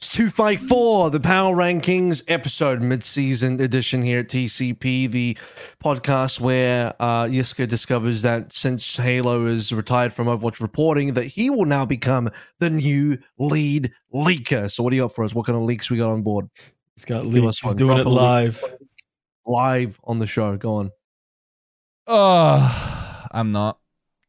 It's 254, the Power Rankings episode, mid season edition here at TCP, the podcast where uh, Yiska discovers that since Halo is retired from Overwatch reporting, that he will now become the new lead leaker. So, what do you got for us? What kind of leaks we got on board? He's got Give leaks. He's doing Drop it live. Live on the show. Go on. Oh, I'm not,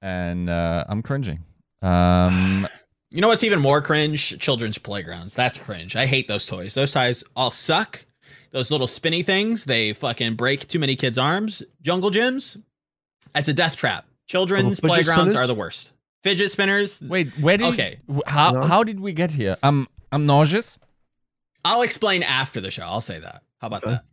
and uh, I'm cringing. Um, You know what's even more cringe? Children's playgrounds. That's cringe. I hate those toys. Those toys all suck. Those little spinny things, they fucking break too many kids' arms. Jungle gyms, that's a death trap. Children's oh, fidget playgrounds spinners? are the worst. Fidget spinners. wait, where did? Okay. w- How No? how did we get here? I'm I'm nauseous. I'll explain after the show. I'll say that. How about Okay. that?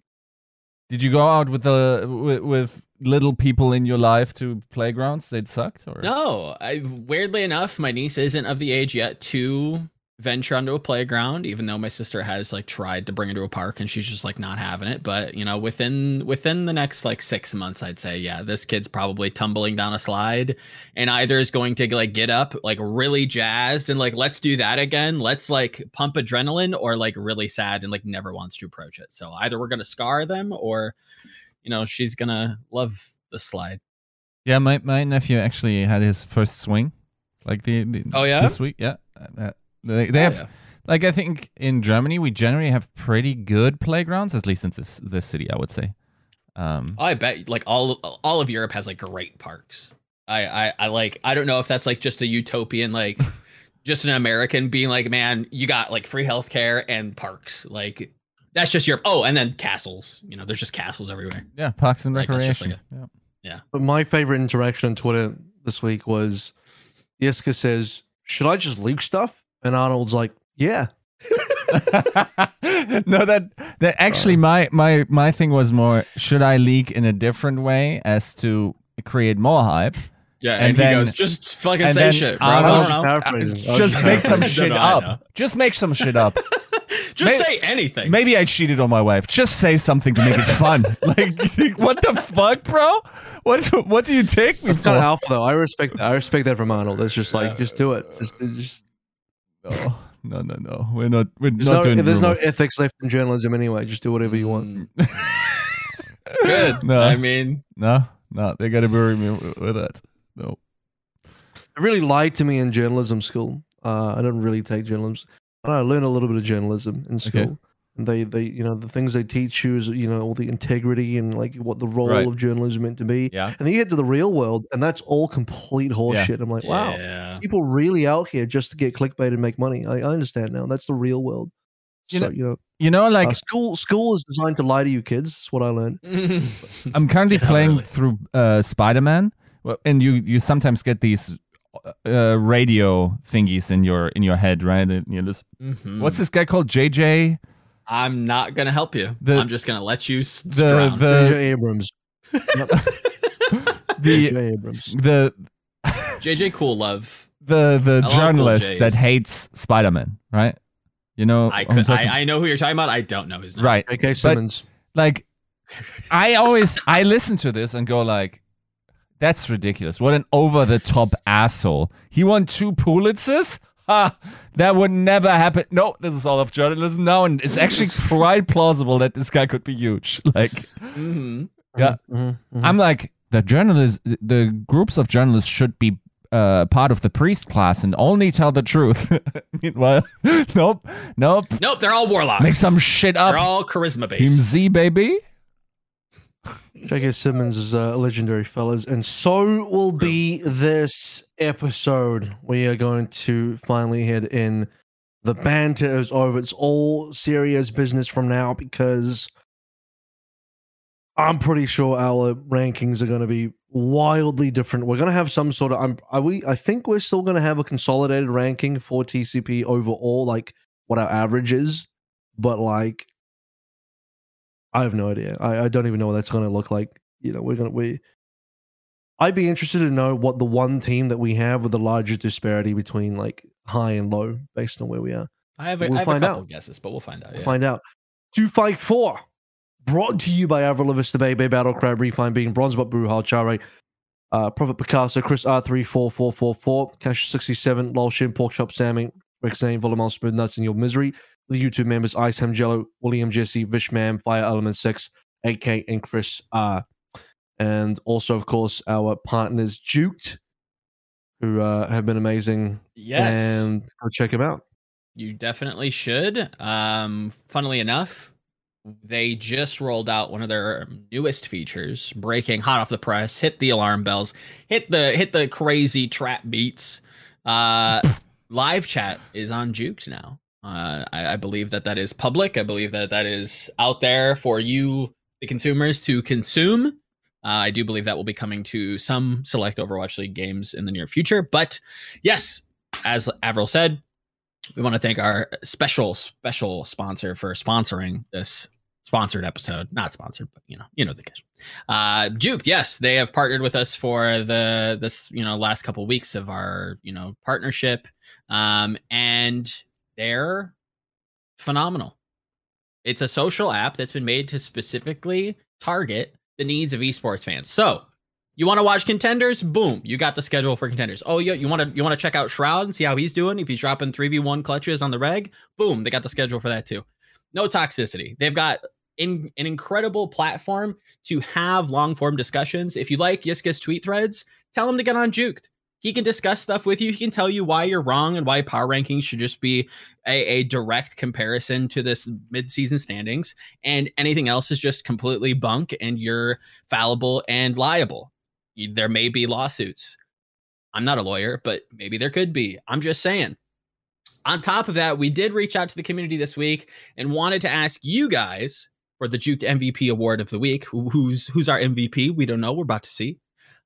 Did you go out with the with, with little people in your life to playgrounds? They sucked, or No, I weirdly enough, my niece isn't of the age yet to venture onto a playground, even though my sister has like tried to bring her to a park and she's just like not having it. But you know, within within the next like six months, I'd say, yeah, this kid's probably tumbling down a slide and either is going to like get up like really jazzed and like let's do that again. Let's like pump adrenaline or like really sad and like never wants to approach it. So either we're gonna scar them or you know, she's gonna love the slide. Yeah, my, my nephew actually had his first swing, like the, the Oh, yeah? this week. Yeah, Uh, they, they Oh, have yeah. like I think in Germany we generally have pretty good playgrounds, at least in this this city, I would say. Um, I bet like all all of Europe has like great parks. I I, I like I don't know if that's like just a utopian like just an American being like, man, you got like free healthcare and parks. Like that's just Europe. Oh, and then castles. You know, there's just castles everywhere. yeah, parks and Like, that's just recreation. like yeah. But my favorite interaction on Twitter this week was Yiska says, Should I just leak stuff? And Arnold's like, Yeah. no, that that actually my my my thing was more should I leak in a different way as to create more hype? Yeah, And and, then- he goes, just fucking say shit, bro. I Arnold- don't know. paraphrasing. Just make some shit no, I up. Just make some shit up. Just May- say anything. Maybe I cheated on my wife. Just say something to make it fun. like what the fuck, bro? What what do you take me It's kind of for? alpha though. I respect that. I respect that from Arnold. It's just like, Yeah. just do it. Just, just, No, no, no, no. We're not. We're there's not no, doing. there's no ethics left in journalism anyway. Just do whatever you want. Mm. Good. No. I mean, No, no. They gotta bury me with, with that. No. It really lied to me in journalism school. Uh, I didn't really take journalism. I, I learned a little bit of journalism in school. Okay. And they, they, you know, the things they teach you is, you know, all the integrity and like what the role Right. of journalism meant to be. Yeah. And then you get to the real world, and that's all complete horseshit. I'm like, wow, Yeah. people really out here just to get clickbait and make money. I, I understand now. That's the real world. You so know- you know, You know, like uh, school school is designed to lie to you kids. That's what I learned. I'm currently Yeah, playing really. through uh, Spider Man, and you you sometimes get these uh, radio thingies in your in your head, right? And you just, Mhm. What's this guy called? JJ. I'm not gonna help you. The- I'm just gonna let you s- The drown. J.J. the Abrams. the J.J. Abrams. the JJ Cool Love. the the I love Cool journalist that hates Spider Man, right? You know, I I'm could. I, I know who you're talking about. I don't know his name. right. J.K. Simmons. like I always I listen to this and go like that's ridiculous. What an over the top asshole. He won two Pulitzers? Ha! That would never happen. No, this is all of journalism now, and it's actually quite plausible that this guy could be huge. Like hmm Yeah. Mhm, mhm. I'm like the journalists the groups of journalists should be uh, part of the priest class and only tell the truth. Meanwhile, nope, nope. Nope, they're all warlocks. Make some shit up. They're all charisma based. Team based. Z, baby. J.K. Simmons is uh, legendary, fellas, and so will be this episode. We are going to finally head in. The banter is over. It's all serious business from now because I'm pretty sure our rankings are going to be wildly different. We're going to have some sort of. I'm. Are we? I think we're still going to have a consolidated ranking for TCP overall, like what our average is, but like I have no idea. I, I don't even know what that's going to look like. You know, we're going to, we, I'd be interested to know what the one team that we have with the largest disparity between like high and low based on where we are. I have a, We'll I have a find couple out. guesses, but we'll find out. We'll yeah. find out. Two fight four. Brought to you by Avril Lavigne, Baby, Battle Crab, Refine Being, Bronzebot, Bruhal, Chare, uh, Prophet Picasso, Chris R34444, Cash 67, Lol Shin, Pork Chop, Sammy, Rick Zane, Volamon, Smooth Nuts, and Your Misery. The YouTube members Ice Ham Jello, William Jesse, Vishman, Fire Element 6, AK, and Chris R. And also, of course, our partners Juked, who uh, have been amazing. Yes. And go check them out. You definitely should. Um, funnily enough, they just rolled out one of their newest features, breaking hot off the press, hit the alarm bells, hit the hit the crazy trap beats. Uh, live chat is on Juked now. Uh, I, I believe that that is public. I believe that that is out there for you, the consumers, to consume. Uh, I do believe that will be coming to some select Overwatch League games in the near future. But yes, as Avril said, we want to thank our special special sponsor for sponsoring this sponsored episode not sponsored but you know you know the case uh juke yes they have partnered with us for the this you know last couple weeks of our you know partnership um and they're phenomenal it's a social app that's been made to specifically target the needs of esports fans so you want to watch contenders? Boom, you got the schedule for contenders. Oh, yeah, you want to you want to check out Shroud and see how he's doing? If he's dropping three v one clutches on the reg, boom, they got the schedule for that too. No toxicity. They've got in, an incredible platform to have long form discussions. If you like Yiska's tweet threads, tell him to get on Juked. He can discuss stuff with you. He can tell you why you're wrong and why power rankings should just be a, a direct comparison to this midseason standings. And anything else is just completely bunk and you're fallible and liable there may be lawsuits. I'm not a lawyer, but maybe there could be. I'm just saying. On top of that, we did reach out to the community this week and wanted to ask you guys for the Juked MVP award of the week. Who's who's our MVP? We don't know. We're about to see.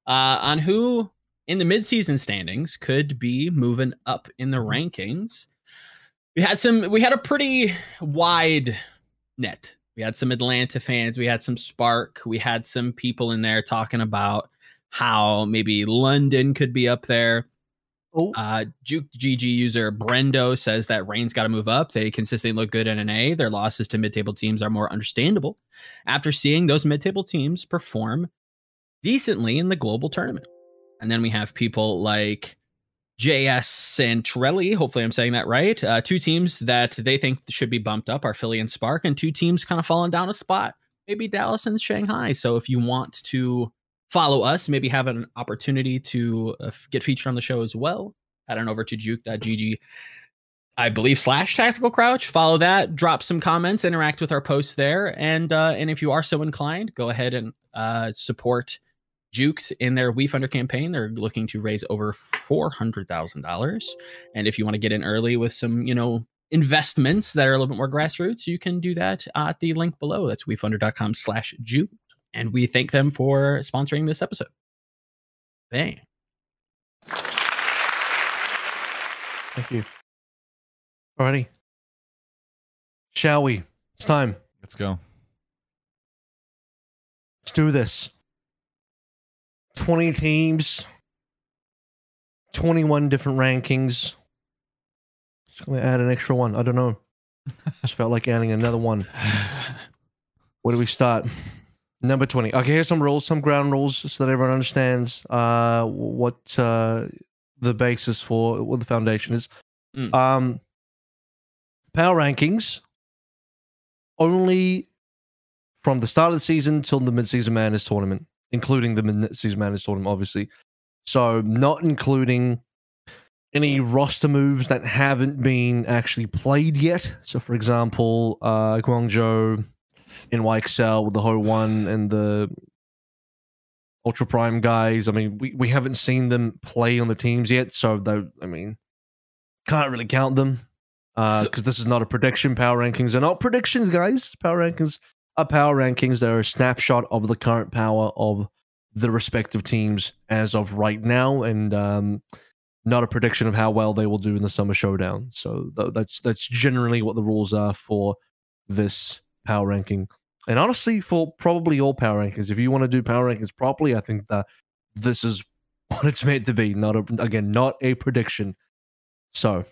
Uh, on who in the midseason standings could be moving up in the rankings. We had some. We had a pretty wide net. We had some Atlanta fans. We had some Spark. We had some people in there talking about how maybe London could be up there. Oh. Uh, Juke GG user Brendo says that Reign's got to move up. They consistently look good in an A. Their losses to mid-table teams are more understandable after seeing those mid-table teams perform decently in the global tournament. And then we have people like JS Santrelli. Hopefully, I'm saying that right. Uh, two teams that they think should be bumped up are Philly and Spark, and two teams kind of falling down a spot. Maybe Dallas and Shanghai. So if you want to follow us, maybe have an opportunity to uh, get featured on the show as well, head on over to juke.gg, I believe, slash tactical crouch. Follow that, drop some comments, interact with our posts there. And uh, and if you are so inclined, go ahead and uh, support Juked in their Wefunder campaign. They're looking to raise over $400,000. And if you want to get in early with some, you know, investments that are a little bit more grassroots, you can do that at the link below. That's wefunder.com slash juke and we thank them for sponsoring this episode. Bang. Thank you. Alrighty. Shall we? It's time. Let's go. Let's do this. 20 teams, 21 different rankings. Just gonna add an extra one. I don't know. Just felt like adding another one. Where do we start? Number 20. Okay, here's some rules, some ground rules so that everyone understands uh, what uh, the basis for what the foundation is. Mm. Um, power rankings only from the start of the season till the mid-season madness tournament, including the mid-season madness tournament, obviously. So not including any roster moves that haven't been actually played yet. So, for example, uh, Guangzhou in YXL with the Ho One and the Ultra Prime guys. I mean, we, we haven't seen them play on the teams yet, so though I mean, can't really count them because uh, this is not a prediction. Power rankings are not predictions, guys. Power rankings are power rankings. They're a snapshot of the current power of the respective teams as of right now, and um, not a prediction of how well they will do in the summer showdown. So th- that's that's generally what the rules are for this power ranking. And honestly, for probably all power rankings, if you want to do power rankings properly, I think that this is what it's meant to be. Not a, again, not a prediction. So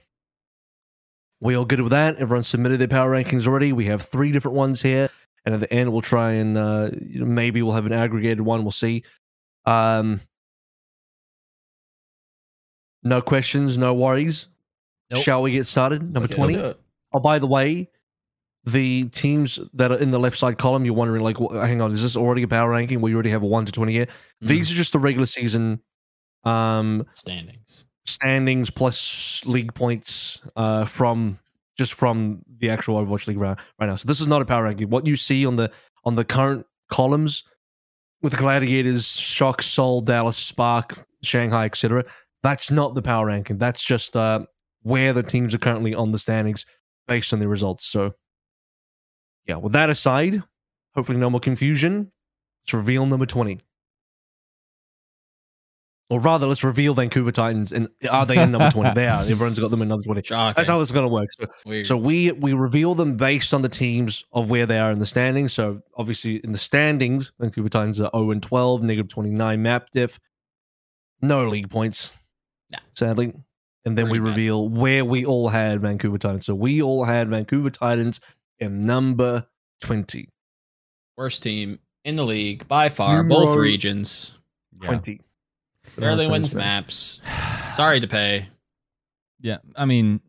we all good with that. Everyone submitted their power rankings already. We have three different ones here, and at the end we'll try and uh, you know, maybe we'll have an aggregated one. We'll see. Um, no questions, no worries. Nope. Shall we get started? Number Let's twenty. do oh, by the way, the teams that are in the left side column, you're wondering, like, wh- hang on, is this already a power ranking We already have a one to twenty here? Mm, These are just the regular season um standings. standings plus league points uh from just from the actual Overwatch League right, right now. So this is not a power ranking. What you see on the on the current columns with the Gladiators, Shock, Seoul, Dallas, Spark, Shanghai, etc. That's not the power ranking. That's just uh where the teams are currently on the standings based on the results. So yeah, with that aside, hopefully no more confusion. Let's reveal number 20. Or rather, let's reveal Vancouver Titans. And are they in number 20? they are. Everyone's got them in number 20. Shocking. That's how this is going to work. So, so we we reveal them based on the teams of where they are in the standings. So obviously in the standings, Vancouver Titans are 0 and 12, negative 29 map diff. No league points. Nah. Sadly. And then we Pretty bad. reveal where we all had Vancouver Titans. So we all had Vancouver Titans in number 20. worst team in the league by far, both Numero- regions. Yeah. 20. Barely That's wins fair. maps. Sorry to pay. Yeah, I mean,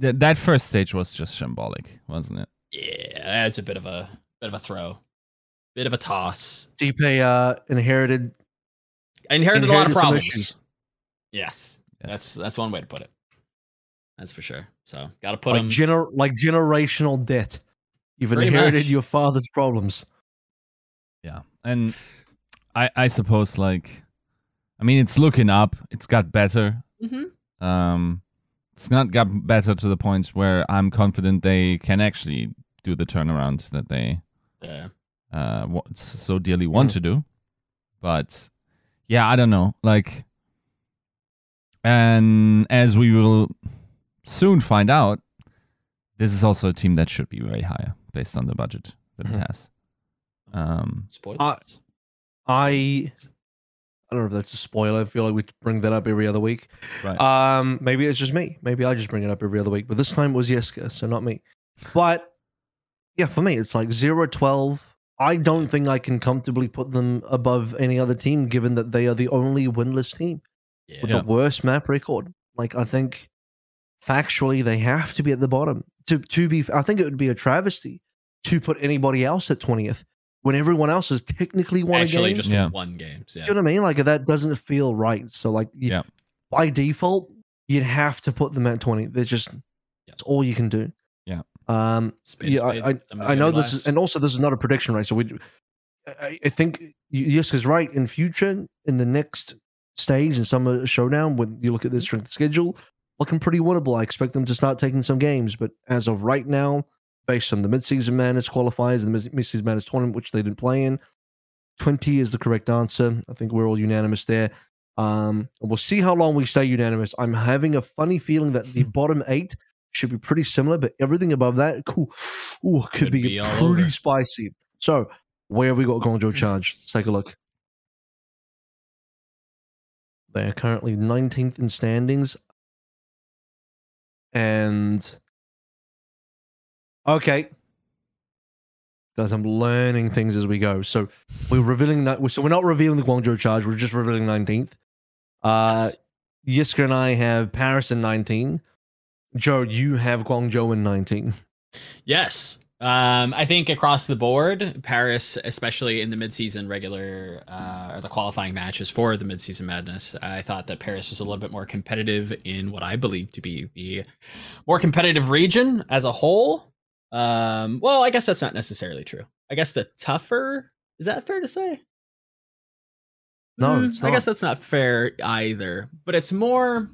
th- that first stage was just symbolic, wasn't it? Yeah, that's a bit of a bit of a throw, bit of a toss. Stipe uh, inherited I inherited, a lot of problems. Yes, Yes. that's that's one way to put it. That's for sure. So got to put like, him. gener- like generational debt. You've Pretty inherited much. your father's problems. Yeah, and I I suppose like, I mean, it's looking up. It's got better. Mhm. Um, it's not got better to the point where I'm confident they can actually do the turnarounds that they Yeah. uh so dearly want to do. But yeah, I don't know. Like, and as we will soon find out, this is also a team that should be way higher based on the budget that Mhm. it has. Um, Spoilers. I I don't know if that's a spoiler. I feel like we bring that up every other week. right. Um, maybe it's just me. Maybe I just bring it up every other week. But this time it was Yiska, so not me. But yeah, for me, it's like 0 12. I don't think I can comfortably put them above any other team, given that they are the only winless team yeah. with Yeah. the worst map record. Like I think factually they have to be at the bottom. To to be I think it would be a travesty to put anybody else at 20th when everyone else has technically won Actually, a game. just Yeah. one games. Yeah. Do you know what I mean? Like that doesn't feel right. So like you, Yeah. by default, you'd have to put them at 20. They're just that's all you can do. Yeah. Um Spade, yeah, I, spade. I, Somebody's I know be this is and also this is not a prediction, right? So we I, I think yes is right. In future, in the next stage in summer showdown, when you look at the strength schedule, looking pretty winnable. I expect them to start taking some games, but as of right now, based on the midseason madness qualifiers and the mid- midseason madness tournament, which they didn't play in, 20 is the correct answer. I think we're all unanimous there. Um, we'll see how long we stay unanimous. I'm having a funny feeling that the bottom eight should be pretty similar, but everything above that, cool, ooh, could, Could be, be pretty over. spicy. So, where have we got Guangzhou Charge? Let's take a look. They are currently 19th in standings. And okay. Guys, I'm learning things as we go. So we're revealing that so we're not revealing the Guangzhou charge, we're just revealing 19th. Uh Yes. Yiska and I have Paris in 19. Joe, you have Guangzhou in 19. Yes. Um, I think across the board, Paris, especially in the midseason regular uh, or the qualifying matches for the midseason madness, I thought that Paris was a little bit more competitive in what I believe to be the more competitive region as a whole. Um, well, I guess that's not necessarily true. I guess the tougher is that fair to say? No, it's I guess that's not fair either. But it's more.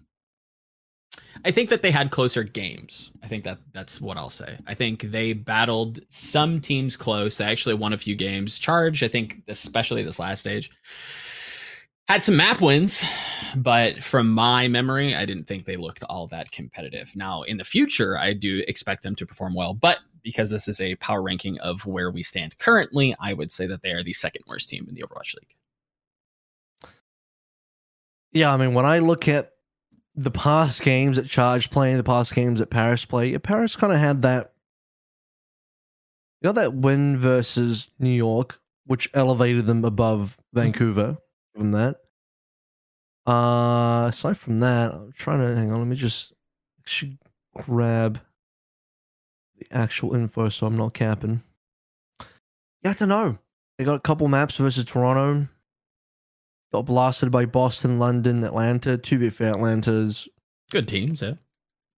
I think that they had closer games. I think that that's what I'll say. I think they battled some teams close. They actually won a few games. Charge, I think, especially this last stage, had some map wins, but from my memory, I didn't think they looked all that competitive. Now, in the future, I do expect them to perform well, but because this is a power ranking of where we stand currently, I would say that they are the second worst team in the Overwatch League. Yeah, I mean, when I look at the past games that Charge play, the past games that Paris play, Paris kind of had that. You know, that win versus New York, which elevated them above Vancouver. From that, uh, aside from that, I'm trying to hang on. Let me just. Should grab the actual info so I'm not capping. You have to know. They got a couple maps versus Toronto. Got blasted by Boston, London, Atlanta. To be fair, Atlanta is Good teams, yeah.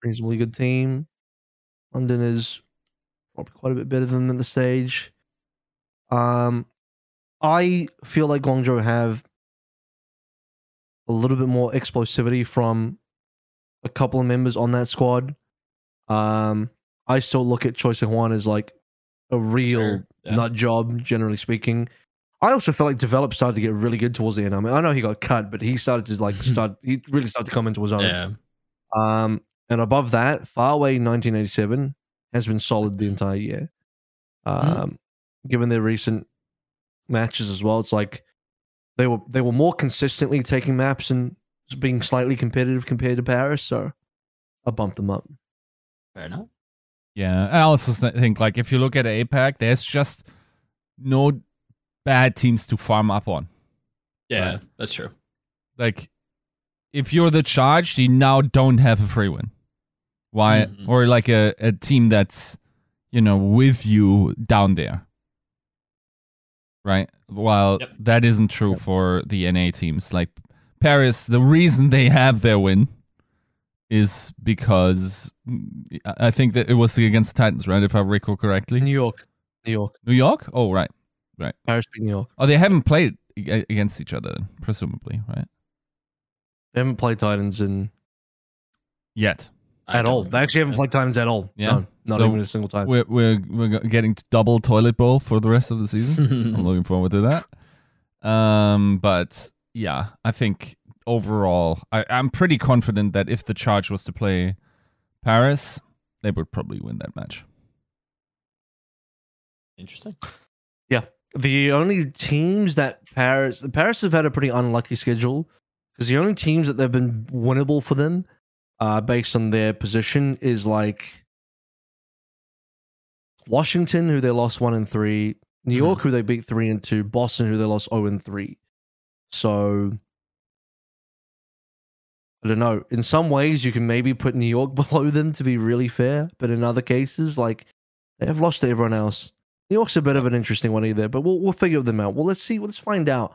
reasonably good team. London is probably quite a bit better than them at the stage. Um, I feel like Guangzhou have a little bit more explosivity from a couple of members on that squad. Um, I still look at Choi Hwan as like a real Sure, yeah. nut job, generally speaking. I also felt like Develop started to get really good towards the end. I mean, I know he got cut, but he started to like start. He really started to come into his own. Yeah. Um, and above that, Farway 1987 has been solid the entire year. Um, given their recent matches as well, it's like they were they were more consistently taking maps and being slightly competitive compared to Paris. So I bumped them up. Fair enough. Yeah, I also think like if you look at APAC, there's just no bad teams to farm up on. Yeah, Right. that's true. Like if you're the charged, you now don't have a free win. Why? Mhm. Or like a, a team that's you know with you down there, right? While Yep. that isn't true for the NA teams. Like Paris, the reason they have their win is because I I think that it was against the Titans, right? If I recall correctly. New York, New York, New York? Oh, right. Right. Paris beat New York. Oh, they haven't played against each other, presumably, right? They haven't played Titans in Yet. I at all. don't They actually haven't played Titans at all. Yeah. No, not So even a single time. We're we're we're getting double toilet bowl for the rest of the season. I'm looking forward to that. Um, but yeah, I think overall, I, I'm pretty confident that if the charge was to play Paris, they would probably win that match. Interesting. Yeah, the only teams that Paris Paris have had a pretty unlucky schedule because the only teams that they've been winnable for them, uh, based on their position, is like Washington, who they lost one and three, New York, who they beat three and two, Boston, who they lost zero and three. So I don't know. In some ways, you can maybe put New York below them to be really fair, but in other cases, like they have lost to everyone else. New York's a bit of an interesting one either, but we'll we'll figure them out. Well, let's see. Let's find out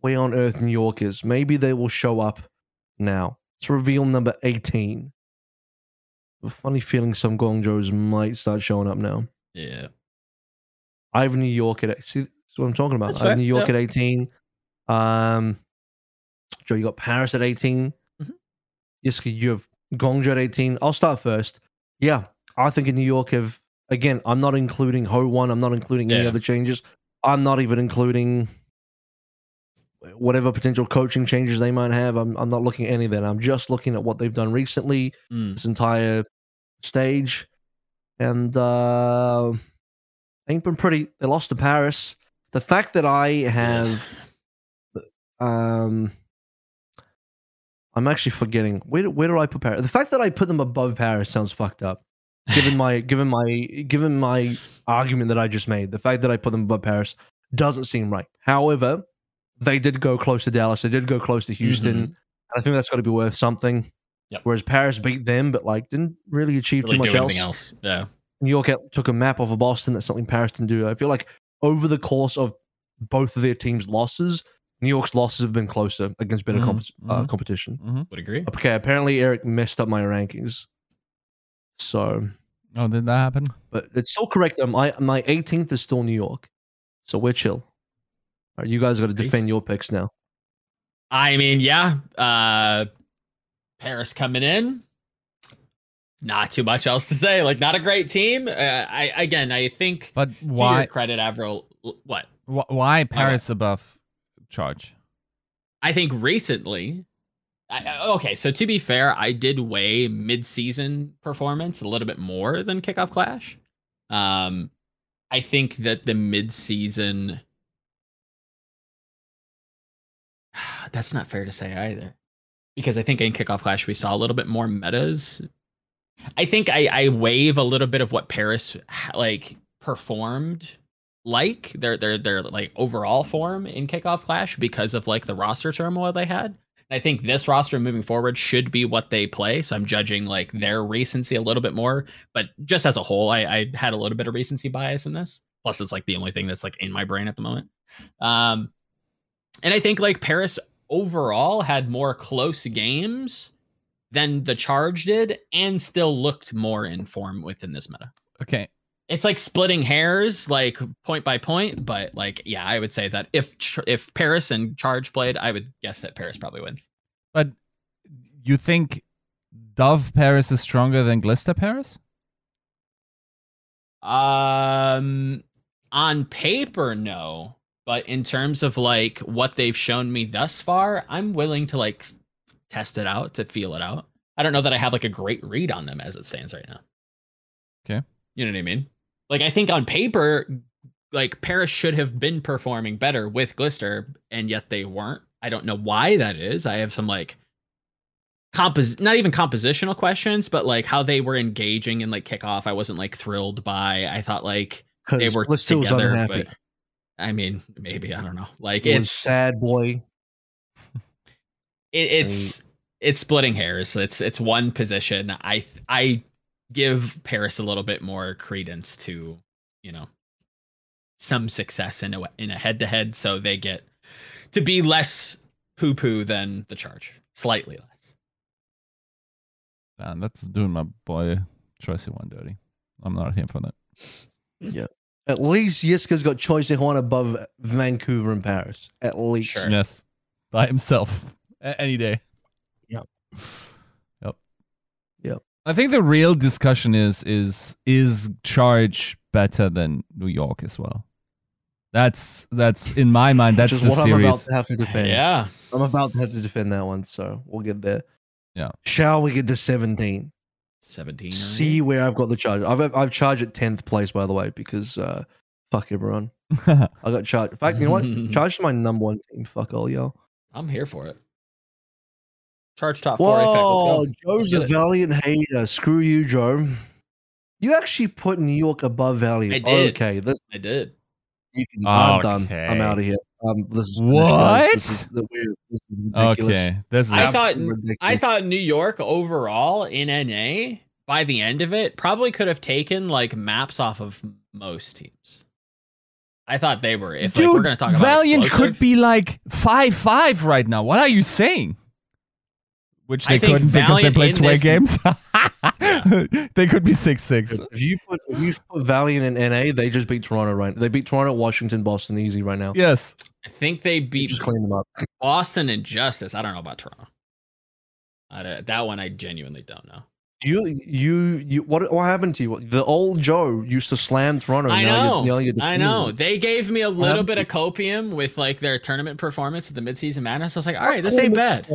where on earth New York is. Maybe they will show up now. Let's reveal number eighteen. A funny feeling some Guangzhou's might start showing up now. Yeah. I have New York at see that's what I'm talking about. That's I have fair, New York yeah. at 18. Um Joe, you got Paris at 18. Mhm. Yiska, you have Guangzhou at 18. I'll start first. Yeah, I think in New York have again, I'm not including Ho one, I'm not including any other changes. I'm not even including whatever potential coaching changes they might have. I'm I'm not looking at any of that. I'm just looking at what they've done recently Mm. this entire stage, and uh, ain't been pretty. They lost to Paris. The fact that I have, um, I'm actually forgetting where do- where do I put Paris? The fact that I put them above Paris sounds fucked up. Given my given my given my argument that I just made, the fact that I put them above Paris doesn't seem right. However, they did go close to Dallas. They did go close to Houston. Mhm. I think that's got to be worth something. Yep. Whereas Paris beat them, but like didn't really achieve Really too much anything else. else. Yeah. New York took a map off of Boston. That's something Paris didn't do. I feel like over the course of both of their teams' losses, New York's losses have been closer against better Mhm, compet- uh, mhm. competition. Mm-hmm. Would agree. Okay, apparently Eric messed up my rankings. So, Oh, did that happen? but it's still correct. though. My my 18th is still New York. So we're chill. All right, you guys got to defend your picks now. I mean, yeah. Uh Paris coming in. Not too much else to say. Like, not a great team. Uh, I again, I think But to your why? credit, Avril. What Why Paris above charge? I think recently. I, okay, so to be fair, I did weigh mid-season performance a little bit more than kickoff clash. Um, I think that the mid-season. That's not fair to say either, because I think in kickoff clash we saw a little bit more metas. I think I, I waive a little bit of what Paris like performed like their their their like overall form in kickoff clash because of like the roster turmoil they had I think this roster moving forward should be what they play. So I'm judging like their recency a little bit more. But just as a whole, I, I had a little bit of recency bias in this. Plus, it's like the only thing that's like in my brain at the moment. Um, and I think like Paris overall had more close games than the Charge did, and still looked more in form within this meta. Okay. It's like splitting hairs, like point by point, but like yeah, I would say that if if Paris and Charge played, I would guess that Paris probably wins. But you think Dove Paris is stronger than Glister Paris? Um, on paper, no, but in terms of like what they've shown me thus far, I'm willing to like test it out to feel it out. I don't know that I have like a great read on them as it stands right now. Okay. You know what I mean? Like I think on paper, like Paris should have been performing better with Glister, and yet they weren't. I don't know why that is. I have some like compos not even compositional questions, but like how they were engaging in like kickoff. I wasn't like thrilled by. I thought like they Because were Blister was together, unhappy. but I mean, maybe I don't know. Like He was it's sad boy. it, it's it's splitting hairs. It's it's one position. I I give Paris a little bit more credence to you know some success in a in a head to head, so they get to be less poo poo than the charge, slightly less. Man, that's doing my boy Choice one dirty. I'm not here for that. At least Yiska's got Choice of one above Vancouver and Paris. At least. Sure. Yes. By himself. A- any day. Yep. Yep. Yep. I think the real discussion is is is charge better than New York as well. That's that's in my mind that's Which the what I'm about to have to defend. Yeah, I'm about to have to defend that one, so we'll get there. Yeah. Shall we get to 17? Seventeen. See where I've got the charge. I've I've charged at 10th place, by the way, because uh, fuck everyone. I got charged. In fact, you know what? Charged my number one team. Fuck all y'all. I'm here for it. Charge top four. Whoa, Apex. Let's Joe's go. a Let's get valiant hater. Screw you, Joe. You actually put New York above Valiant. I did. Okay, this I did. you can. I'm done. Okay. I'm out of here. Um, this is finished, guys. This What? is, the weird, this is ridiculous. okay. This is I thought- ridiculous. I thought New York overall in NA by the end of it probably could have taken like maps off of most teams. I thought they were. If like, Dude, we're gonna talk about Valiant explosive, could be like five five right now. What are you saying? Which they couldn't because they played in away this- games. they could be six six. If you put if you put Valiant in NA, they just beat Toronto right. They beat Toronto, Washington, Boston easy right now. Yes. I think they You beat just clean them up. Boston and Justice. I don't know about Toronto. I don't- that one I genuinely don't know. You you you what what happened to you? The old Joe used to slam Toronto. I now know. You're, you're I know. They gave me a little bit of copium with like their tournament performance at the midseason madness. I was like, all right, this ain't bad.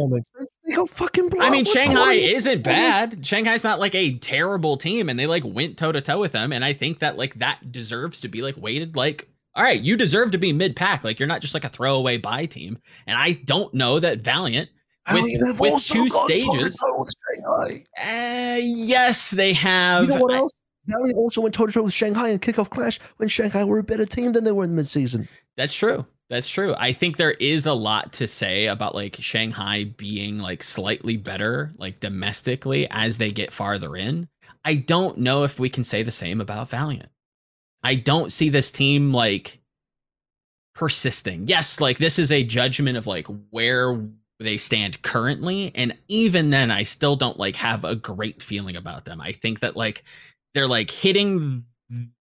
They got fucking. Blown. I mean, Shanghai isn't bad. Shanghai's not like a terrible team, and they like went toe to toe with them. And I think that like that deserves to be like weighted. Like, all right, you deserve to be mid pack. Like, you're not just like a throwaway buy team. And I don't know that Valiant. With- with two stages- toe-to-toe with Shanghai. Uh, yes, they have. You know what else? Valiant also went toe to toe with Shanghai in kickoff clash when Shanghai were a better team than they were in the midseason. That's true. That's true. I think there is a lot to say about like Shanghai being like slightly better, like domestically as they get farther in. I don't know if we can say the same about Valiant. I don't see this team like persisting. Yes, like this is a judgment of like where they stand currently. And even then, I still don't like have a great feeling about them. I think that like they're like hitting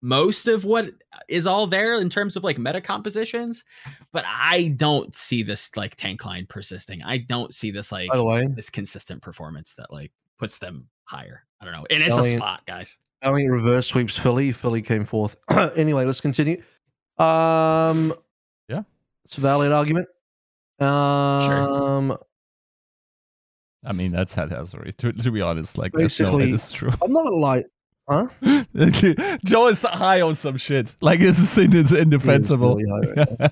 most of what is all there in terms of like meta compositions, but I don't see this like tank line persisting. I don't see this like By the way, this consistent performance that like puts them higher. I don't know. And it's a spot, guys. Valiant reverse sweeps Philly. Philly came fourth. anyway, let's continue. Um, Yeah. it's a valid argument. Um, I mean, that's haphazard. To, to be honest, like that's no, Basically- it is true. I'm not like, huh? Joe is high on some shit. Like this is it's indefensible. He is really high right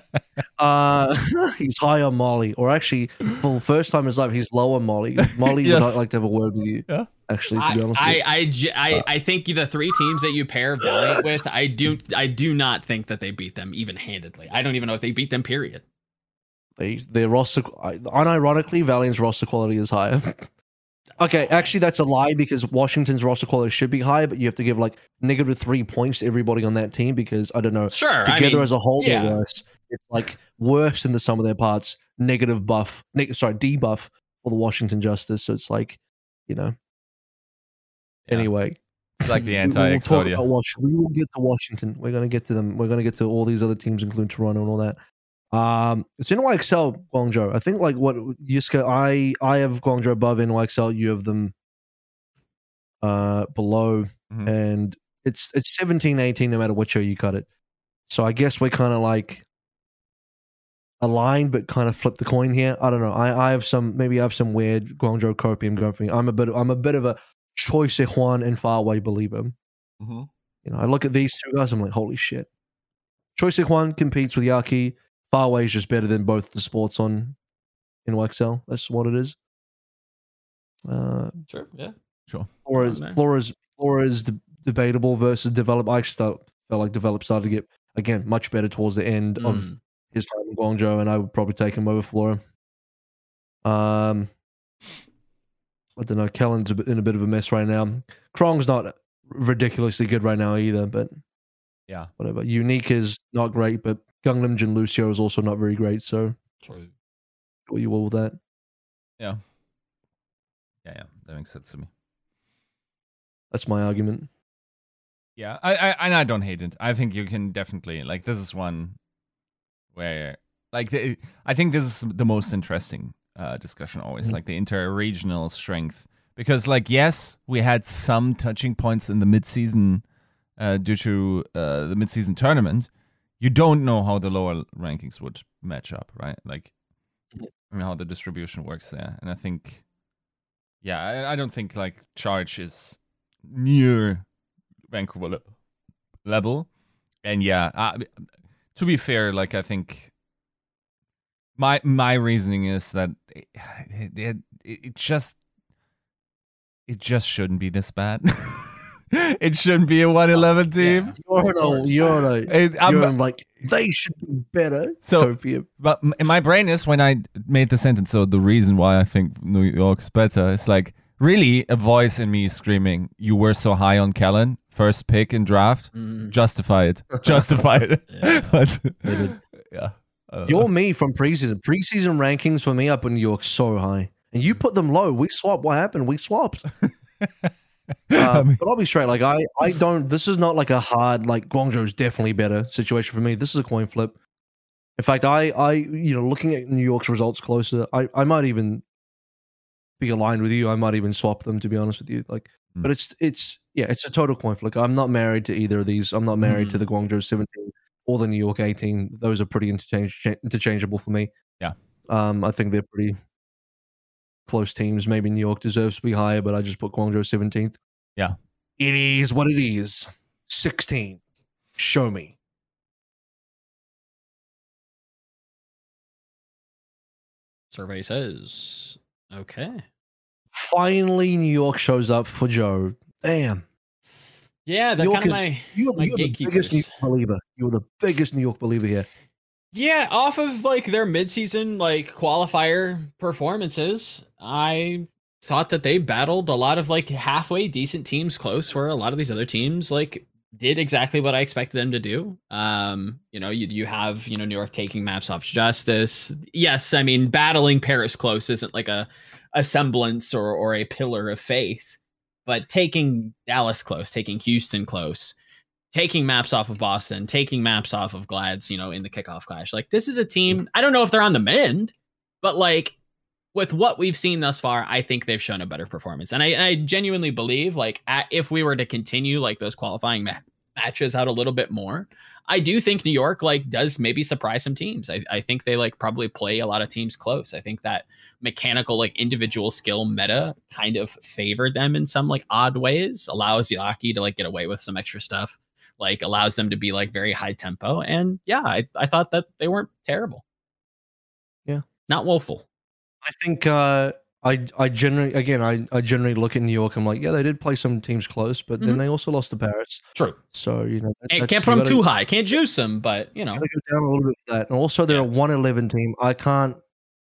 uh, he's high on Molly, or actually, for the first time in his life, he's low on Molly. Molly Yes. would not like to have a word with you. Yeah. Actually, to I, be honest, with I, you. I, j- I, I think the three teams that you pair Valiant with, I do, I do not think that they beat them even handedly. I don't even know if they beat them. Period. They their roster uh, unironically Valiant's roster quality is higher. okay, actually that's a lie because Washington's roster quality should be higher, but you have to give like negative three points to everybody on that team because I don't know Sure. I together mean, as a whole yeah. they're worse. It's like worse than the sum of their parts. Negative buff, neg- sorry, debuff for the Washington Justice. So it's like, you know. Yeah. Anyway, It's like the we- we anti Exodia. Wash- We will get to Washington. We're gonna get to them. We're gonna get to all these other teams, including Toronto and all that. Um, it's NYXL Guangzhou. I think like what Yiska, I I have Guangzhou above NYXL. You have them uh below, Mhm. and it's it's 17, 18 no matter which show you cut it. So I guess we're kind of like aligned, but kind of flip the coin here. I don't know. I I have some maybe I have some weird Guangzhou copium going for me. I'm a bit I'm a bit of a Choi Juan and Farway believer. Mhm. You know, I look at these two guys, I'm like, holy shit. Choi Juan competes with Yaki. Farway is just better than both the sports on in XL. That's what it is. Uh, Sure. Yeah. Flora's there. Flora's Flora's de- debatable versus develop. I actually start, felt like develop started to get again much better towards the end of Mm. his time in Guangzhou, and I would probably take him over Flora. Um, I don't know. Kellan's in a bit of a mess right now. Krong's not ridiculously good right now either, but Yeah. whatever. Unique is not great, but Gangnam Jin Lucio is also not very great. So True. what you will with that? Yeah, yeah, yeah. that makes sense to me. That's my argument. Yeah, I, I and I don't hate it. I think you can definitely like this is one where like the, I think this is the most interesting uh, discussion always Mhm. like the inter-regional strength because like yes we had some touching points in the mid-season uh, due to uh, the mid-season tournament. You don't know how the lower rankings would match up, right? Like I mean, how the distribution works there, and I think yeah, I, I don't think like charge is near Vancouver le- level. And yeah, uh, to be fair, like I think my my reasoning is that it, it, it just it just shouldn't be this bad. it shouldn't be a 111 team. Yeah. You're Of no, course. you're no, It- I'm- you're like they should be better. So- Copium. But in my brain is when I made the sentence. So the reason why I think New York's better is like really a voice in me screaming, "You were so high on Kellan, first pick in draft. Mm. Justify it. Justify it." Yeah. but, yeah. You're me from preseason. Preseason rankings for me up in New York so high, and you put them low. We swapped. What happened? We swapped. I Uh, mean- but I'll be straight. Like I, I don't. This is not like a hard like Guangzhou's definitely better situation for me. This is a coin flip. In fact, I, I, you know, looking at New York's results closer, I, I might even be aligned with you. I might even swap them to be honest with you. Like, Mm. but it's, it's, yeah, it's a total coin flip. I'm not married to either of these. I'm not married to Mm. the Guangzhou 17 or the New York 18. Those are pretty interchange interchangeable for me. Yeah. Um, I think they're pretty close teams. Maybe New York deserves to be higher, but I just put Guangzhou 17th. Yeah. It is what it is. 16. Show me. Survey says okay. Finally, New York shows up for Joe. Damn. Yeah, they're New kind York of my You're, My you're the biggest New. York believer. You're the biggest New York believer here. Yeah, off of like their midseason like qualifier performances, I thought that they battled a lot of like halfway decent teams close where a lot of these other teams like did exactly what I expected them to do. Um, you know, you you have, you know, New York taking maps off justice. Yes, I mean battling Paris close isn't like a a semblance or or a pillar of faith, but taking Dallas close, taking Houston close, taking maps off of Boston, taking maps off of Glads, you know, in the kickoff clash. Like this is a team. Mm. I don't know if they're on the mend, but like with what we've seen thus far, I think they've shown a better performance. And I, and I genuinely believe, like, at, if we were to continue like those qualifying ma- matches out a little bit more, I do think New York like does maybe surprise some teams. I, I think they like probably play a lot of teams close. I think that mechanical like individual skill meta kind of favored them in some like odd ways, allows Yaki to like get away with some extra stuff like allows them to be like very high tempo. And yeah, I, I thought that they weren't terrible. Yeah. Not woeful. I think uh I I generally again I, I generally look at New York. I'm like, yeah, they did play some teams close, but then Mhm. they also lost to Paris. True. So you know, that- Can't, that's- can't you put them gotta- too high. Can't juice them, but you know. Gotta go down a little bit for that. And also, they're Yeah. a 111 team. I can't.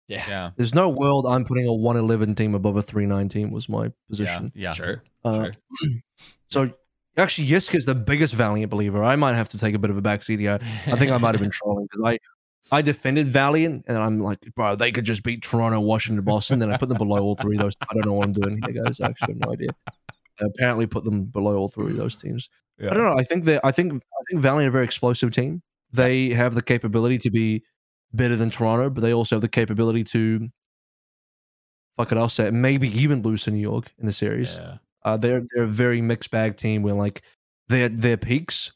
Yeah. Yeah. There's no world I'm putting a 111 team above a 39 team. Was my Yeah. position. Yeah. Sure. Uh, sure. So actually, Yiska's the biggest Valiant believer. I might have to take a bit of a backseat here. I think I might have been trolling because I. I defended Valiant, and I'm like, bro, they could just beat Toronto, Washington, Boston. Then I put them below all three of those. I don't know what I'm doing here, guys. I actually have no idea. I apparently put them below all three of those teams. Yeah. I don't know. I think they I think I think Valiant are a very explosive team. They have the capability to be better than Toronto, but they also have the capability to fuck it, I'll say it, maybe even lose to New York in the series. Yeah. Uh, they're they're a very mixed bag team where like their their peaks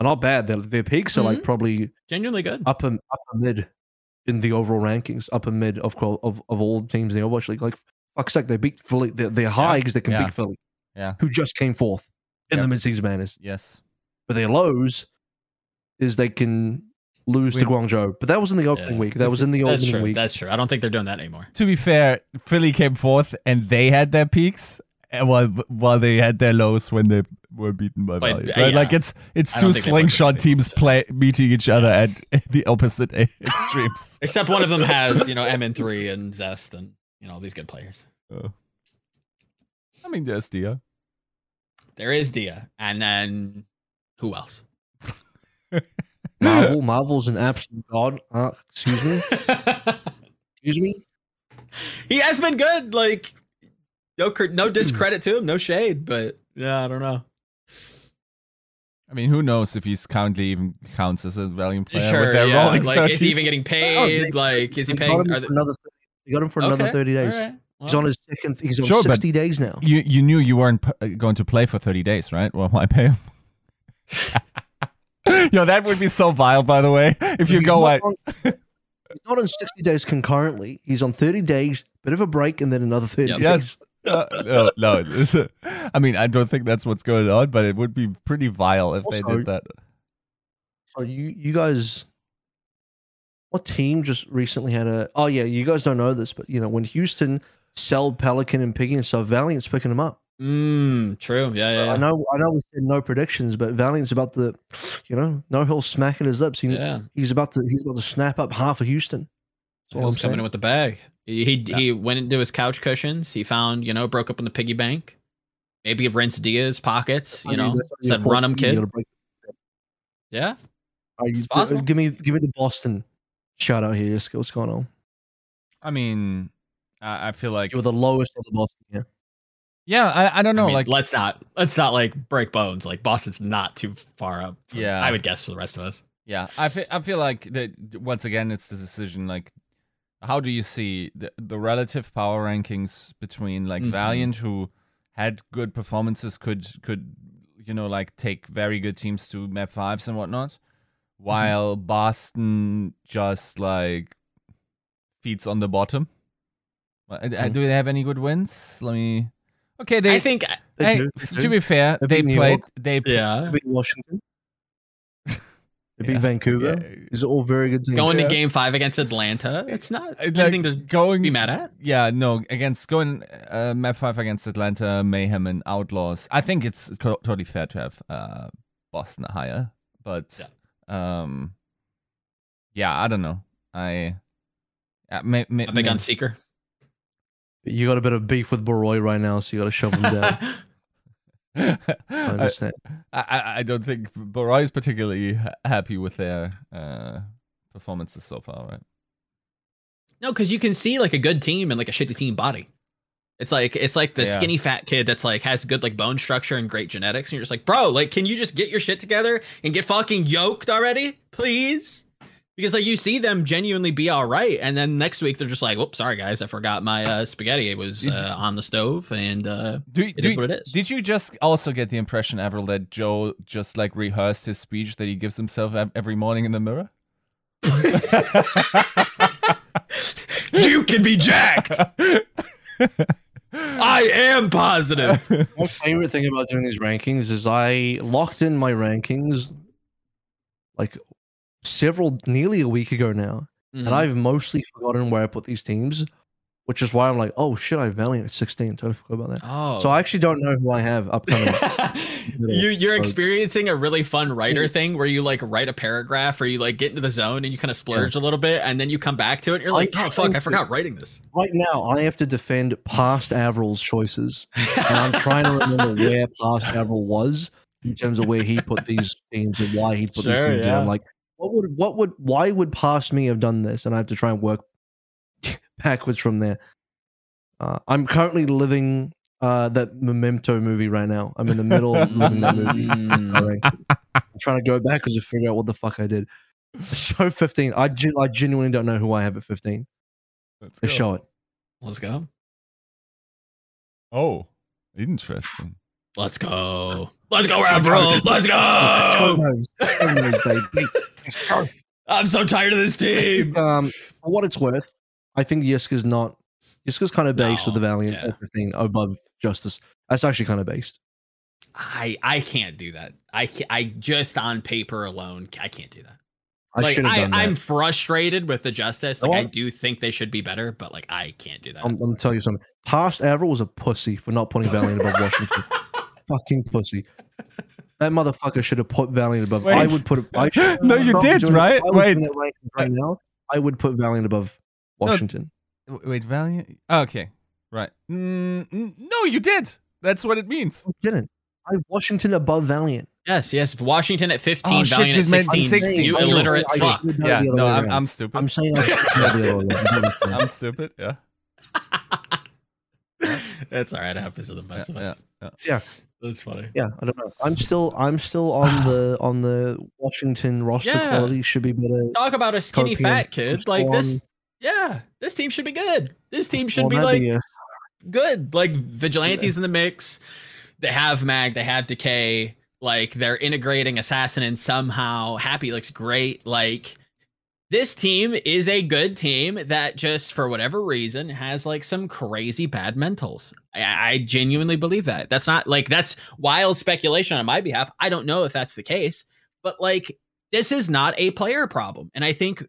are not bad. Their their peaks are like Mhm. probably Genuinely good. upper upper mid in the overall rankings, upper mid of of, of all teams in the Overwatch League. Like fuck's sake, they beat Philly. They're, they're high because they can Yeah. beat Philly, Yeah. who just came fourth in Yep. the midseason madness. Yes. But their lows is they can lose to Guangzhou. But that was in the opening Yeah. week. That was in the That's opening true. week. That's true. I don't think they're doing that anymore. To be fair, Philly came fourth, and they had their peaks, and while while they had their lows when they were beaten by But, Valiant. uh, Right? Like it's it's I two don't think they put slingshot teams play meeting each other Yes. at, at the opposite extremes. Except one of them has, you know, MN3 and Zest and you know all these good players. Oh. I mean, there's Dia. There is Dia, and then who else? Marvel, Marvel's an absolute god. Uh, excuse me, excuse me. he has been good. Like no, no discredit to him, no shade, but yeah, I don't know. I mean, who knows if he's currently even counts as a valiant player sure, with their yeah. rolling Like, is he even getting Oh, paid? they- like, is he They paying? got him they, another. They got him for another Okay, thirty days. all right. He's on his second. He's on Sure, sixty days now. You you knew you weren't p- uh, going to play for 30 days, right? Well, why pay him? Yo, that would be so vile, by the way. If you He's go not like, he's not on sixty days concurrently. He's on thirty days, bit of a break, and then another thirty. Yep. days. yes, uh, no, no. it's a- I mean, I don't think that's what's going on, but it would be pretty vile if they did that. So you you guys, what team just recently had a? Oh yeah, you guys don't know this, but you know when Houston sell Pelican and Piggy and stuff, Valiant's picking them up. mm, true. Yeah, yeah, I know I know we said no predictions, but Valiant's about to, you know, no he'll smacking his lips. He, yeah. He's about to he's about to snap up half of Houston. That's all I'm Hill's coming saying. in with the bag. He he, he went into his couch cushions. He found, you know, broke up in the piggy bank. Maybe he rinsed Dia's pockets. I You mean, know, that's what you're said run forced to kid. Yeah. All right, you- uh, possible. give me give me the Boston shout out here. Just what's going on? I mean, I, I feel like, You were the lowest of the Boston here. yeah, I, I don't know. I mean, like, let's not let's not like break bones. Like Boston's not too far up. from- Yeah. I would guess for the rest of us. Yeah, I feel, I feel like that once again it's the decision like how do you see the, the relative power rankings between like Mhm. Valiant who had good performances could could you know like take very good teams to map fives and whatnot while Boston just like feeds on the bottom. Uh, uh, Mhm. Do they have any good wins? Let me Okay, they I think They hey, do, they f- do. to be fair, They they played York. they yeah. They Washington. They beat Yeah. Vancouver. Yeah. These are all very good teams. Going Yeah. to game five against Atlanta, it's not Uh, like, anything to going be mad at. Yeah, no, against going uh, map five against Atlanta, Mayhem, and Outlaws. I think it's co- totally fair to have uh, Boston higher, but yeah. um, yeah, I don't know. I uh, may, may, A big may- on Seeker. You got a bit of beef with Boroy right now, so you got to shove him down. I I, understand. I, I don't think Boroy is particularly happy with their uh, performances so far, right? No, because you can see like a good team and like a shitty team body. It's like it's like the Yeah. skinny fat kid that's like has good like bone structure and great genetics, and you're just like, bro, like, can you just get your shit together and get fucking yoked already, please? Because like you see them genuinely be all right, and then next week they're just like, "Whoops, sorry guys, I forgot my uh, spaghetti. It was uh, on the stove, and uh, Do, it do- is what it is." Did you just also get the impression, Avril, that Joe just like rehearsed his speech that he gives himself every morning in the mirror? you can be jacked. I am positive. My favorite thing about doing these rankings is I locked in my rankings like several, nearly a week ago now, Mhm. and I've mostly forgotten where I put these teams. which is why I'm like, oh shit, I have Valiant at 16. Totally forgot about that. Oh, So I actually don't know who I have upcoming. you you're So- experiencing a really fun writer thing where you like write a paragraph or you like get into the zone and you kind of splurge a little bit and then you come back to it and you're like, I oh fuck, I forgot writing this. right now, I have to defend past Avril's choices, and I'm trying to remember where past Avril was in terms of where he put these teams and why he put these Sure, themes in. yeah. I'm like, what would what would why would past me have done this? And I have to try and work backwards from there. Uh, I'm currently living uh, that Memento movie right now. I'm in the middle of living that movie. I'm trying to go backwards to figure out what the fuck I did. So 15. I, gen- I genuinely don't know who I have at 15. Let's Let's show it. Let's go. Oh, interesting. Let's go. Let's go, Avril. Let's go. Tones. Tones, baby. Let's go. I'm so tired of this team. um, for what it's worth, I think Yiska's not. Yiska's kind of based with the Valiant yeah. 15 above Justice. That's actually kind of based. I I can't do that. I I just on paper alone, I can't do that. I like should have I. I'm frustrated with the justice. Like I do think they should be better, but like I can't do that. I'm, I'm gonna tell you something. Past Avril was a pussy for not putting Valiant above Washington. Fucking pussy. That motherfucker should have put Valiant above. I would put. I should, No, you if I did, right? I Wait. right, right now, I would put Valiant above Washington. W- Wait, Valiant? Okay, right. Mm, no, you did. That's what it means. I didn't. I Washington above Valiant. Yes, yes. Washington at 15, oh, Valiant at 16. 16. You illiterate I fuck. Yeah, no, I'm. I'm stupid. I'm saying I should know the other way around. I'm stupid. Yeah. That's all right. It happens to the best Yeah, of us. yeah, yeah. That's funny. Yeah, I don't know. I'm still I'm still on the on the Washington roster Yeah. quality should be better. Talk about a skinny fat kid. Like this. Yeah, this team should be good. This team should be like good. Like vigilantes in the mix. They have mag. They have decay. Like they're integrating assassin and somehow happy looks great. Like this team is a good team that just for whatever reason has like some crazy bad mentals. I, I genuinely believe that. That's not like that's wild speculation on my behalf. I don't know if that's the case, but like this is not a player problem. And I think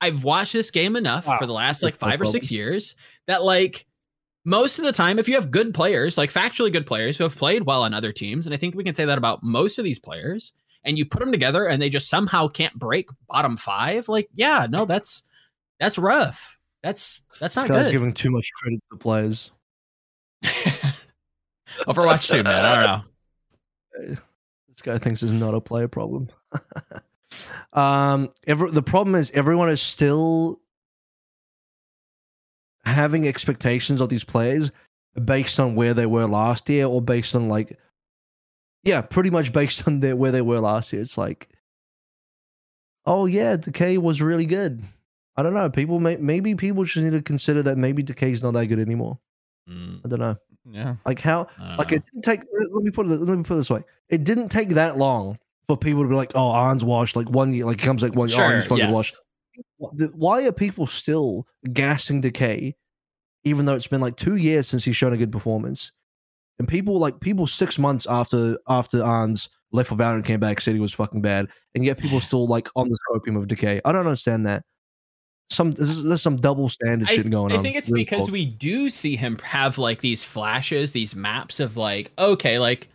I've watched this game enough Wow. for the last like That's no five or six years that like most of the time, if you have good players, like factually good players who have played well on other teams, and I think we can say that about most of these players, and you put them together and they just somehow can't break bottom five, like yeah, no, that's that's rough. That's that's not good. giving too much credit to the players. Overwatch 2, man. I don't know. This guy thinks it's not a player problem. um, every, the problem is everyone is still having expectations of these players based on where they were last year, or based on like, yeah, pretty much based on their where they were last year. It's like, oh yeah, Decay was really good. I don't know. People may maybe people just need to consider that maybe Decay's not that good anymore. Mm, I don't know. Yeah. Like how like know. it didn't take. Let me put it. Let me put it this way. It didn't take that long for people to be like, "Oh, Arn's washed." Like one year, like it comes like one. sure, oh, he's fucking yes. washed. Why are people still gassing Decay, even though it's been like two years since he's shown a good performance? And people like people six months after after Arn's left for Valorant came back said he was fucking bad, and yet people still like on the scopium of Decay. I don't understand that. Some there's, there's some double standard I, shit th- going on. I think it's Really because cool. we do see him have like these flashes, these maps of like, okay, like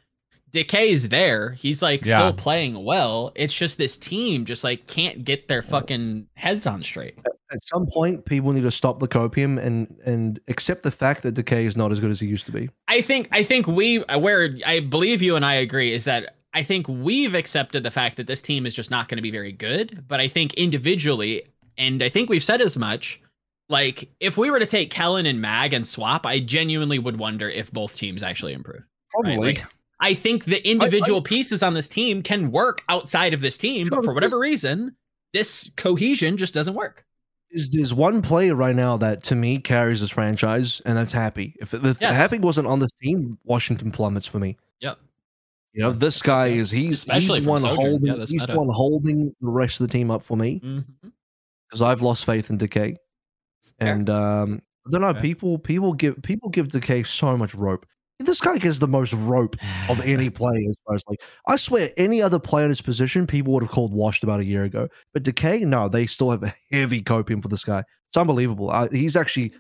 Decay is there. He's like Yeah. still playing well. It's just this team just like can't get their fucking heads on straight. at some point people need to stop the copium and and accept the fact that decay is not as good as he used to be I think I think we where I believe you and I agree is that I think we've accepted the fact that this team is just not going to be very good, but I think individually and I think we've said as much like if we were to take Kellan and Mag and swap, I genuinely would wonder if both teams actually improve. right? Like, I think the individual pieces on this team can work outside of this team, but for whatever reason, this cohesion just doesn't work. There's, there's one player right now that to me carries this franchise, and that's Happy. If, if Yes. Happy wasn't on this team, Washington plummets for me. Yep. You know, this guy is he's Especially he's one Sojourn. holding Yeah, he's meta. one holding the rest of the team up for me Mm-hmm. Because I've lost faith in Decay, and um, I don't know. Okay. People people give people give Decay so much rope. This guy gets the most rope of any player as far as like I swear any other player in his position people would have called washed about a year ago. But Decay, no, they still have a heavy copium for this guy. It's unbelievable. I, he's actually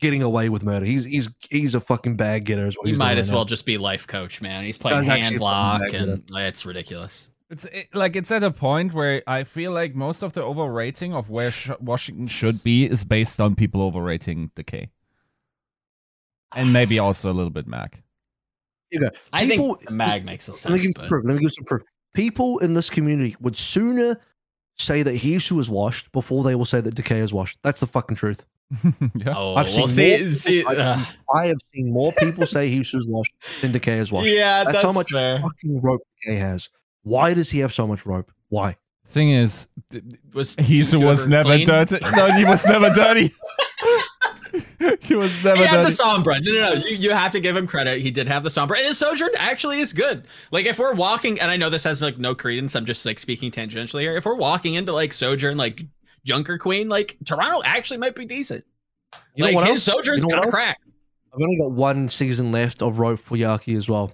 getting away with murder. He's he's he's a fucking bag getter. Is what He might as well now. just be life coach, man. He's playing actually hand a block, and it's ridiculous. It's it, like it's at a point where I feel like most of the overrating of where sh- Washington should be is based on people overrating Decay, and maybe also a little bit Mag. You go. I People- think Mag makes a Let me give some but proof. Let me give some proof. People in this community would sooner say that Hisu was washed before they will say that Decay is washed. That's the fucking truth. yeah. oh, I've we'll seen see. more see people- ugh. I have seen more people say Hisu is washed than Decay is washed. yeah, That's that's, how much fair. fucking rope Decay has. Why does he have so much rope? Why? Thing is, d- Was he was never clean? dirty. No, he was never dirty. he was never He had dirty. the sombra. No, no, no. You, you have to give him credit. He did have the sombra. And his sojourn actually is good. Like if we're walking, and I know this has like no credence. I'm just like speaking tangentially here. If we're walking into like sojourn, like Junker Queen, like Toronto actually might be decent. You like his else? sojourn's You know kind of crack. I've only got one season left of rope for Yaki as well.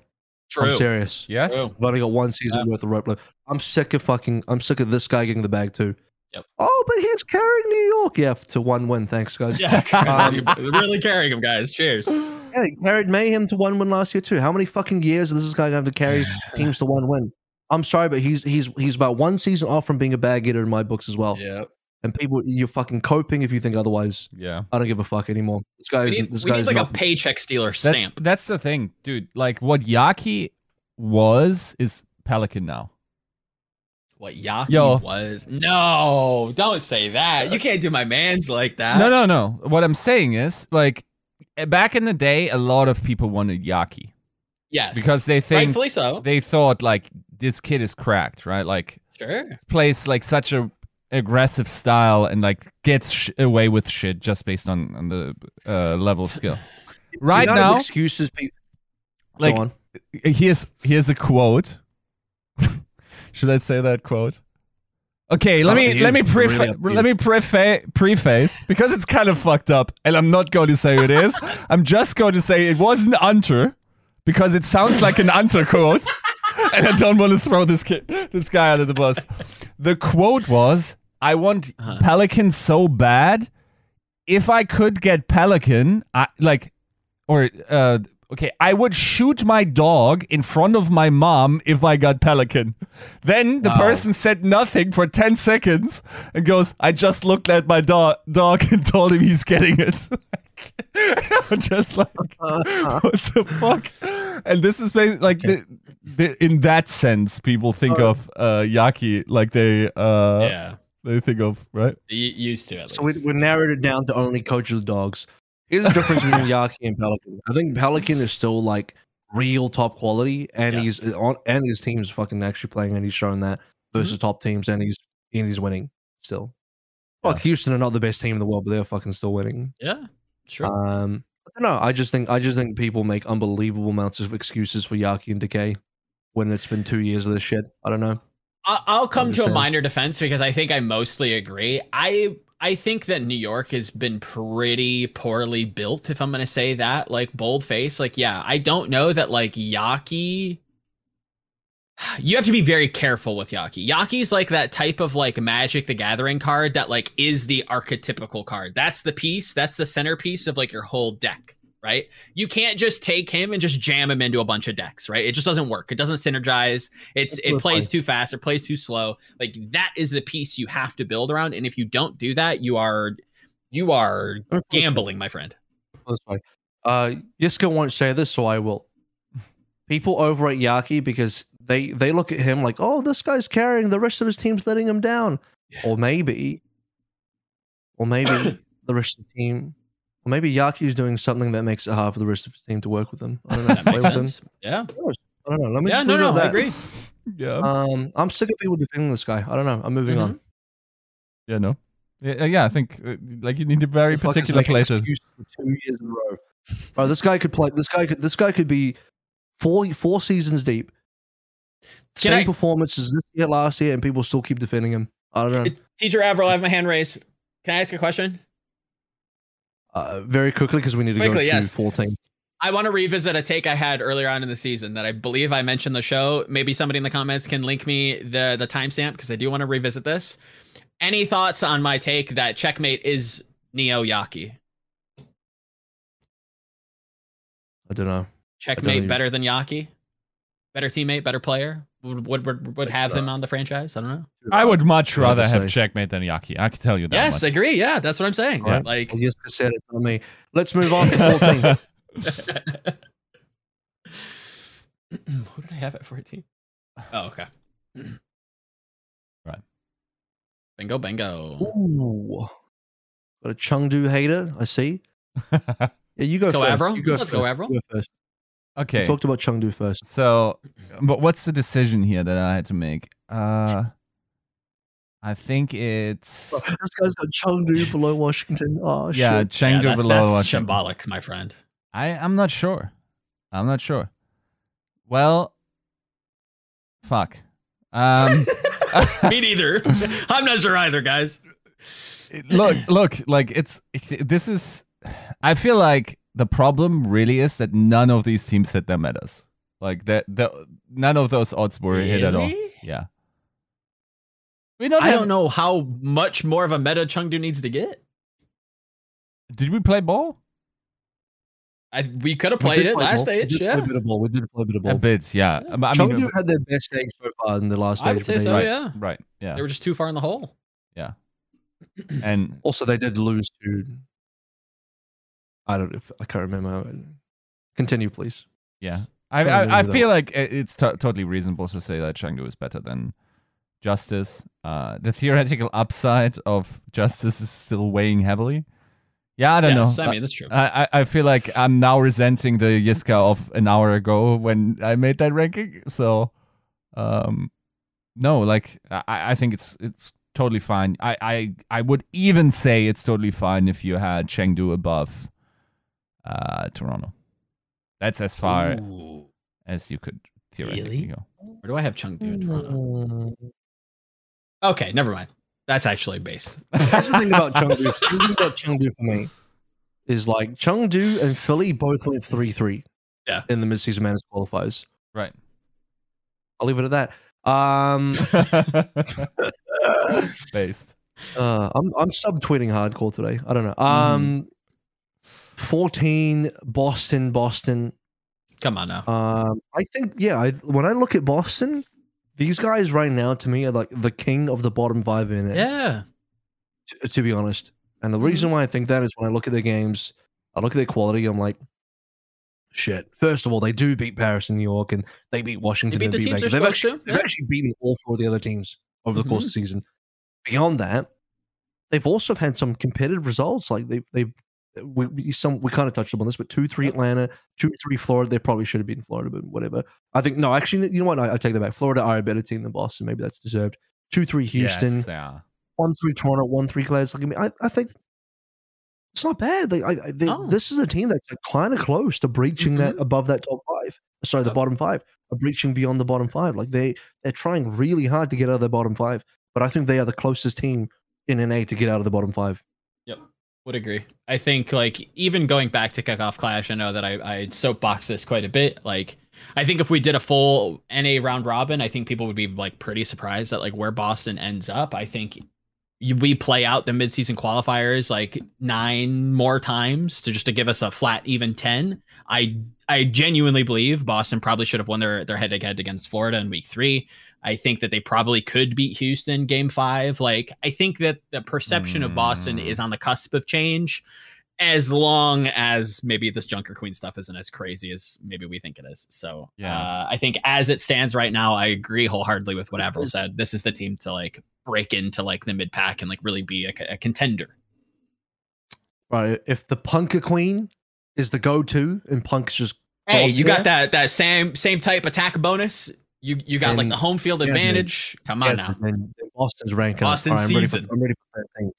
I'm serious. yes. True. I've only got one season worth of rope left. I'm sick of fucking. I'm sick of this guy getting the bag too. Yep. Oh, but he's carrying New York. Yeah, to one win. Thanks, guys. Yeah, Um, really carrying him, guys. Cheers. Yeah, he carried Mayhem to one win last year too. How many fucking years is this guy going to have to carry teams to one win? I'm sorry, but he's he's he's about one season off from being a bag getter in my books as well. Yeah. And people, you're fucking coping if you think otherwise. Yeah. I don't give a fuck anymore. This guy We is need, this we need like not. a paycheck stealer stamp. that's the thing, dude. Like what Yaki was is Pelican now. What Yaki Yo. was? No, don't say that. You can't do my man's like that. No, no, no. What I'm saying is, like, eh, back in the day, a lot of people wanted Yaki Yes, because they think rightfully so. they thought like this kid is cracked, right? Like Sure. plays like such a aggressive style and like gets sh- away with shit just based on on the uh, level of skill. Right The amount of now, excuses. People, like go on. here's here's a quote. Should I say that quote? Okay, let me let me It's really prefa- up to you. let me prefa- preface because it's kind of fucked up, and I'm not going to say who it is. I'm just going to say it wasn't Unter because it sounds like an Unter quote, and I don't want to throw this kid this guy under the bus. The quote was, "I want Uh-huh. Pelican so bad. If I could get Pelican, I like, or uh, okay, I would shoot my dog in front of my mom if I got Pelican." Then the Wow. person said nothing for ten seconds and goes, "I just looked at my do- dog and told him he's getting it." I'm just like, what the fuck? And this is basically like the, the, in that sense, people think Uh, of uh, Yaki like they uh, yeah, they think of right. y- used to at So we, we narrowed it down to only coaches of dogs. Here's the difference between Yaki and Pelican. I think Pelican is still like real top quality, and he's on, and his team's fucking actually playing, and he's showing that versus Mm-hmm. top teams, and he's and he's winning still. Fuck, Houston are not the best team in the world, but they're fucking still winning. yeah, sure. Um, I don't know. I just think I just think people make unbelievable amounts of excuses for Yaki and Decay when it's been two years of this shit. I don't know. I'll come to a minor defense because I think I mostly agree. I I think that New York has been pretty poorly built, if I'm gonna say that. Like bold face, like yeah, I don't know that like Yaki. You have to be very careful with Yaki. Yaki's like that type of like Magic the Gathering card that like is the archetypical card. That's the piece. That's the centerpiece of like your whole deck, right? You can't just take him and just jam him into a bunch of decks, right? It just doesn't work. It doesn't synergize. It's it plays too fast. It plays too slow. Like that is the piece you have to build around. And if you don't do that, you are you are gambling, my friend. Uh, Yiska won't say this, so I will. People overrate Yaki because they they look at him like, oh, this guy's carrying, the rest of his team's letting him down, or maybe, or maybe the rest of the team, or maybe Yaki's doing something that makes it hard for the rest of his team to work with him. I don't know. That makes with him. sense. Yeah. I don't know. Let me Yeah, just no, no, at I agree. Yeah, Um, I'm sick of people defending this guy. I don't know. I'm moving Mhm. on. yeah, no, yeah, yeah. I think uh, like you need a very The particular making place. to- excuses for two years in a row. Bro, this guy could play. This guy could. This guy could be four four seasons deep. Can Same I- performances this year, last year, and people still keep defending him. I don't know. Teacher Avril, I have my hand raised. Can I ask a question? uh, very quickly because we need to quickly, go to yes. 14. I want to revisit a take I had earlier on in the season that I believe I mentioned the show. Maybe somebody in the comments can link me the the timestamp because I do want to revisit this. Any thoughts on my take that checkmate is Neo Yaki? I don't know. Checkmate don't better than Yaki? Better teammate, better player? Would would would, would have him uh, on the franchise? I don't know. I would much Hard rather have say. checkmate than Yaki. I can tell you that. Yes, much. agree. Yeah, that's what I'm saying. Yeah. Like Well, yes, I said it, not me. Let's move on to 14. Who did I have at 14? Oh, okay. Right. Bingo, bingo. Ooh. Got a Chengdu hater, I see. Yeah, you go Go first. Avril. You go Let's first. go, Avril. You go first. We okay. talked about Chengdu first. So, but what's the decision here that I had to make? Uh, I think it's This guy's got Chengdu below Washington. Oh, yeah, shit. Chengdu yeah, that's, below that's Washington. symbolic, my friend. I I'm not sure. I'm not sure. Well, fuck. Um, Me neither. I'm not sure either, guys. look, look, like it's this is. I feel like the problem really is that none of these teams hit their metas. Like that, the none of those odds were hit at all. Yeah. We don't. I have, don't know how much more of a meta Chengdu needs to get. Did we play ball? I, we could have played it play last ball. We stage, did play yeah. a bit of ball. We did play a bit of A ball. bit, yeah. Yeah. Um, I mean, Chengdu uh, had their best stage so far in the last stage. I would say so, right. yeah. right, yeah. They were just too far in the hole. Yeah. and Also, they did lose to. I don't. If, I can't remember. Continue, please. Yeah, I I, I feel like it's to- totally reasonable to say that Chengdu is better than Justice. Uh, the theoretical upside of Justice is still weighing heavily. Yeah, I don't yes, know. I mean, that's true. I, I I feel like I'm now resenting the Yiska of an hour ago when I made that ranking. So, um, no, like I, I think it's it's totally fine. I, I I would even say it's totally fine if you had Chengdu above uh Toronto. That's as far Ooh. as you could theoretically Really? go. Where do I have Chengdu in Toronto? Mm. Okay, never mind. That's actually based. That's the thing about Chengdu. The thing about Chengdu for me is like Chengdu and Philly both went three three. Yeah. In the midseason madness qualifiers. Right. I'll leave it at that. Um, Based. uh, I'm I'm subtweeting hardcore today. I don't know. Um, fourteen Boston Boston. Come on now. Um, I think yeah. I, when I look at Boston, these guys right now to me are like the king of the bottom five in it. Yeah. t- to be honest. And the Mm-hmm. reason why I think that is when I look at their games, I look at their quality, I'm like, shit. First of all, they do beat Paris and New York, and they beat Washington. beat and the beat teams Vegas. They've actually, to, they've actually beaten all four of the other teams over the course Mhm. of the season. Beyond that, they've also had some competitive results. Like they've they've Uh, we, we some we kind of touched upon this, but two three Atlanta, two three Florida. They probably should have been Florida, but whatever. I think no, actually, you know what? I, I take that back. Florida are a better team than Boston. Maybe that's deserved. Two three Houston Yes, yeah. one three Toronto, one three Glass. Like, I mean, I, I think it's not bad. Like, I, I, they, No. this is a team that's kind of close to breaching that mm-hmm. above that top five. Sorry, the bottom five, are breaching beyond the bottom five. Like they they're trying really hard to get out of the bottom five, but I think they are the closest team in NA to get out of the bottom five. Would agree. I think like even going back to kickoff clash, I know that I I soapbox this quite a bit. Like I think if we did a full NA round robin, I think people would be like pretty surprised at like where Boston ends up. I think we play out the midseason qualifiers like nine more times to just to give us a flat even 10 i i genuinely believe boston probably should have won their their head to head against florida in week three i think that they probably could beat houston game five like i think that the perception of boston Mm. is on the cusp of change as long as maybe this junker queen stuff isn't as crazy as maybe we think it is so Yeah. uh, i think as it stands right now i agree wholeheartedly with what avril said this is the team to like break into like the mid pack and like really be a, a contender Right. If the Punker Queen is the go to and Punk's just Hey, you got that that same same type attack bonus. You you got like the home field yeah, advantage. Come on Yeah, now. Boston's ranking. Boston right, I'm ready for- season. I'm ready for 13.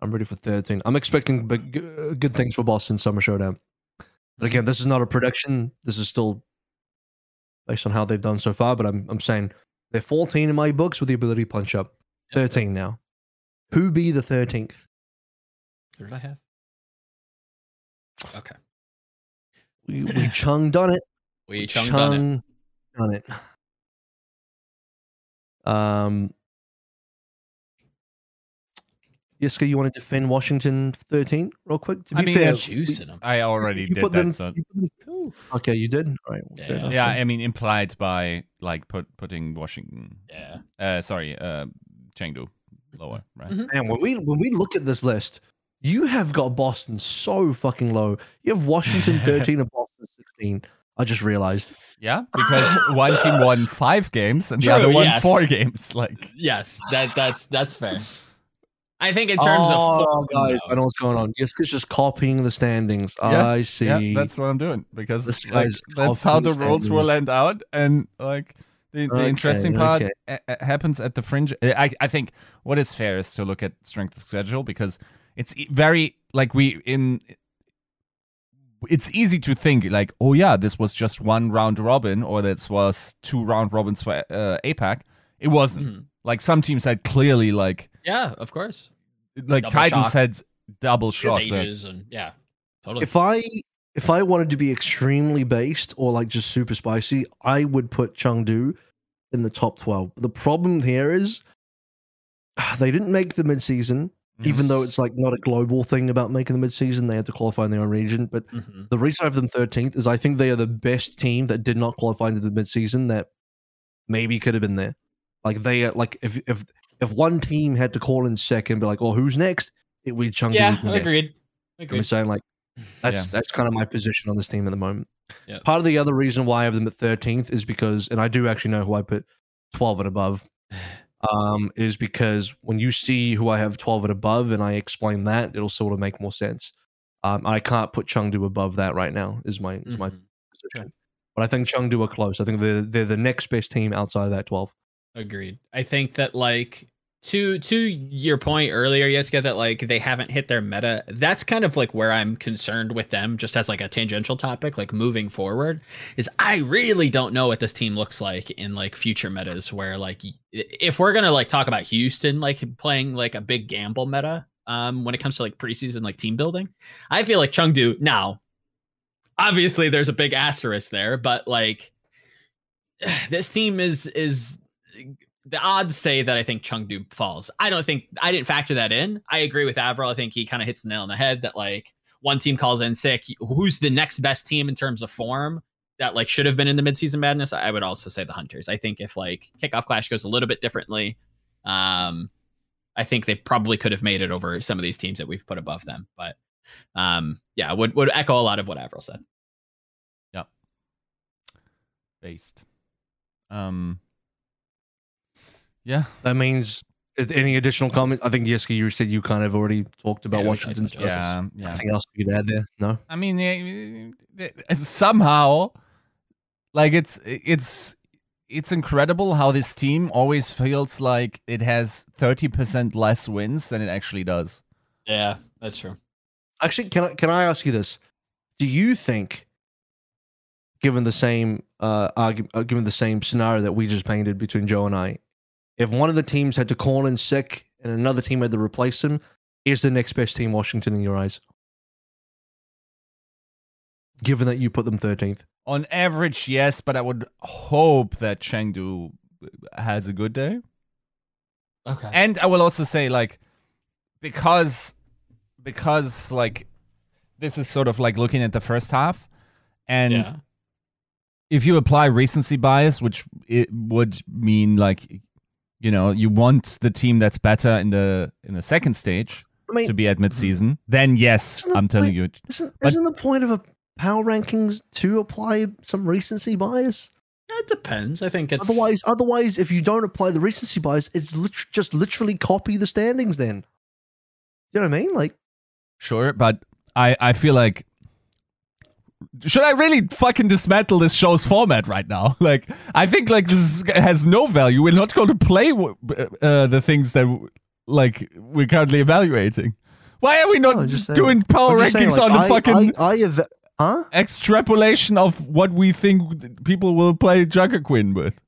I'm ready for 13. I'm expecting big, uh, good things for Boston Summer Showdown. But again, this is not a prediction. This is still based on how they've done so far. But I'm I'm saying they're 14 in my books with the ability to punch up. 13 now. Who be the 13th? Who did I have? Okay. We, we chung done it. We chung done it. Done it. Um, Yiska, you want to defend Washington 13 real quick? To I be mean, fair, it's them. I already you did put that. them, so- you put them- Oof. Okay, you did. All right. well, Yeah. yeah, I mean, implied by like put putting Washington. Yeah. Uh, sorry, uh, Chengdu lower, right? Mhm. Man, when we when we look at this list, you have got Boston so fucking low. You have Washington 13 and Boston 16. I just realized. Yeah, because one team won five games and the other won yes. four games. Like, Yes, that that's that's fair. I think in terms oh, of form, guys, though, I know what's going on. Yes, it's just copying the standings. Yeah, I see. yeah, that's what I'm doing because This like, guy's that's how the copying rules will end out. And like the, the Okay, interesting part okay. a- a- happens at the fringe. I I think what is fair is to look at strength of schedule because it's very like we in. It's easy to think like, oh yeah, this was just one round robin, or this was two round robins for uh, APAC. It wasn't. Mhm. Like some teams had clearly like yeah, of course, like Double Titans shock. had double shot. stages and yeah, totally. If I if I wanted to be extremely based or like just super spicy, I would put Chengdu in the top 12. The problem here is they didn't make the midseason, even though it's like not a global thing about making the midseason. They had to qualify in their own region. But Mhm. the reason I have them 13th is I think they are the best team that did not qualify into the midseason that maybe could have been there. Like they are like if if if one team had to call in second, be like, oh, who's next? It would Chengdu. yeah, we can get. agreed. I'm saying like that's Yeah. that's kind of my position on this team at the moment. Yeah. Part of the other reason why I have them at 13th is because, and I do actually know who I put 12 and above, um, is because when you see who I have 12 and above, and I explain that, it'll sort of make more sense. Um, I can't put Chengdu above that right now. Is my is my Mhm. position. But I think Chengdu are close. I think they're they're the next best team outside of that 12. Agreed. I think that like to to your point earlier, Jessica, that like they haven't hit their meta. That's kind of like where I'm concerned with them, just as like a tangential topic, like moving forward, is I really don't know what this team looks like in like future metas. Where like if we're gonna like talk about Houston like playing like a big gamble meta, um, when it comes to like preseason like team building, I feel like Chengdu now. Obviously, there's a big asterisk there, but like this team is is the odds say that I think Chengdu falls. I don't think I didn't factor that in. I agree with Avril. I think he kind of hits the nail on the head that like one team calls in sick. Who's the next best team in terms of form that like should have been in the midseason madness? I would also say the Hunters. I think if like kickoff clash goes a little bit differently, um, I think they probably could have made it over some of these teams that we've put above them. But um, yeah, would would echo a lot of what Avril said. Yep. Based. Um. Yeah. That means any additional comments? I think Yiska, you said you kind of already talked about Yeah, we Washington's. Justice. Yeah. Yeah. Anything else you could add there? No. I mean, eh, eh, eh, somehow, like it's it's it's incredible how this team always feels like it has thirty percent less wins than it actually does. Yeah, that's true. Actually, can I can I ask you this? Do you think, given the same uh, argument, uh, given the same scenario that we just painted between Joe and I, if one of the teams had to call in sick and another team had to replace him, is the next best team Washington in your eyes? Given that you put them thirteenth, On average, yes, but I would hope that Chengdu has a good day. Okay. And I will also say, like, because because like this is sort of like looking at the first half, and yeah. if you apply recency bias, which it would mean like, you know, you want the team that's better in the in the second stage I mean, to be at midseason, mm-hmm. then yes, the I'm telling you, isn't, but- isn't the point of a power rankings to apply some recency bias? It depends. I think it's Otherwise, otherwise, if you don't apply the recency bias, it's lit- just literally copy the standings. Then, you know what I mean? Like, sure, but I I feel like. Should I really fucking dismantle this show's format right now? Like, I think like this is- has no value. We're not going to play w- uh, the things that like we're currently evaluating. Why are we not No, just saying- doing power I'm saying, rankings like, on the I, fucking I, I eva- huh? extrapolation of what we think people will play Junker Queen with?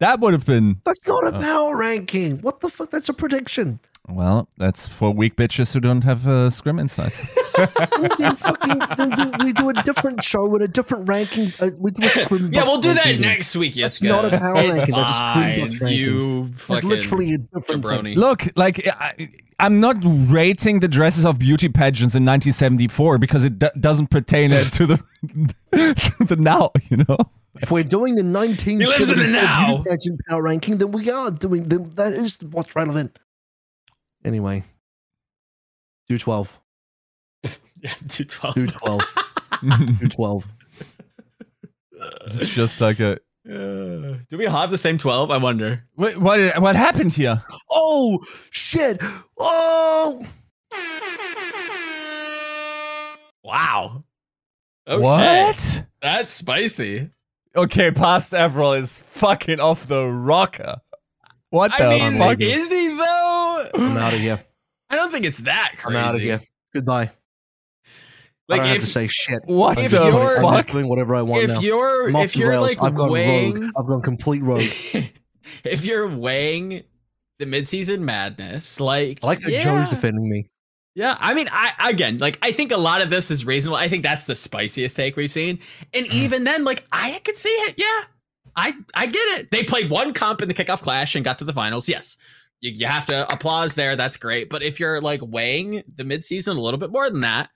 That would have been That's not a power ranking. What the fuck? That's a prediction. well. That's for weak bitches who don't have uh, scrim insights. then, then fucking, then do, we do a different show with a different ranking. Uh, we do a scrim Yeah, we'll do that ranking. next week. Yes, not a power it's ranking, that's a fine. screen box ranking. You It's fucking literally a different thing. Look, like I, I'm not rating the dresses of beauty pageants in 1974 because it d- doesn't pertain it to the to the now. You know. If we're doing the lives in the now. beauty power ranking, then we are doing then that is what's relevant. Anyway, do 12. Yeah, two twelve. Do 12. do 12. it's just like a Uh, do we have the same twelve? I wonder. what what, what happened here? Oh, shit. Oh. Wow. Okay. What? That's spicy. Okay, past Avril is fucking off the rocker. What the I mean, fuck? is he though? I'm out of here. I don't think it's that crazy. I'm out of here. Goodbye. Like I don't if have to say shit. What if the you're- I'm fuck? doing whatever I want if now. you're if you're rails. like I've gone weighing rogue. I've gone complete rogue. if you're weighing the midseason madness, like I like that yeah, Joe's defending me. Yeah, I mean, I again, like, I think a lot of this is reasonable. I think that's the spiciest take we've seen, and Mm. even then, like, I could see it. Yeah, I I get it. They played one comp in the kickoff clash and got to the finals. Yes, you, you have to applause there. That's great. But if you're like weighing the midseason a little bit more than that,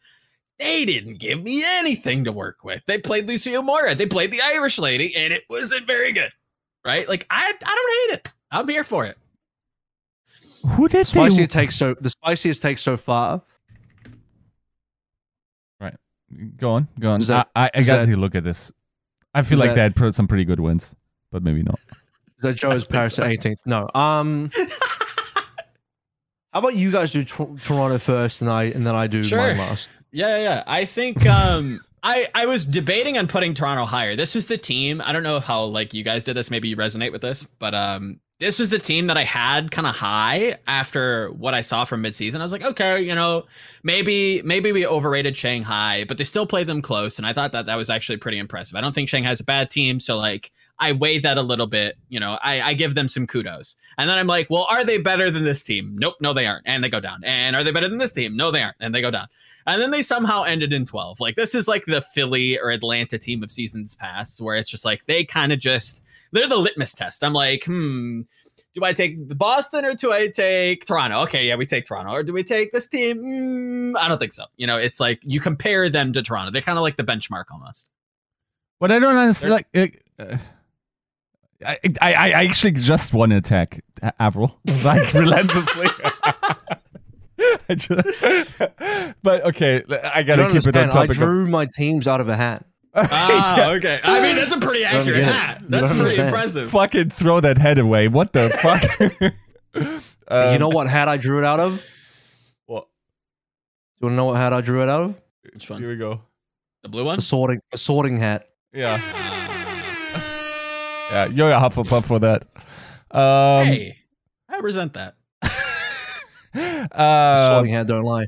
they didn't give me anything to work with. They played Lucio Moira. They played the Irish lady, and it wasn't very good. Right? Like, I I don't hate it. I'm here for it. Who did Spiciest they? take so the spiciest take so far. Right, go on, go on. Is that- I, I, I is got that- to look at this. I feel is like that- they had pro- some pretty good wins, but maybe not. Is that Joe's think Paris at 18th? No. Um. How about you guys do Tor- Toronto first, and I and then I do Sure. mine last. Yeah, yeah, yeah. I think um I I was debating on putting Toronto higher. This was the team. I don't know if how like you guys did this, maybe you resonate with this, but um this was the team that I had kind of high after what I saw from midseason. I was like, okay, you know, maybe maybe we overrated Shanghai, but they still played them close, and I thought that that was actually pretty impressive. I don't think Shanghai's a bad team, so like I weigh that a little bit. You know, I, I give them some kudos, and then I'm like, well, are they better than this team? Nope, no, they aren't, and they go down. And are they better than this team? No, they aren't, and they go down. And then they somehow ended in 12. Like this is like the Philly or Atlanta team of seasons past, where it's just like they kind of just they're the litmus test. I'm like, hmm, do I take Boston or do I take Toronto? Okay, yeah, we take Toronto. Or do we take this team? Mm, I don't think so. You know, it's like you compare them to Toronto. They're kind of like the benchmark almost. What I don't understand, like, uh, I, I, I actually just want to attack A- Avril, like relentlessly. I but okay, I gotta don't keep it on understand, I drew my teams out of a hat. Ah, Yeah. okay. I mean, that's a pretty accurate hat. That's pretty understand. impressive. Fucking throw that head away. What the fuck? Um, you know what hat I drew it out of? What? Do you want to know what hat I drew it out of? It's Which Here we go. The blue one? A sorting, a sorting hat. Yeah, Ah. yeah. You're a Hufflepuff for that. Um, hey, I resent that. A uh, sorting hat, don't lie.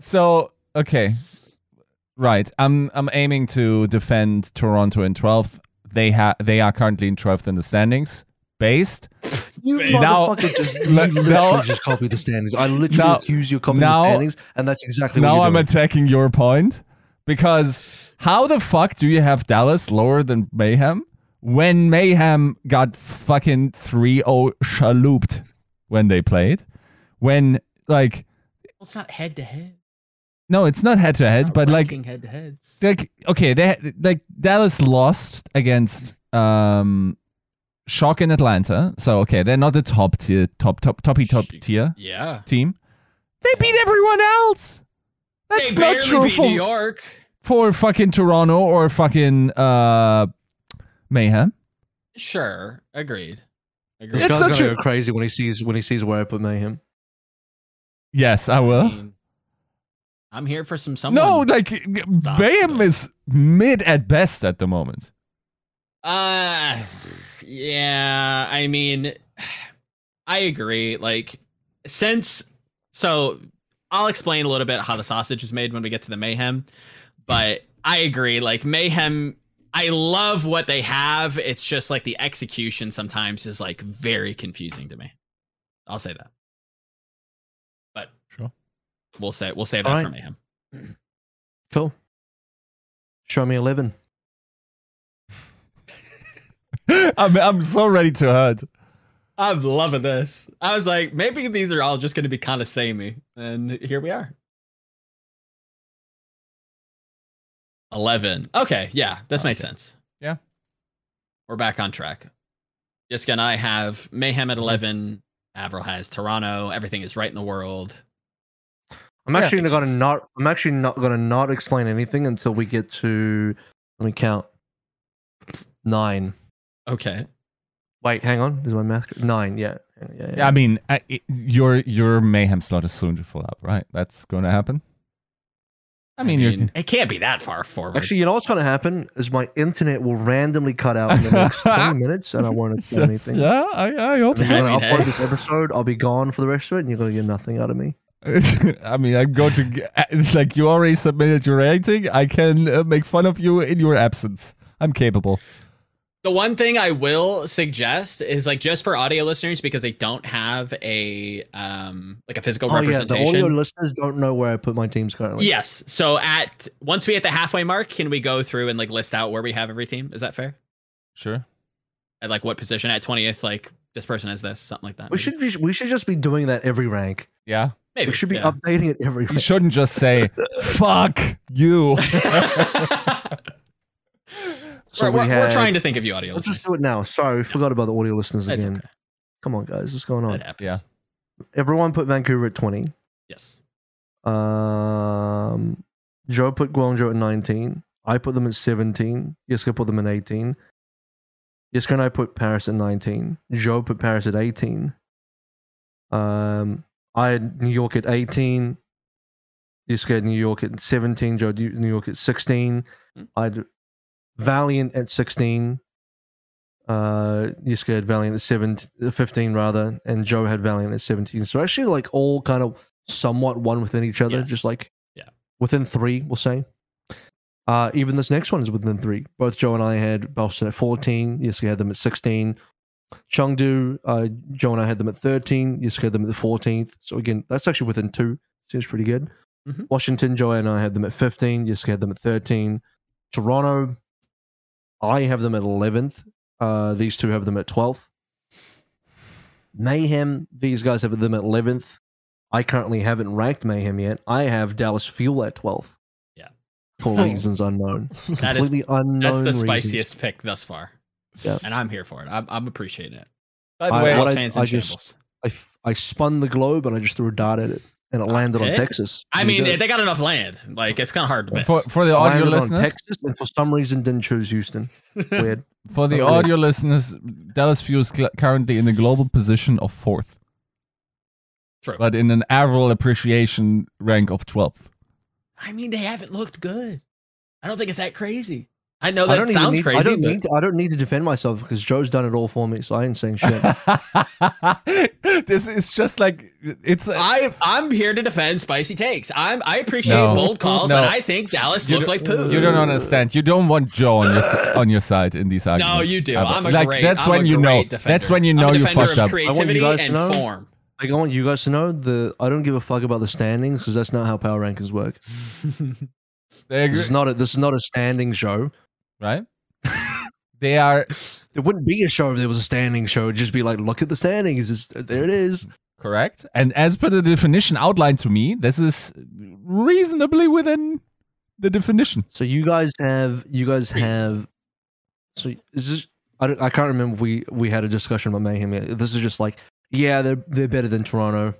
So okay, right. I'm I'm aiming to defend Toronto in 12th. They have they are currently in 12th in the standings. Based You Now- motherfucker just, you Now- just copy the standings. I literally Now- accuse you of copying now- the standings, and that's exactly what now you're I'm doing. attacking your point because how the fuck do you have Dallas lower than Mayhem when Mayhem got fucking 3-0 shalooped when they played? When like Well, it's not head to head. No, it's not head to head, but like head to heads. like okay, they like Dallas lost against um Shock in Atlanta. So okay, they're not the top tier top top toppy top Shit. tier Yeah. team. They beat everyone else. That's they not true beat for, New York. for fucking Toronto or fucking uh Mayhem. Sure, agreed. This Agreed. It's guy's not gonna true. go crazy when he sees when he sees where I put mayhem. Yes, I I will. mean, I'm here for some someone. No, like Mayhem is mid at best at the moment. Uh yeah, I mean I agree. Like since so I'll explain a little bit how the sausage is made when we get to the mayhem, but I agree like mayhem I love what they have. It's just like the execution sometimes is like very confusing to me. I'll say that. But Sure. we'll say we'll say that All right. for mayhem. Cool. Show me eleven. I'm I'm so ready to hurt. I'm loving this. I was like, maybe these are all just going to be kind of samey, and here we are. Eleven. Okay, yeah, this makes sense. Yeah. we're back on track. Yiska and I have Mayhem at mm-hmm. eleven. Avril has Toronto. Everything is right in the world. I'm actually makes gonna sense. not. I'm actually not gonna not explain anything until we get to. Let me count. Nine. Okay. Wait, hang on. Is my math correct? nine? Yeah. Yeah. yeah, Yeah, I mean, I, it, your your mayhem slot is soon to fill up, right? That's going to happen. I mean, you're it can't be that far forward. Actually, you know what's gonna happen is my internet will randomly cut out in the next 20 minutes, and I won't explain anything. yeah, I, I hope And so. then when I I upload this episode, I'll be gone for the rest of it, and you're gonna get nothing out of me. I mean, I'm going to g- like you already submitted your rating. I can uh, make fun of you in your absence. I'm capable. The one thing I will suggest is like just for audio listeners because they don't have a um like a physical Oh yeah, the representation. audio listeners don't know where I put my teams currently. yes. So at once we hit the halfway mark, can we go through and like list out where we have every team? Is that fair? Sure. At like what position at 20th like this person has this, something like that. we maybe? should be, we should just be doing that every rank. Yeah. Maybe We should be yeah. updating it every You shouldn't just say "fuck you." So we're, we we're- we're trying to think of you audio Let's listeners. just do it now. Sorry, we forgot about the audio listeners It's again. okay. Come on, guys, what's going on? It. Yeah. Everyone put Vancouver at 20. Yes. Um, Joe put Guangzhou at 19. I put them at 17. Yiska put them at 18. Yiska and I put Paris at 19. Joe put Paris at 18. Um, I had New York at 18. Yiska had New York at 17. Joe had New York at 16. Hmm. I had Valiant at 16. Uh, Yiska had Valiant at 17, 15 rather, and Joe had Valiant at 17. So actually, like all kind of somewhat one within each other, Yes. just like Yeah. within three, we'll say. Uh, even this next one is within three. Both Joe and I had Boston at 14. Yiska had them at 16. Chengdu, uh, Joe and I had them at 13. You had them at the 14th. So again, that's actually within two. Seems pretty good. Mhm. Washington, Joe and I had them at 15. You had them at 13. Toronto, I have them at 11th. Uh, these two have them at 12th. Mayhem, these guys have them at 11th. I currently haven't ranked Mayhem yet. I have Dallas Fuel at 12th. Yeah. For That's- reasons unknown. That is- Completely unknown. That's the reasons. spiciest pick thus far. Yeah. And I'm here for it. I'm, I'm appreciating it. By the I- way, what Dallas I- fans in I just- shambles. I, f- I spun the globe and I just threw a dot at it. And it ah, landed Okay. on Texas. I mean, good. they got enough land. Like it's kind of hard to miss. for for the audio landed on listeners, Texas and for some reason didn't choose Houston. Weird. for the really? audio listeners, Dallas Fuel is cl- currently in the global position of fourth, True. but in an Avril appreciation rank of twelfth. I mean, they haven't looked good. I don't think it's that crazy. I know that don't sounds need, crazy, I don't but need to, I don't need to defend myself because Joe's done it all for me, so I ain't saying shit. this is just like it's. I I'm here to defend spicy takes. I'm I appreciate No. bold calls, No. and I think Dallas You looked like poo. you don't understand. You don't want Joe on your on your side in these arguments. no, you do. Abba. I'm a like great. that's I'm when a you know. defender. That's when you I'm know a you defender fucked of up. creativity guys to and know- form. like, I want you guys to know the I don't give a fuck about the standings because that's not how power rankings work. They This agree, is not a this is not a standing show. Right? They are It wouldn't be a show if there was a standing show. It'd just be like, look at the standings. It's just, there it is. correct, and as per the definition outlined to me, this is reasonably within the definition. So you guys have you guys Reason. have. So is this? I, don't, I can't remember if we we had a discussion about mayhem. Yet. This is just like yeah, they're they're better than Toronto,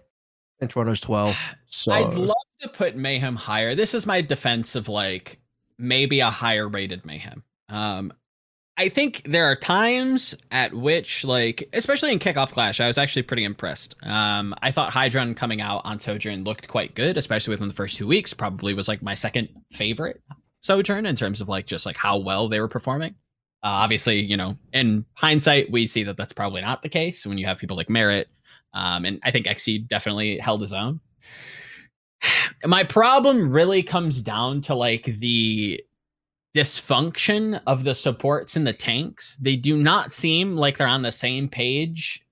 and Toronto's twelve. So I'd love to put Mayhem higher. This is my defense of like maybe a higher rated Mayhem. Um, I think there are times at which, like, especially in Kickoff Clash, I was actually pretty impressed. Um, I thought Hydron coming out on Sojourn looked quite good, especially within the first two weeks. Probably was like my second favorite Sojourn in terms of like just like how well they were performing. Uh, obviously, you know, in hindsight, we see that that's probably not the case when you have people like Merritt. Um, and I think XC definitely held his own. My problem really comes down to like the dysfunction of the supports and the tanks. They do not seem like they're on the same page.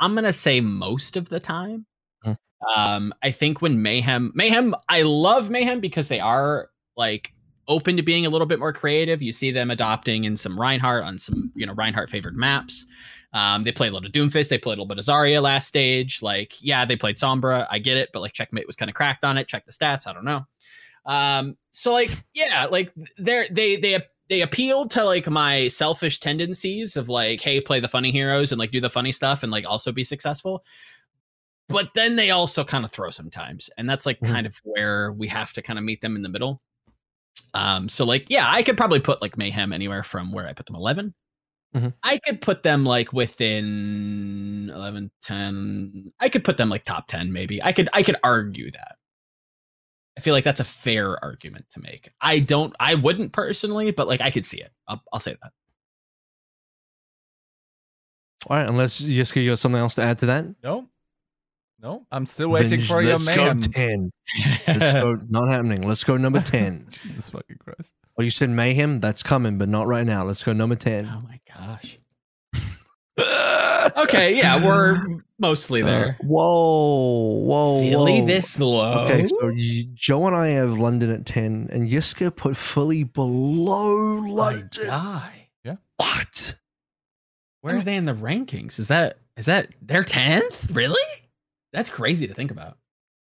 I'm gonna say most of the time. Hmm. Um, I think when Mayhem, Mayhem, I love Mayhem because they are like open to being a little bit more creative. You see them adopting in some Reinhardt on some, you know, Reinhardt favored maps. Um, they played a little Doomfist, they played a little bit of Zarya last stage. Like, yeah, they played Sombra. I get it, but like checkmate was kind of cracked on it. Check the stats. I don't know. Um, so like, yeah, like they're they they they appealed to like my selfish tendencies of like, hey, play the funny heroes and like do the funny stuff and like also be successful. But then they also kind of throw sometimes, and that's like Mhm. kind of where we have to kind of meet them in the middle. Um, so like, yeah, I could probably put like Mayhem anywhere from where I put them 11. Mhm. I could put them like within 11, 10. I could put them like top 10, maybe. I could I could argue that. I feel like that's a fair argument to make. I don't I wouldn't personally, but like I could see it. I'll, I'll say that. All right, unless Yiska, you got something else to add to that. No, no, I'm still waiting Then for your man. let's. Go 10. Let's go. Not happening. Let's go number 10. Jesus fucking Christ! Oh, you said mayhem? That's coming, but not right now. Let's go number 10. oh my gosh. Okay, yeah, we're mostly there. Uh, whoa, whoa, Philly whoa. this low. Okay, so y- Joe and I have London at 10, and Yiska put Philly below my London. Yeah. What? Where are they in the rankings? Is that is that their tenth? Really? That's crazy to think about.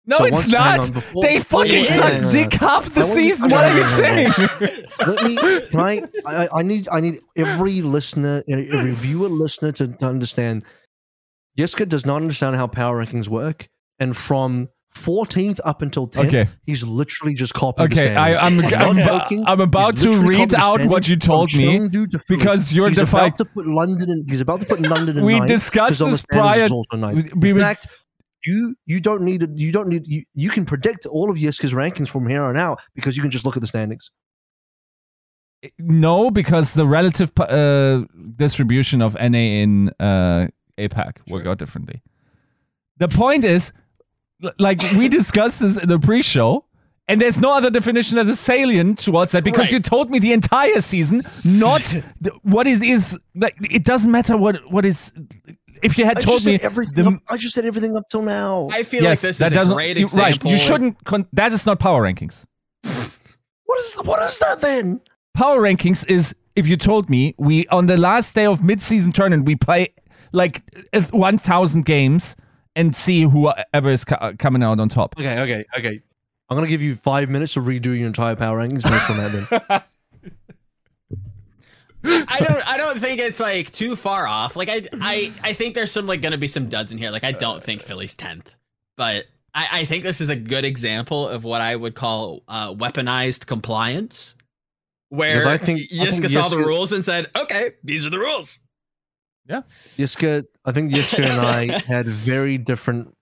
No, So it's not. before- they before fucking you- suck hang on. dick half the I want you- season. What are you saying? Let me. Can I, I? I need. I need every listener, every viewer, listener to, to understand. Jessica does not understand how power rankings work, and from 14th up until 10th, Okay. he's literally just copying. Okay, the I, I'm. I'm, not joking. I'm about to read out what you told me Chengdu to Philly. because you're he's defining. about to put London in. He's about to put London in. We ninth, discussed 'cause on the this prior. is also ninth. we- we in fact, you you don't need to, you don't need you, you can predict all of Yiska's rankings from here on out because you can just look at the standings. No, because the relative uh, distribution of NA in uh, APAC work Sure. out differently. The point is, like we discussed this in the pre-show, and there's no other definition as a salient towards that because Right. you told me the entire season, not what is is like. It doesn't matter what what is. If you had I told me everything. the- up, I just said everything up till now. I feel like this is a doesn't- great you- example. Right, you shouldn't. Con- that is not power rankings. what is what is that then? power rankings is if you told me we on the last day of mid-season tournament we play like uh, 1000 games and see whoever is co- coming out on top Okay, okay, okay. I'm gonna give you five minutes to redo your entire power rankings based on that. Then I don't I don't think it's like too far off. Like I I I think there's some like gonna be some duds in here. Like I don't think Philly's tenth, but I, I think this is a good example of what I would call uh, weaponized compliance, where I think- I Yiska think saw the rules and said, "Okay, these are the rules." Yeah, Yiska, I think Yiska and I had very different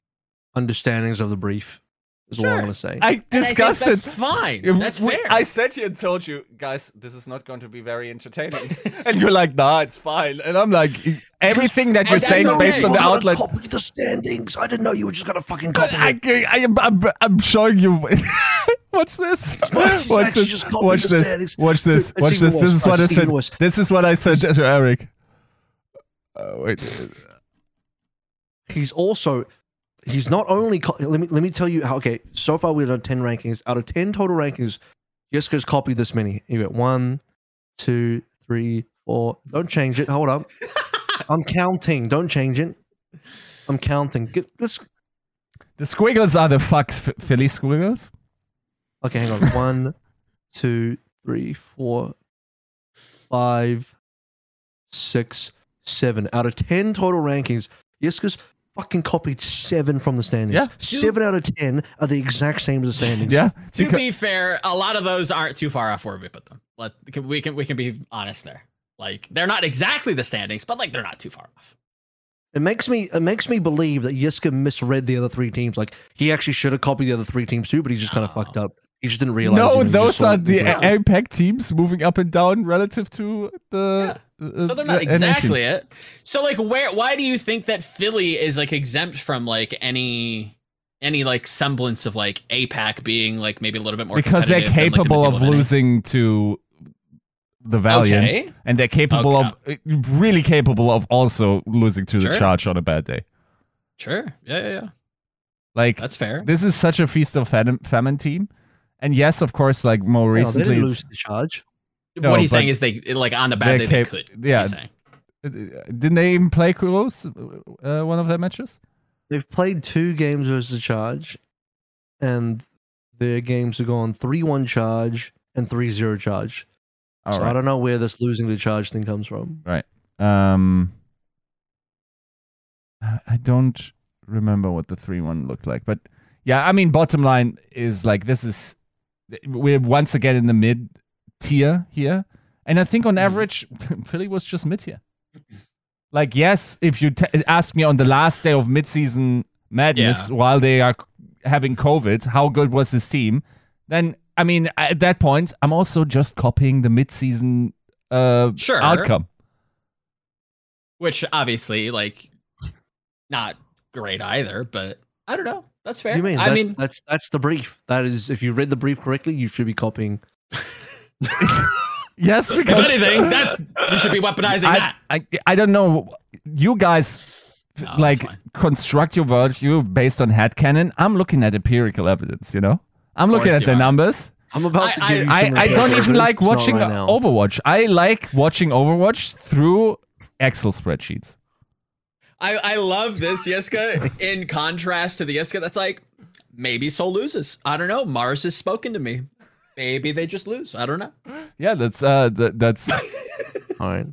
understandings of the brief. Is what I'm gonna say. i And I discussed that's it fine. If That's we- fair. I sat you and told you, guys, this is not going to be very entertaining. and you're like, nah, it's fine. And I'm like, everything that you're saying okay. based on the outlet. Copy the standings. I didn't know you were just gonna fucking copy I, it. I, am I'm, I'm showing you. Watch this. He's Watch this. just Watch this. standings. Watch this. It's Watch this. This is what I guys. It's even said. worse. This is what I said to Eric. Uh, wait. He's also he's not only co- let me let me tell you how okay so far we've done 10 rankings. Out of 10 total rankings Yiska's copied this many. You got one two three four. Don't change it. Hold up. I'm counting. Don't change it. I'm counting. Get, let's The squiggles are the fuck Philly squiggles. okay hang on. One two three four five six seven. Out of 10 total rankings Yiska's fucking copied seven from the standings Yeah. seven out of 10 are the exact same as the standings Yeah. to Because- be fair, a lot of those aren't too far off where we put them. Let can- we can we can be honest there. Like they're not exactly the standings, but like they're not too far off. It makes me it makes me believe that Yiska misread the other three teams. Like he actually should have copied the other three teams too, but he just kind of No. fucked up. He just didn't realize. no, you know, those are the Yeah. APAC teams moving up and down relative to the. uh, Uh, so they're not exactly it. So like where why do you think that Philly is like exempt from like any any like semblance of like APAC being like maybe a little bit more Because they're competitive than, like, the capable of losing to the Valiant, Okay. and they're capable Okay. of eh, really capable of also losing to the Charge on a bad day. Sure. Yeah, yeah, yeah. Like That's fair. this is such a feast of famine, famine team, and yes, of course, like more No, they recently, didn't lose the charge. No, what he's saying is they like on the bad day they're they could. yeah. He's saying. Uh, Didn't they even play close uh, one of their matches? They've played two games versus the Charge, and their games have gone 3 1 Charge and 3 0 Charge. All so I don't know where this losing to Charge thing comes from. Right. Um, I I don't remember what the three one looked like, but yeah, I mean, bottom line is like this is we're once again in the mid tier here, and I think on average, Philly was just mid tier. Like, yes, if you t- ask me on the last day of midseason madness Yeah. while they are having COVID, how good was this team? Then, I mean, at that point, I'm also just copying the midseason uh, Sure. outcome. Which obviously, like, not great either, but I don't know. That's fair. Do you mean? I That- mean, that's that's the brief. That is, if you read the brief correctly, you should be copying. Yes, if anything, that's we should be weaponizing that. I, I I don't know. You guys oh, No, like construct your worldview based on headcanon. I'm looking at empirical evidence. You know, I'm looking at the are. numbers. I'm about to I- give you I, some I don't even like watching right. Overwatch. I like watching Overwatch through Excel spreadsheets. I, I love this Yiska in contrast to the Yiska that's like, maybe Seoul loses. I don't know. Mars has spoken to me. Maybe they just lose. I don't know. Yeah, that's uh that, that's All right.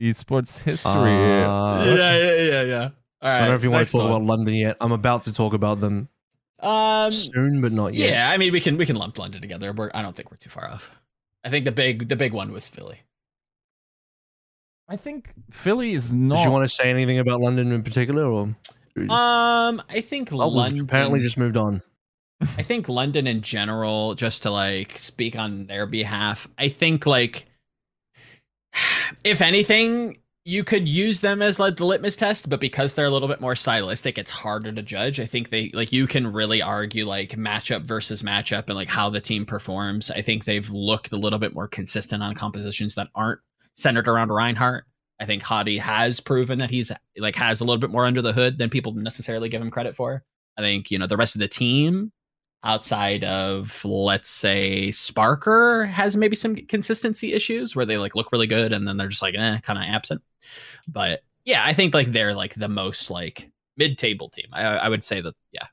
esports history. Uh, yeah, yeah, yeah, yeah. All I don't know if you want to talk one. about London yet. I'm about to talk about them Um, soon, but not yet. yeah, I mean, we can we can lump London together. We're, I don't think we're too far off. I think the big the big one was Philly. I think Philly is not. Did you want to say anything about London in particular, or Um, I think Oh, London. apparently just moved on? I think London in general, just to like speak on their behalf, I think like if anything, you could use them as like the litmus test, but because they're a little bit more stylistic, it's harder to judge. I think they like you can really argue like matchup versus matchup and like how the team performs. I think they've looked a little bit more consistent on compositions that aren't centered around Reinhardt. I think Hadi has proven that he's like has a little bit more under the hood than people necessarily give him credit for. I think, you know, the rest of the team outside of let's say Sparker has maybe some consistency issues where they like look really good and then they're just like eh, kind of absent. But yeah, I think like they're like the most like mid-table team. I, I would say that yeah,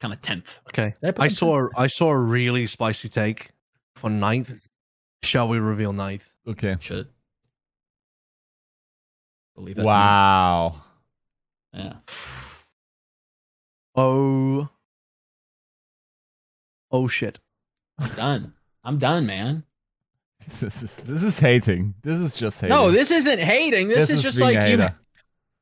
kind of tenth. Okay. Did put I saw I saw a really spicy take for ninth. Shall we reveal ninth? okay. tenth? should believe that's Wow. me. Yeah. Oh. Oh shit. I'm done. I'm done, man. This is this is hating. This is just hating. No, this isn't hating. This, is, just like you. hater.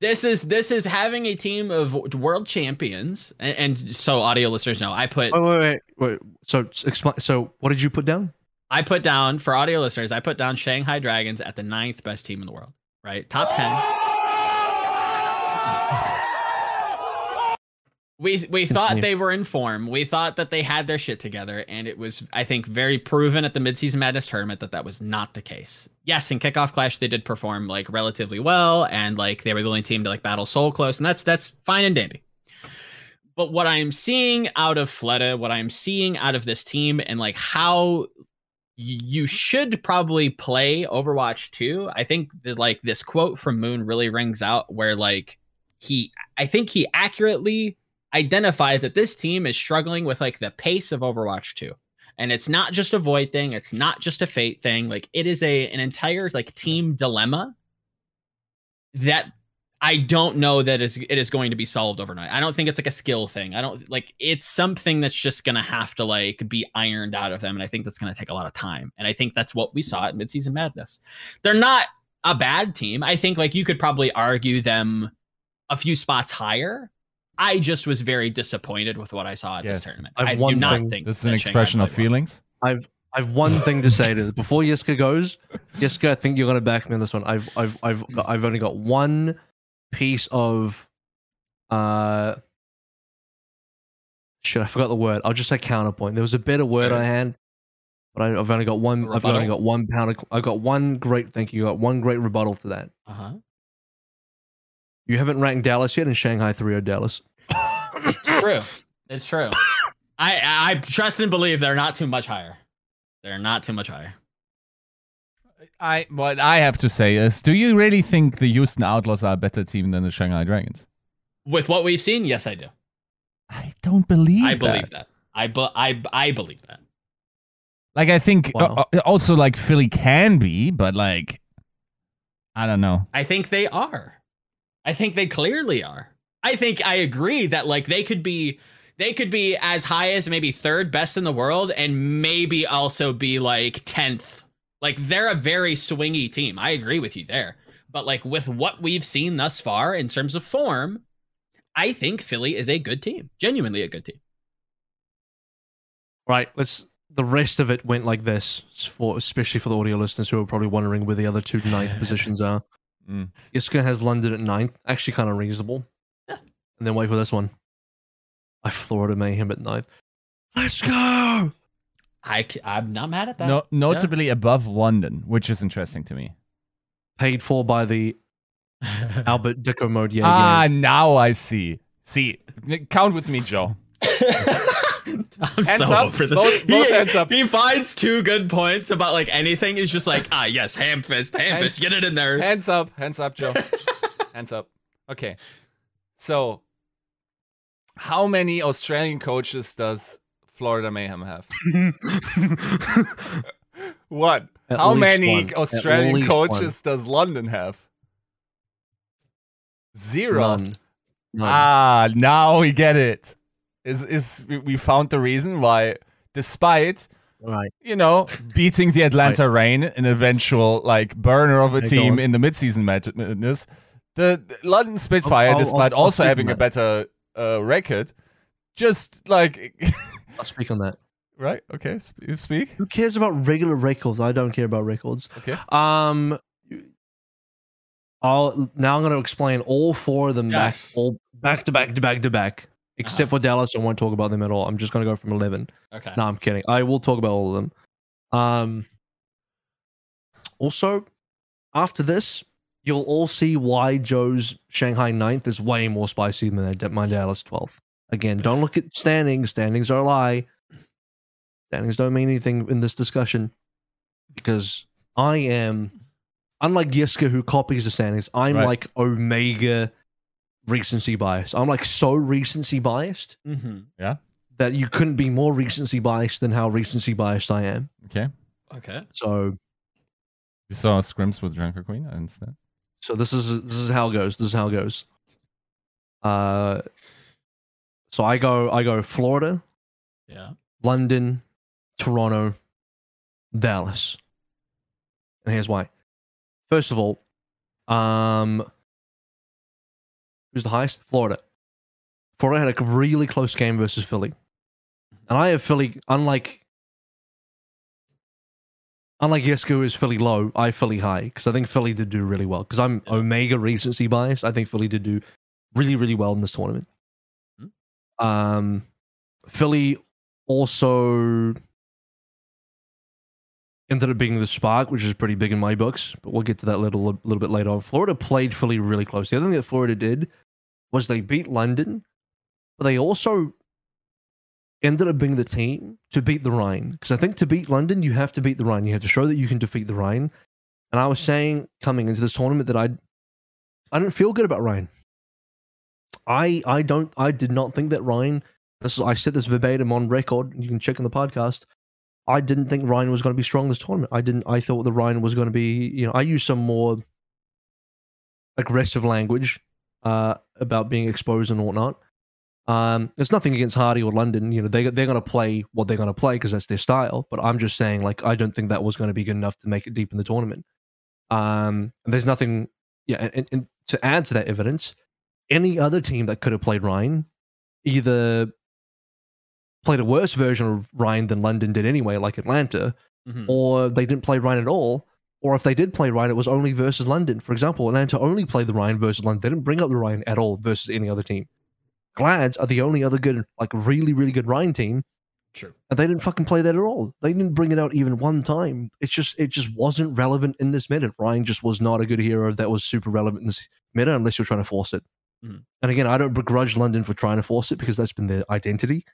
This is this is having a team of world champions, and, and so audio listeners know. I put Wait, wait, wait, wait. So explain. So what did you put down? I put down for audio listeners. I put down Shanghai Dragons at the ninth best team in the world. Right, top ten. We we thought they were in form. We thought that they had their shit together, and it was I think very proven at the midseason madness tournament that that was not the case. Yes, in kickoff clash they did perform like relatively well, and like they were the only team to like battle Seoul close, and that's that's fine and dandy. But what I'm seeing out of Fleta, what I'm seeing out of this team, and like how you should probably play Overwatch 2. I think that like this quote from Moon really rings out where like he I think he accurately identified that this team is struggling with like the pace of Overwatch 2. And it's not just a void thing, it's not just a fate thing. Like it is a an entire like team dilemma that I don't know that is it is going to be solved overnight. I don't think it's like a skill thing. I don't like it's something that's just gonna have to like be ironed out of them, and I think that's gonna take a lot of time. And I think that's what we saw at midseason madness. They're not a bad team. I think like you could probably argue them a few spots higher. I just was very disappointed with what I saw at Yes. this tournament. I've I do not thing- think This is an expression of played well. feelings. I've I've one thing to say to this before Yiska goes. Yiska, I think you're gonna back me on this one. I've I've I've got, I've only got one piece of uh shit, I forgot the word. I'll just say counterpoint. There was a better word Sure. I had, but I, I've only got one. I've only got one pound. Of, I've got one great. Thank you. Got one great rebuttal to that. Uh-huh. You haven't ranked Dallas yet, and Shanghai three o Dallas. It's true. It's true. I I trust and believe they're not too much higher. They're not too much higher. I what I have to say is, do you really think the Houston Outlaws are a better team than the Shanghai Dragons? With what we've seen, yes, I do. I don't believe. I that. believe that. I bu- I I believe that. Like I think Wow. uh, uh, also like Philly can be, but like I don't know. I think they are. I think they clearly are. I think I agree that like they could be they could be as high as maybe third best in the world and maybe also be like 10th. Like they're a very swingy team. I agree with you there. But like with what we've seen thus far in terms of form, I think Philly is a good team. Genuinely a good team. Right. Let's. The rest of it went like this, for especially for the audio listeners who are probably wondering where the other two ninth positions are. Mm. Yiska has London at ninth, actually kind of reasonable. Yeah. And then wait for this one. I Florida Mayhem at ninth. Let's go. I, I'm not mad at that. No, notably above London, which is interesting to me. Paid for by the Albert Dicko mode. Yeah, ah, yeah. now I see. See, count with me, Joe. I'm Hands so up. over this. Both- both he, hands up. he finds two good points about like anything. He's just like, ah, yes, ham fist, ham Hands- fist, get it in there. Hands up, hands up, Joe. hands up. Okay. So, how many Australian coaches does Florida Mayhem have? What? At How many one. Australian least coaches does London have? Zero. None. None. Ah, now we get it. Is is we- we found the reason why, despite right. you know beating the Atlanta Reign, an eventual like burner of a Okay, go team in the midseason mad- madness, the the London Spitfire, I'll- I'll- despite I'll also having a better uh, record, just like I'll speak on that. right. Okay, sp- speak. Who cares about regular records? I don't care about records. Okay. Um, I'll now I'm going to explain all four of them Yes. back, all back to back to back to back, except for Dallas. I won't talk about them at all. I'm just going to go from eleven. Okay. No, I'm kidding. I will talk about all of them. Um. Also, after this, you'll all see why Joe's Shanghai ninth is way more spicy than my- my Dallas 12th. Again, don't look at standings. Standings are a lie. Standings don't mean anything in this discussion because I am, unlike Yiska who copies the standings, I'm Right. like Omega recency bias. I'm like so recency biased Mm-hmm. Yeah. that you couldn't be more recency biased than how recency biased I am. Okay. Okay. So You saw scrims with Junker Queen. I understand. so this is this is how it goes. This is how it goes. Uh so I go I go Florida, Yeah. London, Toronto, Dallas. And here's why. First of all, um who's the highest? Florida. Florida had a really close game versus Philly. And I have Philly unlike unlike Yiska who is Philly low, I have Philly high because I think Philly did do really well. Because I'm Yeah. Omega recency biased. I think Philly did do really, really well in this tournament. Um, Philly also ended up being the spark, which is pretty big in my books. But we'll get to that a little, little bit later on. Florida played Philly really close. The other thing that Florida did was they beat London, but they also ended up being the team to beat the Rein. Because I think to beat London, you have to beat the Rein. You have to show that you can defeat the Rein. And I was saying coming into this tournament that I, I don't feel good about Rein. I I don't I did not think that Rein. This is I said this verbatim on record. You can check in the podcast. I didn't think Rein was going to be strong this tournament. I didn't. I thought the Rein was going to be. You know, I used some more aggressive language uh, about being exposed and whatnot. Um, there's nothing against Hadi or London. You know, they they're going to play what they're going to play because that's their style. But I'm just saying, like, I don't think that was going to be good enough to make it deep in the tournament. Um, there's nothing. Yeah, and, and to add to that evidence, any other team that could have played Rein either played a worse version of Rein than London did anyway, like Atlanta, Mhm. or they didn't play Rein at all. Or if they did play Rein, it was only versus London. For example, Atlanta only played the Rein versus London. They didn't bring up the Rein at all versus any other team. Glads are the only other good, like really, really good Rein team, True. and they didn't fucking play that at all. They didn't bring it out even one time. It's just, it just wasn't relevant in this meta. Rein just was not a good hero that was super relevant in this meta unless you're trying to force it. Mhm. And again, I don't begrudge London for trying to force it because that's been their identity.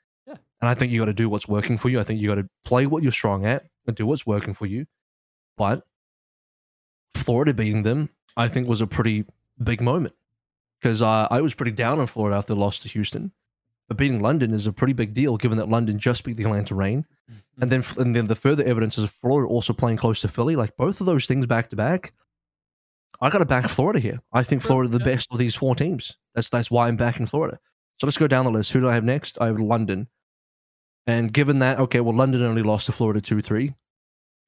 And I think you got to do what's working for you. I think you got to play what you're strong at and do what's working for you. But Florida beating them, I think, was a pretty big moment because uh, I was pretty down on Florida after they lost to Houston. But beating London is a pretty big deal, given that London just beat the Atlanta Reign, and then and then the further evidence is Florida also playing close to Philly. Like both of those things back to back. I got to back Florida here. I think Florida the best of these four teams. That's that's why I'm backing Florida. So let's go down the list. Who do I have next? I have London. And given that, okay, well, London only lost to Florida 2 3.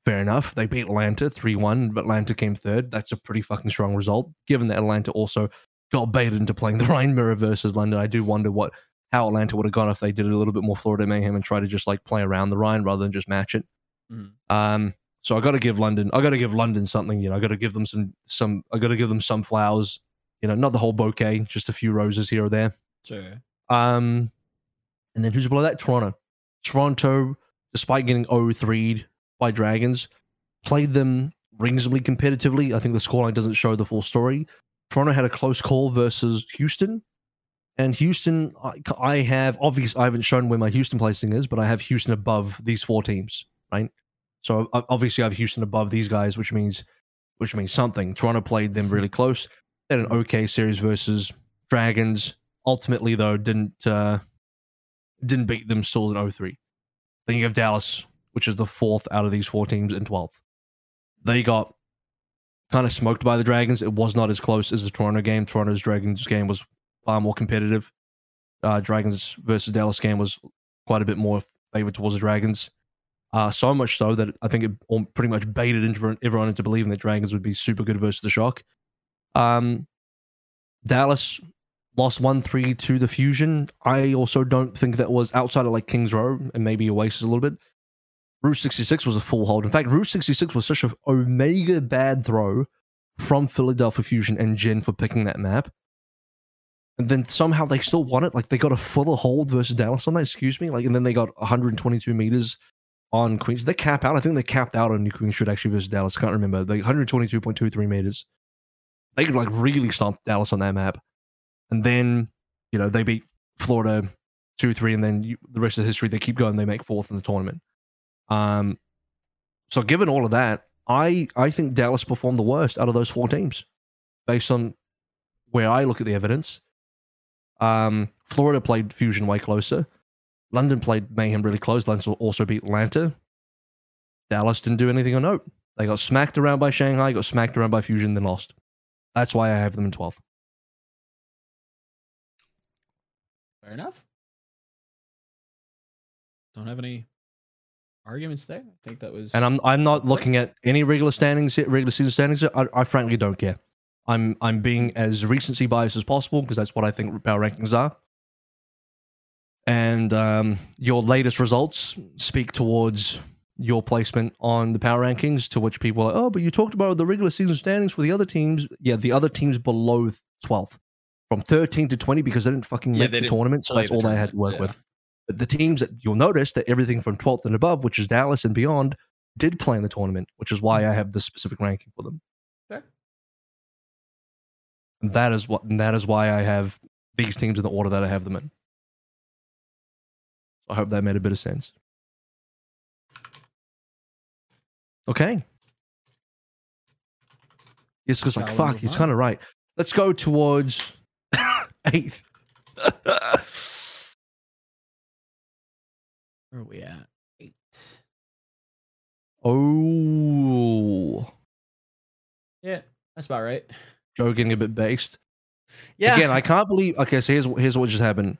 Fair enough. They beat Atlanta 3 1, but Atlanta came third. That's a pretty fucking strong result. Given that Atlanta also got baited into playing the Rein Mirror versus London, I do wonder what how Atlanta would have gone if they did a little bit more Florida mayhem and try to just like play around the Rein rather than just match it. Mhm. Um, so I got to give London, I got to give London something. You know, I got to give them some some. I got to give them some flowers. You know, not the whole bouquet, just a few roses here or there. Sure. Um, and then who's below that? Toronto. Toronto, despite getting 0-3'd by Dragons, played them reasonably competitively. I think the scoreline doesn't show the full story. Toronto had a close call versus Houston. And Houston, I, I have obviously I haven't shown where my Houston placing is, but I have Houston above these four teams, right? So obviously I have Houston above these guys, which means which means something. Toronto played them really close. They had an okay series versus Dragons. Ultimately, though, didn't uh, didn't beat them still in 03. Then you have Dallas, which is the fourth out of these four teams in 12th. They got kind of smoked by the Dragons. It was not as close as the Toronto game. Toronto's Dragons game was far more competitive. Uh, Dragons versus Dallas game was quite a bit more favored towards the Dragons. Uh, so much so that I think it pretty much baited everyone into believing that Dragons would be super good versus the Shock. Um, Dallas lost 1 3 to the Fusion. I also don't think that was outside of like Kings Row and maybe Oasis a little bit. Route 66 was a full hold. In fact, Route 66 was such an omega bad throw from Philadelphia Fusion and Jin for picking that map. And then somehow they still won it. Like they got a full hold versus Dallas on that, excuse me. Like, and then they got 122 meters on Queens. They cap out. I think they capped out on New Queen Street actually versus Dallas. Can't remember. Like 122.23 meters. They could like really stomp Dallas on that map. And then, you know, they beat Florida 2 3, and then you, the rest of the history, they keep going. They make fourth in the tournament. Um, so given all of that, I I think Dallas performed the worst out of those four teams, based on where I look at the evidence. Um, Florida played Fusion way closer. London played Mayhem really close. London also beat Atlanta. Dallas didn't do anything on note. They got smacked around by Shanghai, got smacked around by Fusion, then lost. That's why I have them in 12th. Fair enough. Don't have any arguments there. I think that was. And I'm I'm not looking at any regular standings, regular season standings. I, I frankly don't care. I'm I'm being as recency biased as possible because that's what I think power rankings are. And um, your latest results speak towards your placement on the power rankings, to which people are, like, oh, but you talked about the regular season standings for the other teams. Yeah, the other teams below 12th, from 13 to 20, because they didn't fucking Yeah, make the tournament. So that's the all they had to work tournament, with. But the teams that you'll notice that everything from 12th and above, which is Dallas and beyond, did play in the tournament, which is why I have the specific ranking for them. Fair. And that is what and that is why I have these teams in the order that I have them in. I hope that made a bit of sense. Okay. Yes, because like fuck, he's kind of right. Let's go towards eighth. Where are we at? Eight. oh, Yeah, that's about right. Joe getting a bit based. Yeah. Again, I can't believe. Okay, so here's here's what just happened.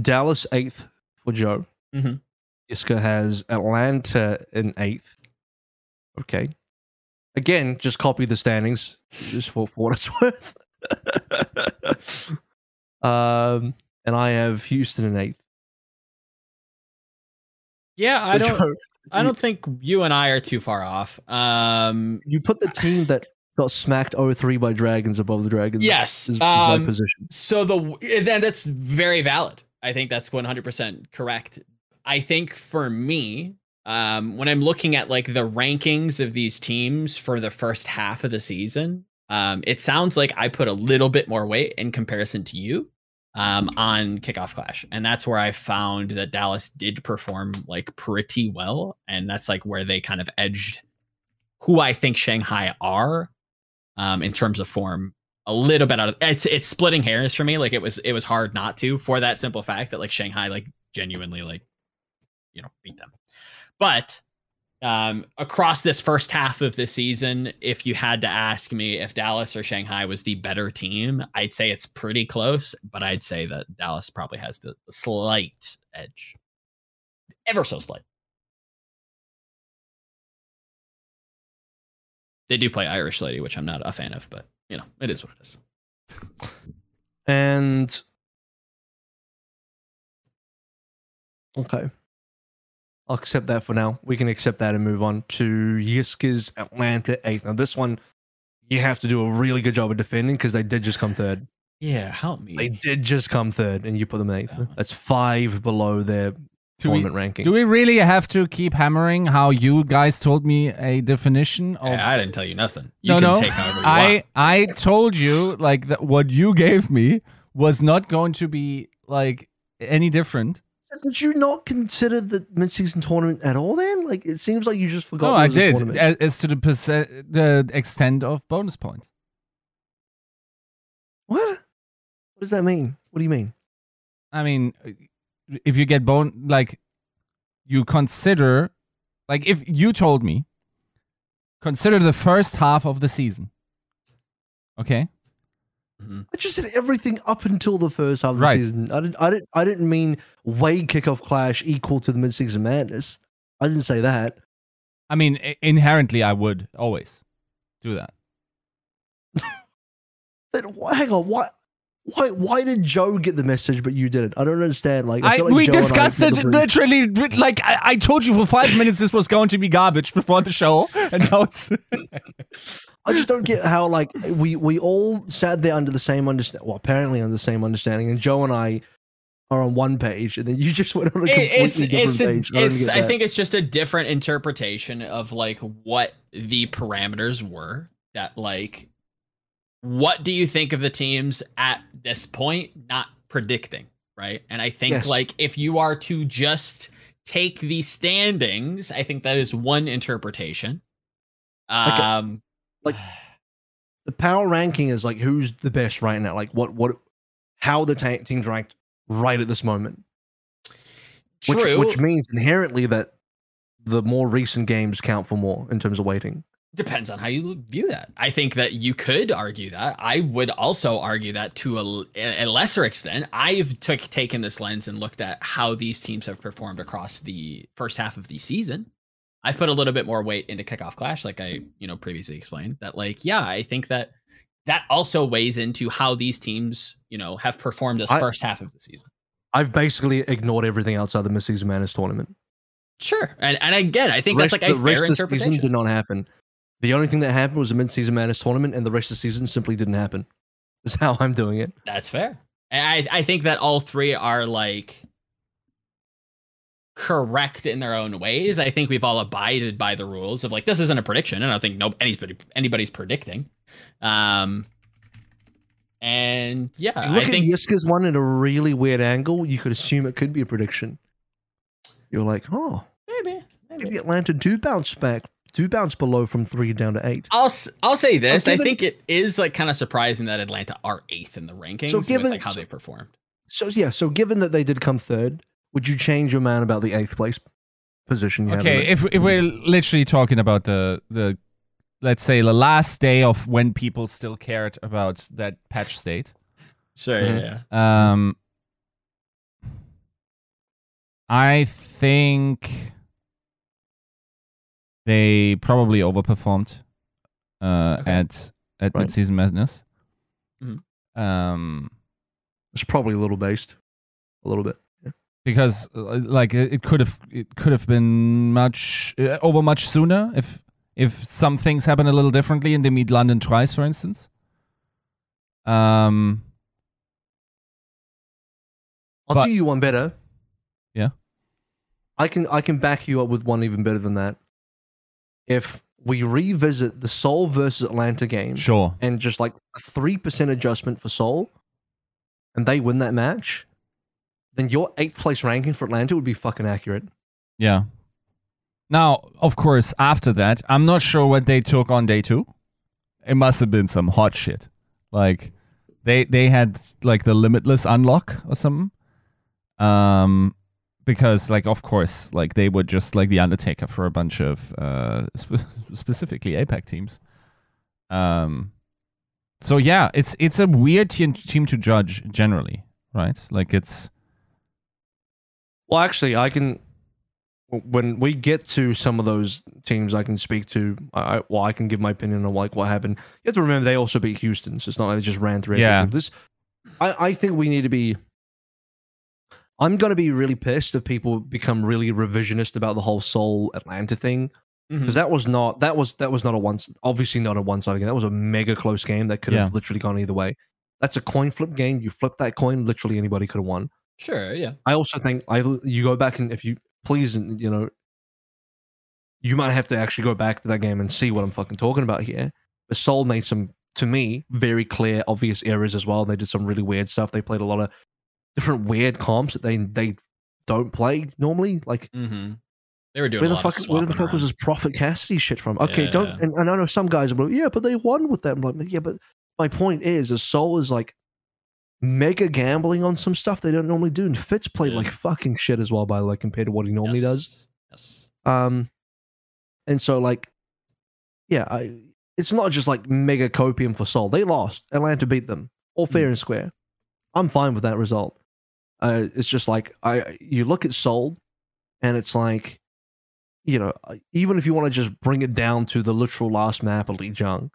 Dallas eighth for Joe. Mhm. Yiska has Atlanta in eighth. Okay. Again, just copy the standings just for, for what it's worth. Um, and I have Houston in eighth. yeah, I don't. I don't think you and I are too far off. Um. You put the team that got smacked 0-3 by Dragons above the Dragons. Yes. is, is my Um, position. So the then that's very valid. I think that's 100% correct. I think for me, um, when I'm looking at like the rankings of these teams for the first half of the season, um, it sounds like I put a little bit more weight in comparison to you um, on kickoff clash, and that's where I found that Dallas did perform like pretty well, and that's like where they kind of edged who I think Shanghai are um, in terms of form. A little bit out of it's it's splitting hairs for me. Like it was it was hard not to for that simple fact that like Shanghai like genuinely like you know beat them. But um, across this first half of the season, if you had to ask me if Dallas or Shanghai was the better team, I'd say it's pretty close, but I'd say that Dallas probably has the, slight edge, ever so slight. They do play Irish Lady, which I'm not a fan of, but you know, it is what it is. And okay. I'll accept that for now. We can accept that and move on to Yiska's Atlanta 8. Now, this one, you have to do a really good job of defending because they did just come third. Yeah, help me. They did just come third, and you put them eighth. Oh. That's five below their Do we- tournament ranking. Do we really have to keep hammering how you guys told me a definition of? I didn't tell you nothing. You no, can no. take however you I want. I told you like that what you gave me was not going to be like any different. Did you not consider the mid-season tournament at all? Then, like, it seems like you just forgot. No, I did as to the percent, the extent of bonus points. What? What does that mean? What do you mean? I mean, if you get bone like you consider like if you told me consider the first half of the season. Okay? Mhm. I just said everything up until the first half of the Right. season. I didn't. I didn't. I didn't mean way kickoff clash equal to the mid-season madness. I didn't say that. I mean, i- inherently I would always do that. Then hang on. Why? Why? Why did Joe get the message but you didn't? I don't understand. Like I I, feel like we Joe and I discussed it the literally like I, I told you for five minutes this was going to be garbage before the show, and now it's I just don't get how like we we all sat there under the same understand. Well, apparently under the same understanding, and Joe and I are on one page, and then you just went on a completely it's different it's a, page. I, it's I think it's just a different interpretation of like what the parameters were that like what do you think of the teams at this point not predicting right and i think Yes. like if you are to just take the standings i think that is one interpretation Like a- um like- the power ranking is like who's the best right now. Like what what how the ta- teams ranked right at this moment. Which, true which means inherently that the more recent games count for more in terms of weighting. Depends on how you view that. I think that you could argue that. I would also argue that to a, a lesser extent. I've took taken this lens and looked at how these teams have performed across the first half of the season. I've put a little bit more weight into kickoff clash, like I you know previously explained. That like yeah, I think that that also weighs into how these teams you know have performed this I- first half of the season. I've basically ignored everything outside the mid-season madness tournament. Sure, and and again, I think Rest- that's like a fair of the season interpretation. did not happen. The only thing that happened was the mid-season madness tournament, and the rest of the season simply didn't happen. That's how I'm doing it. That's fair. And I, I think that all three are like correct in their own ways. I think we've all abided by the rules of like this isn't a prediction. And I don't think no anybody anybody's predicting. Um and yeah, You look I think at Yiska's one at a really weird angle. You could assume it could be a prediction. You're like, oh, maybe maybe maybe Atlanta do bounce back, do bounce below from three down to eight. I'll s- I'll say this. I given- think it is like kind of surprising that Atlanta are eighth in the rankings with given- like how so- they performed. So yeah, so given that they did come third, would you change your man about the eighth place position? You okay. Have If if we're literally talking about the the let's say the last day of when people still cared about that patch state, Sure, Mhm. yeah. um, I think they probably overperformed uh, Okay. at at Right. mid-season madness. Mhm. Um, it's probably a little based, a little bit. Yeah. because uh, like it it could have it could have been much uh, over much sooner if if some things happen a little differently and they meet London twice, for instance. Um, I'll But- do you one better. Yeah. I can I can back you up with one even better than that. If we revisit the Seoul versus Atlanta game sure. and just like a three percent adjustment for Seoul, and they win that match, then your eighth place ranking for Atlanta would be fucking accurate. Yeah. Now, of course, after that, I'm not sure what they took on day two. it must have been some hot shit. Like they they had like the limitless unlock or something. Um, because like of course like they were just like the Undertaker for a bunch of uh sp- specifically APAC teams. Um, so yeah, it's it's a weird team team to judge generally, right? Like it's Well, actually, I can. When we get to some of those teams, I can speak to. I, well, I can give my opinion on like what happened. You have to remember they also beat Houston, so it's not like they just ran through. Yeah. This, I, I think we need to be. I'm gonna be really pissed if people become really revisionist about the whole Seoul Atlanta thing mm-hmm. because that was not that was that was not a once obviously not a one sided game. That was a mega close game that could have Yeah. literally gone either way. That's a coin flip game. You flip that coin, literally anybody could have won. Sure, yeah. I also think I you go back and if you please you know you might have to actually go back to that game and see what I'm fucking talking about here. But Seoul made some to me very clear, obvious errors as well. They did some really weird stuff. They played a lot of different weird comps that they they don't play normally. Like Mm-hmm. They were doing where the fuck where the fuck was around. this Prophet Cassidy shit from? Okay, don't Yeah. and, and I know some guys are like, yeah, but they won with that. I'm like, yeah, but my point is, is Seoul is like mega gambling on some stuff they don't normally do, and Fitz played Yeah. like fucking shit as well by like compared to what he normally does. Yes. Um, and so like, yeah, I it's not just like mega copium for Seoul. They lost. Atlanta beat them, all fair and square. I'm fine with that result. Uh, it's just like I you look at Seoul, and it's like, you know, uh, even if you want to just bring it down to the literal last map of Lijiang,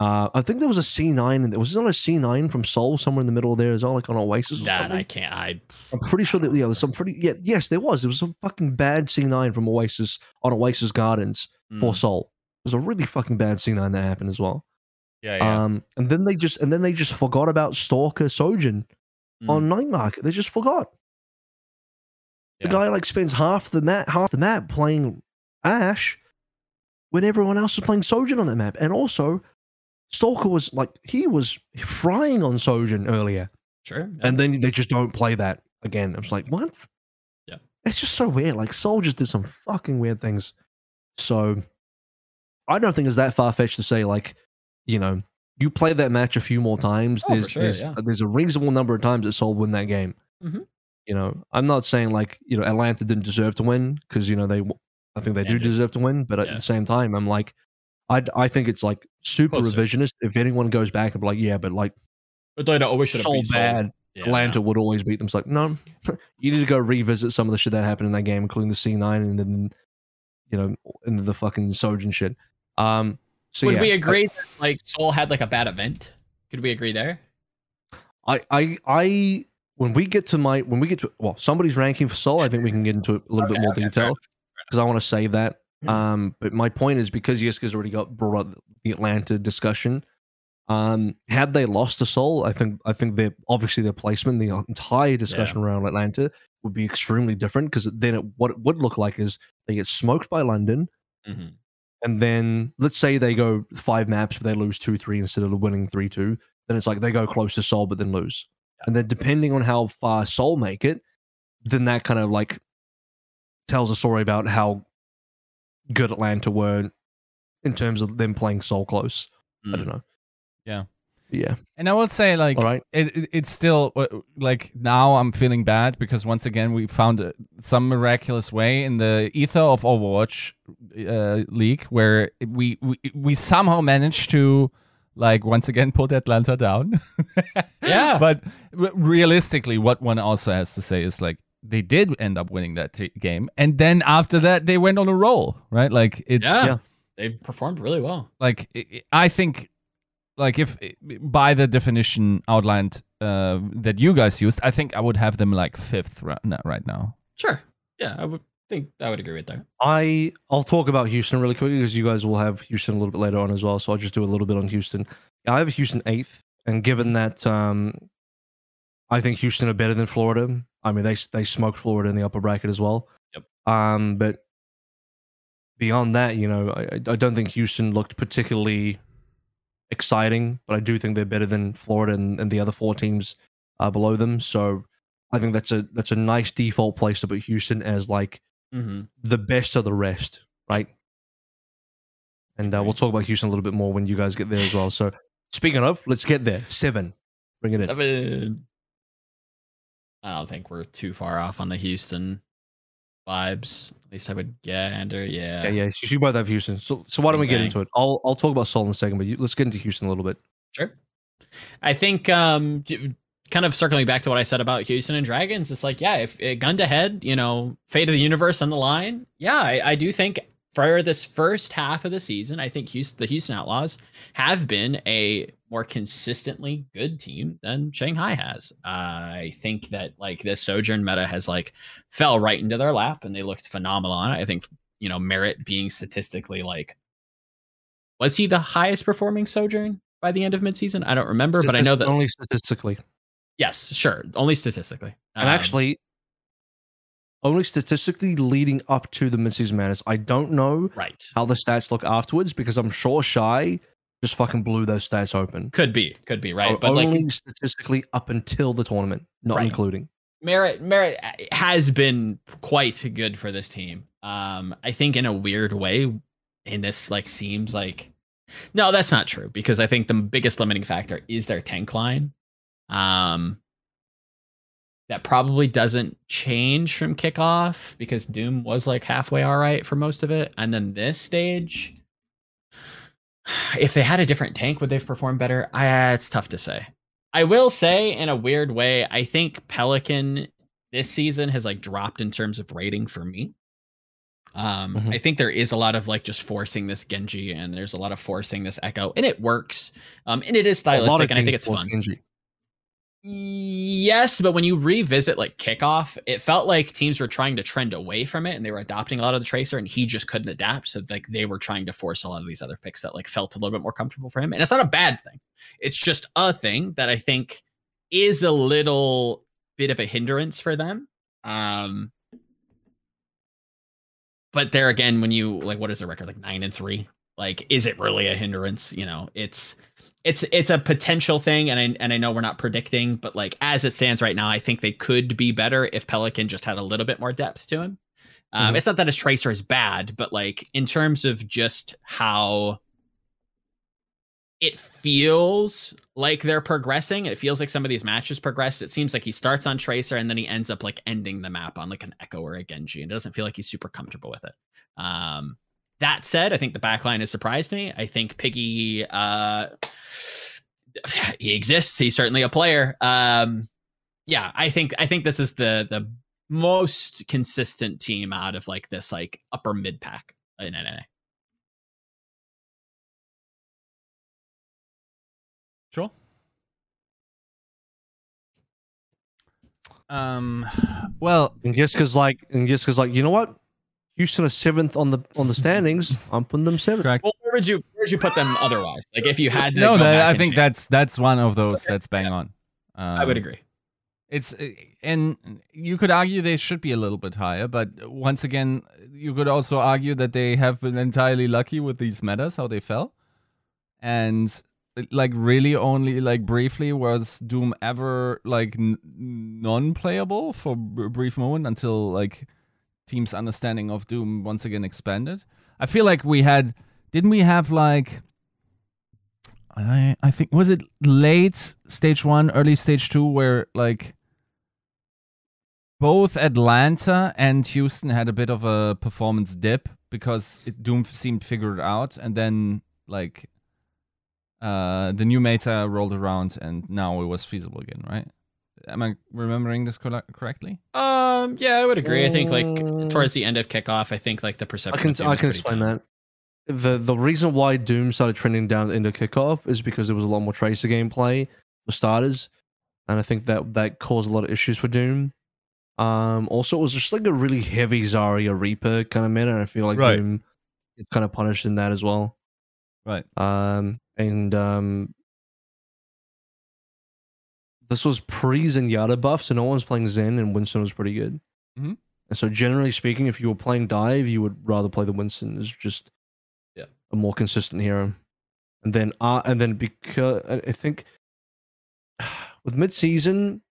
uh, I think there was a C9 and there was not a C9 from Seoul somewhere in the middle there as well, like on Oasis. or That something? I can't. I I'm pretty sure that yeah, there's some pretty yeah, yes, there was. There was some fucking bad C9 from Oasis on Oasis Gardens for mm, Seoul. It was a really fucking bad C9 that happened as well. yeah Um, and then they just and then they just forgot about Stalker Sojourn mm. on Night Market. They just forgot. The guy like spends half the map half the map playing Ash when everyone else is playing Sojourn on that map. And also Stalker was like he was frying on Sojourn earlier. sure. yeah. and then they just don't play that again. I was like, what? Yeah. It's just so weird. Like Seoul just did some fucking weird things. So I don't think it's that far fetched to say like, you know, you play that match a few more times. Oh, there's sure, there's, yeah. there's a reasonable number of times that Seoul win that game. Mhm. You know, I'm not saying like you know Atlanta didn't deserve to win because you know they, I think they do Yeah, deserve to win, but at the same time, I'm like, I I think it's like super Closer. revisionist. If anyone goes back and be like, yeah, but like Atlanta always should have Seoul. bad. Yeah, Atlanta would always beat them. It's like, no, you need to go revisit some of the shit that happened in that game, including the C9 and then, you know, into the fucking Sojourn shit. Um, so Would yeah, we agree that like Seoul had like a bad event? Could we agree there? I, I, I, when we get to my, when we get to, well, somebody's ranking for Seoul, I think we can get into it a little bit more okay, detail because I want to save that. Mhm. Um, but my point is because Yiska's already got brought up the Atlanta discussion. Um, had they lost to Seoul, I think I think their obviously their placement, the entire discussion around Atlanta would be extremely different because then it, what it would look like is they get smoked by London, Mm-hmm. And then let's say they go five maps but they lose two three instead of winning three two. Then it's like they go close to Seoul but then lose, and then depending on how far Seoul make it, then that kind of like tells a story about how good Atlanta were in terms of them playing Seoul close. I don't hmm. know. Yeah. Yeah. And I would say, like, All right. it, it, it's still uh, like now I'm feeling bad because once again we found uh, some miraculous way in the ether of Overwatch uh, League where we, we we somehow managed to like once again put Atlanta down. Yeah. but realistically, what one also has to say is like they did end up winning that t- game, and then after that they went on a roll, right? Like it's Yeah. Yeah. They performed really well. like I- I think like if by the definition outlined uh, that you guys used, I think I would have them like fifth right now. Right now. Sure. Yeah, I would think I would agree with that. I I'll talk about Houston really quickly because you guys will have Houston a little bit later on as well. So I'll just do a little bit on Houston. I have Houston eighth, and given that um, I think Houston are better than Florida. I mean, they they smoked Florida in the upper bracket as well. Yep. Um, but beyond that, you know, I, I don't think Houston looked particularly exciting, but I do think they're better than Florida and, and the other four teams uh, below them. So I think that's a that's a nice default place to put Houston as like Mm-hmm. the best of the rest, right? And uh, we'll talk about Houston a little bit more when you guys get there as well. So speaking of, let's get there. Seven. Bring it in. Seven. I don't think we're too far off on the Houston vibes. At least I would gander. Yeah. Yeah, yeah. You both have Houston. So, so why don't we get into it? I'll I'll talk about Seoul in a second, but you, let's get into Houston a little bit. Sure. I think um kind of circling back to what I said about Houston and Dragons, it's like, yeah, if it gun to head, you know, fate of the universe on the line, yeah, I, I do think for this first half of the season, I think Houston, the Houston Outlaws have been a more consistently good team than Shanghai has. I think that like this Sojourn meta has like fell right into their lap and they looked phenomenal on. I think, you know, Merritt being statistically like, was he the highest performing Sojourn by the end of midseason? I don't remember, but I know that only statistically, yes, sure, only statistically. and Um, actually, only statistically leading up to the midseason madness. I don't know right. how the stats look afterwards because I'm sure Shy just fucking blew those stats open. Could be, could be right, but only like statistically up until the tournament, not Right. including. Merritt, Merritt has been quite good for this team. Um, I think in a weird way, and this like seems like no, that's not true because I think the biggest limiting factor is their tank line. Um, that probably doesn't change from kickoff because Doom was like halfway all right for most of it, and then this stage. If they had a different tank, would they've performed better? I, it's tough to say. I will say, in a weird way, I think Pelican this season has like dropped in terms of rating for me. Um, Mhm. I think there is a lot of like just forcing this Genji, and there's a lot of forcing this Echo, and it works. Um, and it is A lot of stylistic, and I think it's fun. Genji. Yes, but when you revisit like kickoff, it felt like teams were trying to trend away from it and they were adopting a lot of the tracer and he just couldn't adapt. So like they were trying to force a lot of these other picks that like felt a little bit more comfortable for him. And it's not a bad thing. It's just a thing that I think is a little bit of a hindrance for them. Um but there again, when you like what is the record? Like nine and three? Like, is it really a hindrance? You know, it's it's it's a potential thing and I and I know we're not predicting but like as it stands right now I think they could be better if Pelican just had a little bit more depth to him. Um Mhm. it's not that his tracer is bad but like in terms of just how it feels like they're progressing. It feels like some of these matches progress. It seems like he starts on Tracer and then he ends up like ending the map on like an Echo or a Genji. And it doesn't feel like he's super comfortable with it. Um, that said, I think the backline has surprised me. I think Piggy, uh, he exists. He's certainly a player. Um, yeah, I think I think this is the the most consistent team out of like this like upper mid pack in NNA. Sure. Um. Well, And just because, like, and just because, like, you know what? Houston are seventh on the on the standings. I'm putting them seventh. correct. Well, where would you where would you put them otherwise? Like if you had to No, that, I think change- that's that's one of those Okay, that's bang yeah. on. Um, I would agree. It's and you could argue they should be a little bit higher, but once again, you could also argue that they have been entirely lucky with these metas how they fell, and like really only like briefly was Doom ever like n- non-playable for a brief moment until like teams' understanding of Doom once again expanded. I feel like we had didn't we have like I I think was it late stage one, early stage two, where like both Atlanta and Houston had a bit of a performance dip because it, Doom seemed figured out, and then like uh the new meta rolled around, and now it was feasible again, right? Am I remembering this correct- correctly? Um, yeah, I would agree. I think like Mm. towards the end of kickoff, I think like the perception. I perception. can of Doom I is can explain down. that. The the reason why Doom started trending down into kickoff is because there was a lot more tracer gameplay for starters, and I think that that caused a lot of issues for Doom. Um, also, it was just like a really heavy Zarya Reaper kind of meta, and I feel like Right. Doom is kind of punished in that as well. Right. Um, and um, this was pre Zenyatta buff, so no one was playing Zen, and Winston was pretty good. Mhm. And so, generally speaking, if you were playing Dive, you would rather play the Winston. Is just Yeah. a more consistent hero. And then, uh, and then because I think with mid season,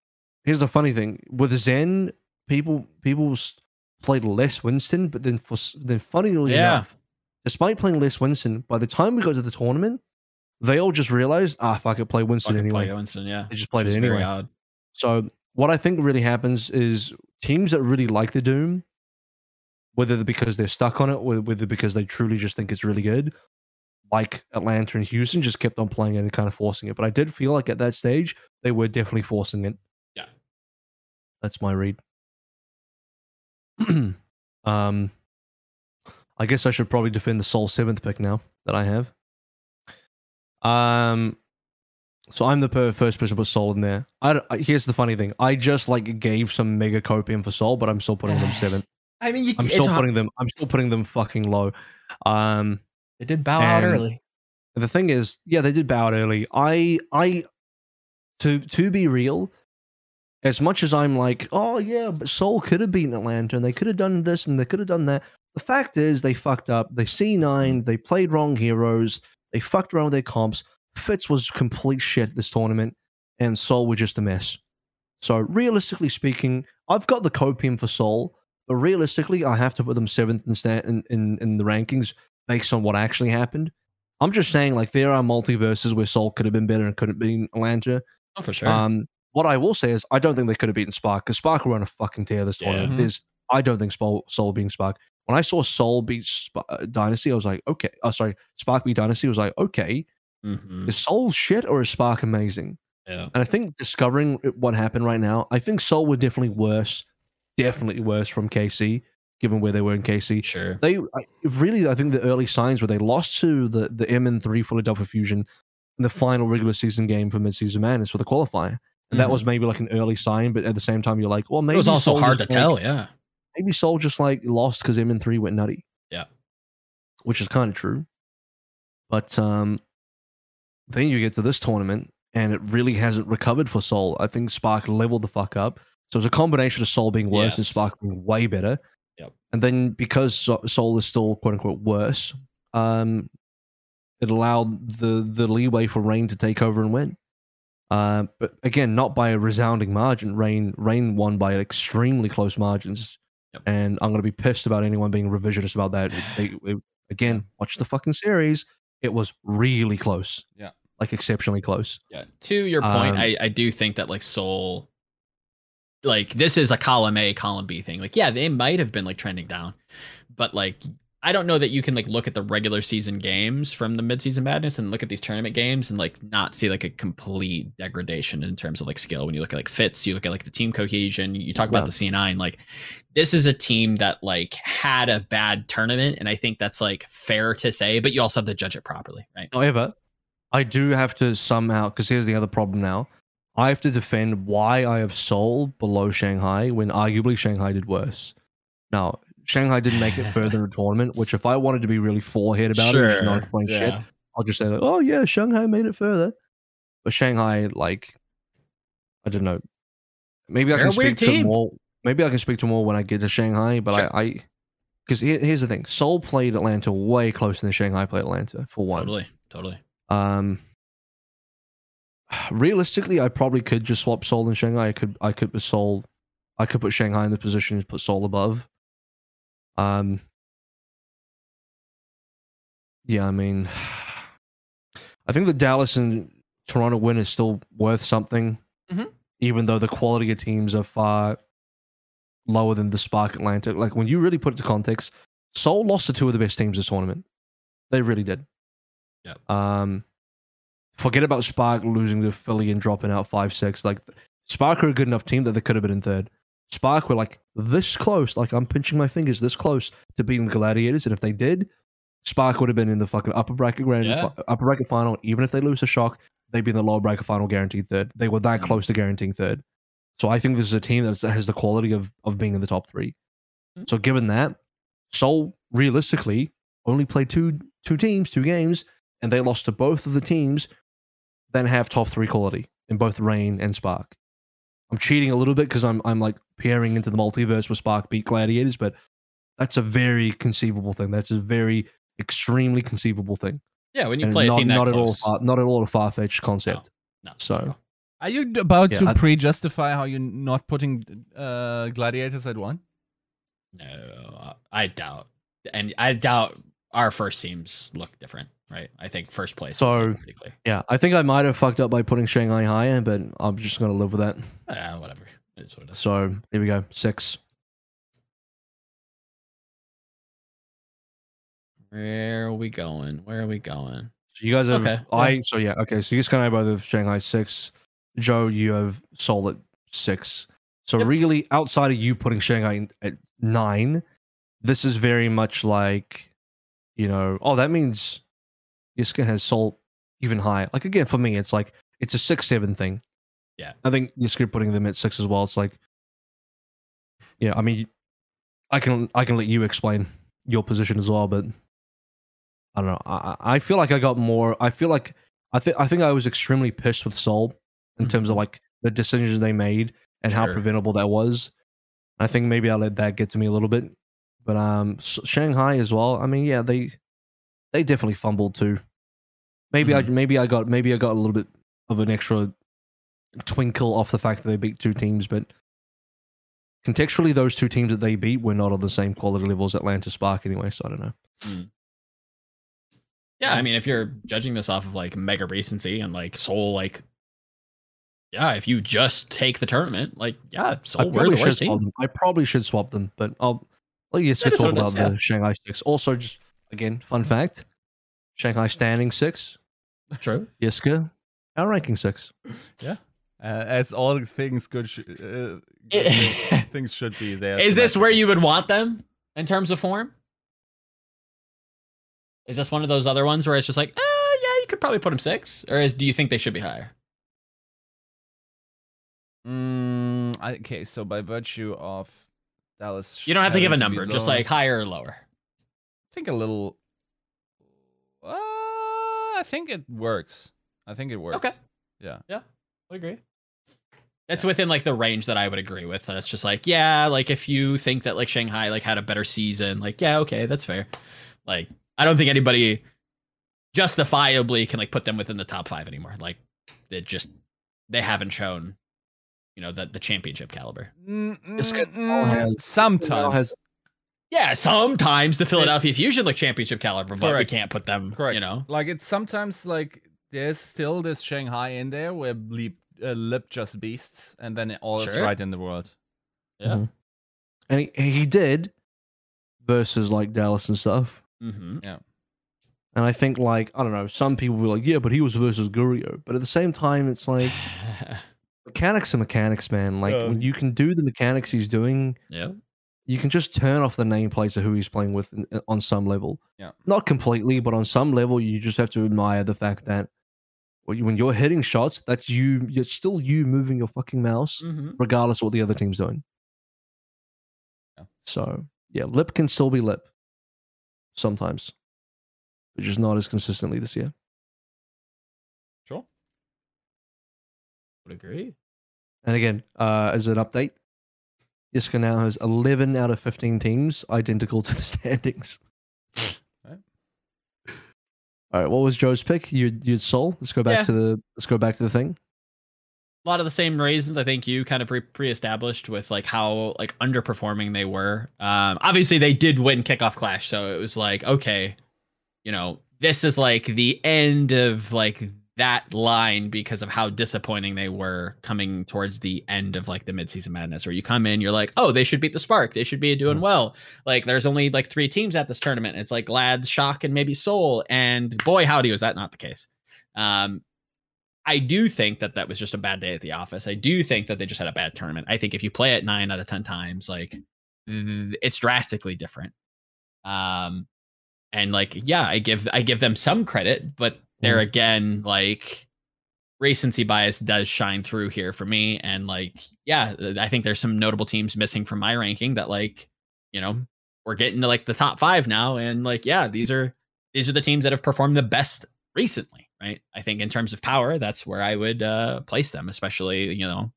here's the funny thing with Zen, people people played less Winston, but then for then funnily Yeah. enough, despite playing less Winston, by the time we got to the tournament, they all just realized, ah, if I could play Winston Fucking anyway. play Winston, yeah. They just played it anyway. odd. So what I think really happens is teams that really like the Doom, whether because they're stuck on it, whether because they truly just think it's really good, like Atlanta and Houston, just kept on playing it and kind of forcing it. But I did feel like at that stage they were definitely forcing it. Yeah. that's my read. um, I guess I should probably defend the Seoul seventh pick now that I have. Um, so I'm the per- first person to put Seoul in there. I, I here's the funny thing. I just like gave some mega copium for Seoul, but I'm still putting them seventh. I mean, you, I'm still putting them. I'm still putting them fucking low. Um, They did bow out early. the thing is, yeah, they did bow out early. I, I, to to be real, as much as I'm like, oh yeah, but Seoul could have beaten Atlanta and they could have done this and they could have done that. The fact is, they fucked up. They C nine. They played wrong heroes. They fucked around with their comps. Fitz was complete shit this tournament, and Seoul were just a mess. So realistically speaking, I've got the copium for Seoul, but realistically, I have to put them seventh in, sta- in, in, in the rankings based on what actually happened. I'm just saying, like, there are multiverses where Seoul could have been better and could have been Atlanta. Oh, for sure. Um, what I will say is, I don't think they could have beaten Spark because Spark were on a fucking tear this Yeah. tournament. Mhm. There's, I don't think Seoul, Seoul being Spark. When I saw Seoul beat Sp- uh, Dynasty, I was like, okay. Oh, sorry, Spark beat Dynasty. I was like, okay, Mhm. is Seoul shit or is Spark amazing? Yeah. And I think discovering what happened right now, I think Seoul were definitely worse, definitely worse from KC, given where they were in KC Sure. they I, really I think the early signs were they lost to the the MN3 Philadelphia Fusion in the final regular season game for midseason madness for the qualifier. And that was maybe like an early sign, but at the same time you're like, well maybe Mm-hmm. It was also Seoul hard to like- tell. Yeah. Maybe Seoul just like lost because MN3 went nutty. Yeah. Which is kind of true. But um then you get to this tournament and it really hasn't recovered for Seoul. I think Spark leveled the fuck up. So it's a combination of Seoul being worse and Spark being way better. Yep. And then because Seoul is still quote unquote worse, um, it allowed the the leeway for Reign to take over and win. Uh, but again, not by a resounding margin. Reign Reign won by extremely close margins, Yep. and I'm going to be pissed about anyone being revisionist about that. They, it- again, watch the fucking series. It was really close. Yeah. like exceptionally close. Yeah. To your point, Um, I, I do think that like Seoul, like this is a column A, column B thing. Like, yeah, they might have been like trending down, but like I don't know that you can like look at the regular season games from the midseason madness and look at these tournament games and like not see like a complete degradation in terms of like skill. When you look at like fits, you look at like the team cohesion, you talk about Yeah. the C9, like this is a team that like had a bad tournament, and I think that's like fair to say, but you also have to judge it properly, right? Oh, However, I do have to somehow because here's the other problem now. I have to defend why I have Seoul below Shanghai when arguably Shanghai did worse. Now, Shanghai didn't make it further in the tournament, which if I wanted to be really forehead about it, and just not explain shit. I'll just say, like, oh yeah, Shanghai made it further. But Shanghai, like, I don't know. Maybe I They're can a weird speak to more. Maybe I can speak to more when I get to Shanghai. But Sure. I, I, because here, here's the thing: Seoul played Atlanta way closer than Shanghai played Atlanta. For one, Totally, totally. um, realistically, I probably could just swap Seoul and Shanghai. I could, I could put Seoul, I could put Shanghai in the position and put Seoul above. Um, yeah, I mean, I think the Dallas and Toronto win is still worth something, Mhm. even though the quality of teams are far lower than the Spark Atlanta. Like when you really put it to context, Seoul lost to two of the best teams this tournament. They really did. Yeah. Um, forget about Spark losing to Philly and dropping out five six. Like Spark are a good enough team that they could have been in third. Spark were like this close. Like I'm pinching my fingers this close to beating the Gladiators, and if they did, Spark would have been in the fucking upper bracket grand, Yeah. upper bracket final. Even if they lose a shock, they'd be in the lower bracket final, guaranteed third. They were that Mhm. close to guaranteeing third. So I think this is a team that has the quality of of being in the top 3 Mhm. So given that, Seoul realistically only played two two teams, two games, and they lost to both of the teams, then have top three quality in both Reign and Spark. I'm cheating a little bit because I'm I'm like peering into the multiverse where Spark beat Gladiators, but that's a very conceivable thing. That's a very extremely conceivable thing. Yeah, when you And play not, a team that not close. at all, far, not at all a far fetched concept. No. So Are you about Yeah, to I- pre-justify how you're not putting uh, gladiators at one? No, I doubt, and I doubt our first teams look different, right? I think first place So- is like pretty clear. Yeah, I think I might have fucked up by putting Shanghai higher, but I'm just gonna live with that. Uh, whatever. It's what it is. So here we go, six. Where are we going? Where are we going? So you guys have Okay, I so yeah okay. So you guys kind of both have Shanghai six. Joe, you have Seoul at six. So Yep. really, outside of you putting Shanghai at nine, this is very much like, you know, oh that means Yiska has Seoul even higher. Like again, for me, it's like it's a six seven thing. Yeah. I think Yiska putting them at six as well. It's like, yeah, I mean, I can I can let you explain your position as well, but I don't know. I, I I feel like I got more. I feel like I think I think I was extremely pissed with Seoul in terms of like the decisions they made and how preventable that was. I think maybe I let that get to me a little bit, but um, Shanghai as well. I mean, yeah, they they definitely fumbled too. Maybe I maybe I got maybe I got a little bit of an extra twinkle off the fact that they beat two teams, but contextually, those two teams that they beat were not on the same quality level as Atlanta Spark anyway. So I don't know. Hmm. Yeah, I mean, if you're judging this off of like mega recency and like Seoul, like, yeah, if you just take the tournament, like, yeah, I Seoul, probably should swap them. I probably should swap them, but I'll let you talk about yeah. the Shanghai six. Also, just again, fun fact: Shanghai standing six, True. Yiska, our ranking six. Uh, as all things good, sh- uh, good things should be there. Is this where you would want them in terms of form? Is this one of those other ones where it's just like, uh, yeah, you could probably put them six, or is do you think they should be higher? Mm, okay, so by virtue of Dallas, You don't have to give a number, just like higher or lower. I think a little. Uh, I think it works. I think it works. Okay. Yeah. Yeah. I agree. That's within like the range that I would agree with. That it's just like, yeah, like if you think that like Shanghai like had a better season, like yeah, okay, that's fair. Like I don't think anybody justifiably can like put them within the top five anymore. Like it just they haven't shown, you know, the the championship caliber. Mm, now mm, has- sometimes. has- Yeah, sometimes the Philadelphia Fusion look championship caliber, but Correct. we can't put them. Correct. You know, like it's sometimes like there's still this Shanghai in there where Lip, uh, Lip just beasts, and then it all is right in the world. Yeah. Mhm. and he, he did versus like Dallas and stuff. mm-hmm. Yeah, and I think like I don't know, some people were like, yeah, but he was versus Gurio. But at the same time, it's like mechanics are mechanics, man. Like Yeah. when you can do the mechanics he's doing, yeah. you can just turn off the nameplates of who he's playing with in, on some level. Yeah. Not completely, but on some level, you just have to admire the fact that when you- when you're hitting shots, that's you. It's still you moving your fucking mouse, Mm-hmm. regardless of what the other team's doing. Yeah. So yeah, lip can still be lip sometimes, but just not as consistently this year. Sure. Would agree. And again, uh, as an update, Yiska now has 11 out of 15 teams identical to the standings. All right, what was Joe's pick? You you Seoul. Let's go back Yeah. to the let's go back to the thing. a lot of the same reasons I think you kind of re- pre-established with like how like underperforming they were. Um, obviously they did win kickoff clash, so it was like okay, you know, this is like the end of like that line because of how disappointing they were coming towards the end of like the midseason madness. Where you come in, you're like, oh, they should beat the Spark, they should be doing Mhm. well. Like there's only like three teams at this tournament. It's like Lads, Shock, and maybe Seoul, and boy, howdy, was that not the case. Um, I do think that that was just a bad day at the office. I do think that they just had a bad tournament. I think if you play it nine out of ten times, like it's drastically different. Um, and like yeah, I give I give them some credit, but there Mhm. again, like recency bias does shine through here for me. And like yeah, I think there's some notable teams missing from my ranking that like you know we're getting to like the top five now, and like yeah, these are these are the teams that have performed the best recently, right? I think in terms of power, that's where I would uh, place them, especially, you know,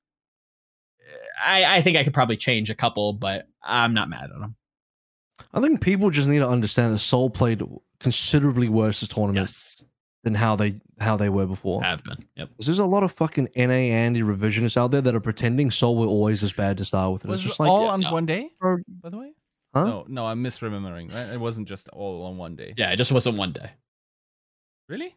I, I think I could probably change a couple, but I'm not mad at them. I think people just need to understand that Seoul played considerably worse this tournament Yes, than how they how they were before. have been. Yep. There's a lot of fucking NA Andy revisionists out there that are pretending Seoul were always this bad to start with. And Was it's it just like, all yeah, on no. one day, bro, by the way? Huh? No, no, I'm misremembering. Right? It wasn't just all on one day. Yeah, it just wasn't one day. Really?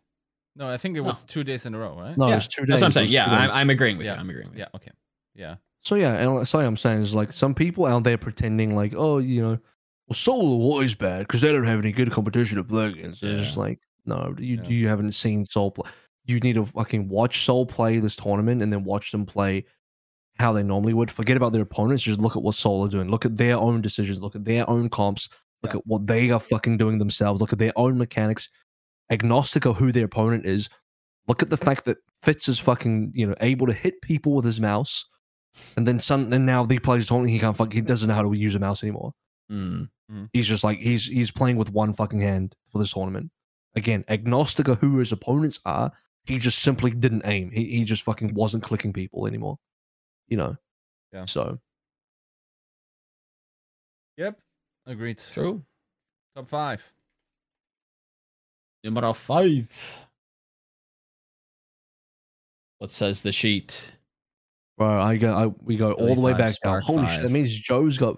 No, I think it No. was two days in a row, right? No, yeah, it was two days. That's what I'm saying. Yeah. I'm, I'm agreeing with Yeah. you. I'm agreeing with you. Yeah. Okay. Yeah. So yeah, and that's what I'm saying is like some people out there pretending like, oh, you know, well, Seoul are always bad because they don't have any good competition to play against. It's just Yeah. like, no, you Yeah. you haven't seen Seoul play. You need to fucking watch Seoul play this tournament and then watch them play how they normally would. Forget about their opponents. Just look at what Seoul are doing. Look at their own decisions. Look at their own comps. Look Yeah. at what they are fucking doing themselves. Look at their own mechanics. Agnostic of who their opponent is. Look at the fact that Fitz is fucking, you know, able to hit people with his mouse. And then some and now he plays tournament, he can't fuck he doesn't know how to use a mouse anymore. you. He's just like he's he's playing with one fucking hand for this tournament. Again, agnostic of who his opponents are, he just simply didn't aim. He he just fucking wasn't clicking people anymore. You know? Yeah. So Yep. Agreed. True. Top five. Number five. What says the sheet? bro, I go I we go all the way back down. Holy shit, that means Joe's got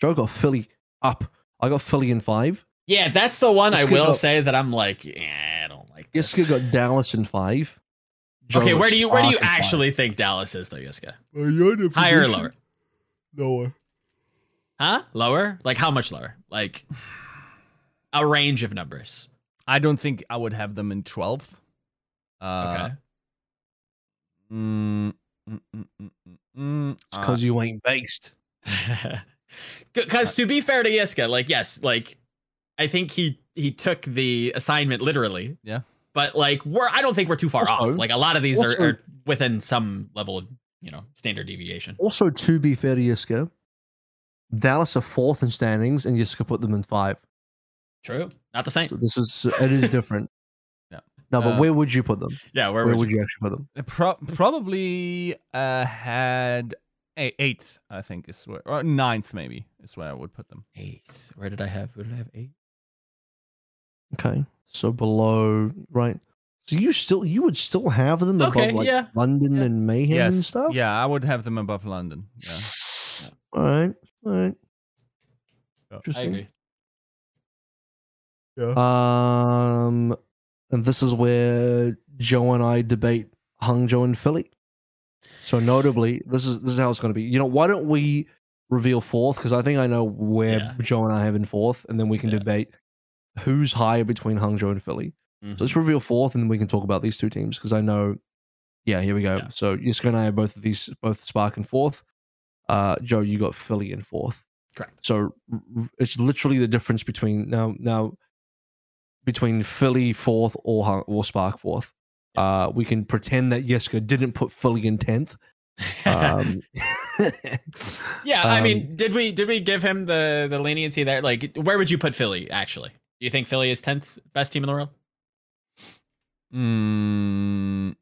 Joe got Philly up. I got Philly in five. Yeah, that's the one I will up. say that I'm like, yeah, I don't like this. Yiska got Dallas in five. Joe Okay, where do you where do you Spark in five. actually think Dallas is though, Yiska? Higher or lower? Lower. Huh? Lower? Like how much lower? Like a range of numbers. I don't think I would have them in 12th. Uh, Okay. Mm, mm, mm, mm, mm, mm. It's Uh, because you ain't based. Because to be fair to Yiska, like yes, like I think he he took the assignment literally. Yeah. But like we're I don't think we're too far Also- off. Like a lot of these also- are, are within some level of you know standard deviation. Also, to be fair to Yiska, Dallas are fourth in standings, and Yiska put them in five. True. Not the same. So this is it is different. Yeah. No, but Uh, where would you put them? Yeah. Where, Where, would would you? you actually put them? I Pro- probably uh, had a- eighth, I think, is where, or ninth maybe is where I would put them. Eighth. Where did I have? Who did I have? Eight. Okay, so below right. So you still you would still have them above Okay, like yeah, London yeah. and Mayhem yes, and stuff. yeah, I would have them above London. Yeah, All right. All right. Yeah. I I Interesting. agree. Um, and this is where Joe and I debate Hangzhou and Philly. So notably, this is this is how it's going to be. You know, why don't we reveal fourth? Because I think I know where Yeah. Joe and I have in fourth, and then we can Yeah. debate who's higher between Hangzhou and Philly. Mhm. So let's reveal fourth, and then we can talk about these two teams because I know. Yeah, here we go. Yeah. So Yiska and I have both of these, both Spark and fourth. Uh, Joe, you got Philly in fourth. Correct. So r- it's literally the difference between now now between Philly fourth or or Spark fourth. Uh, we can pretend that Yiska didn't put Philly in tenth. Um, yeah. I um, mean, did we did we give him the the leniency there? Like, where would you put Philly? Actually, do you think Philly is tenth best team in the world? mm,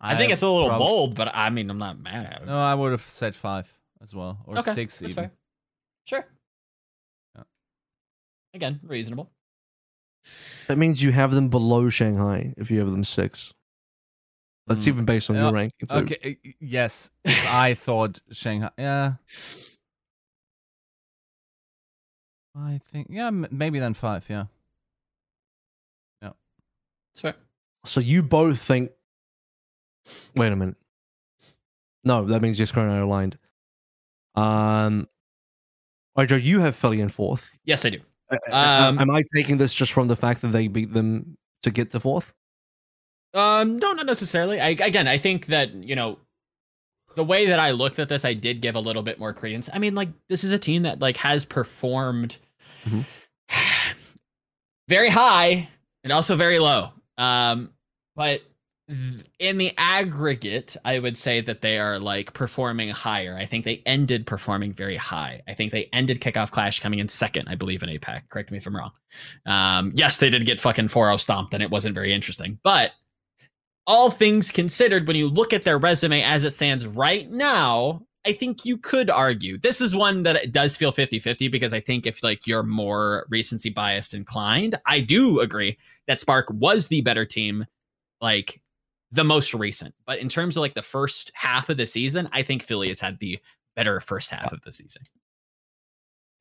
I, think it's a little prob- bold, but I mean, I'm not mad at it. No, I would have said five as well, or Okay, six That's even. fair. Sure. Yeah. Again, reasonable. that means you have them below Shanghai if you have them six. That's Mm. even based on Yeah, your ranking. Too. Okay, yes, I thought Shanghai. Yeah, I think yeah, m- maybe then five. Yeah, That's fair. So you both think. Wait a minute. No, that means Yiska and I are aligned. Um, all right, Joe, you have Philly in fourth. Yes, I do. A- a- Um, am I taking this just from the fact that they beat them to get to fourth? Um, no, not necessarily. I again, I think that you know, the way that I looked at this, I did give a little bit more credence. I mean, like this is a team that like has performed Mhm. very high and also very low. Um, but in the aggregate, I would say that they are like performing higher. I think they ended performing very high. I think they ended kickoff clash coming in second, I believe, in APAC. Correct me if I'm wrong. Um, yes, they did get fucking 4 0 stomped, and it wasn't very interesting. But all things considered, when you look at their resume as it stands right now, I think you could argue this is one that does feel 50 50 because I think if like you're more recency biased inclined, I do agree that Spark was the better team, like the most recent. But in terms of like the first half of the season, I think Philly has had the better first half of the season.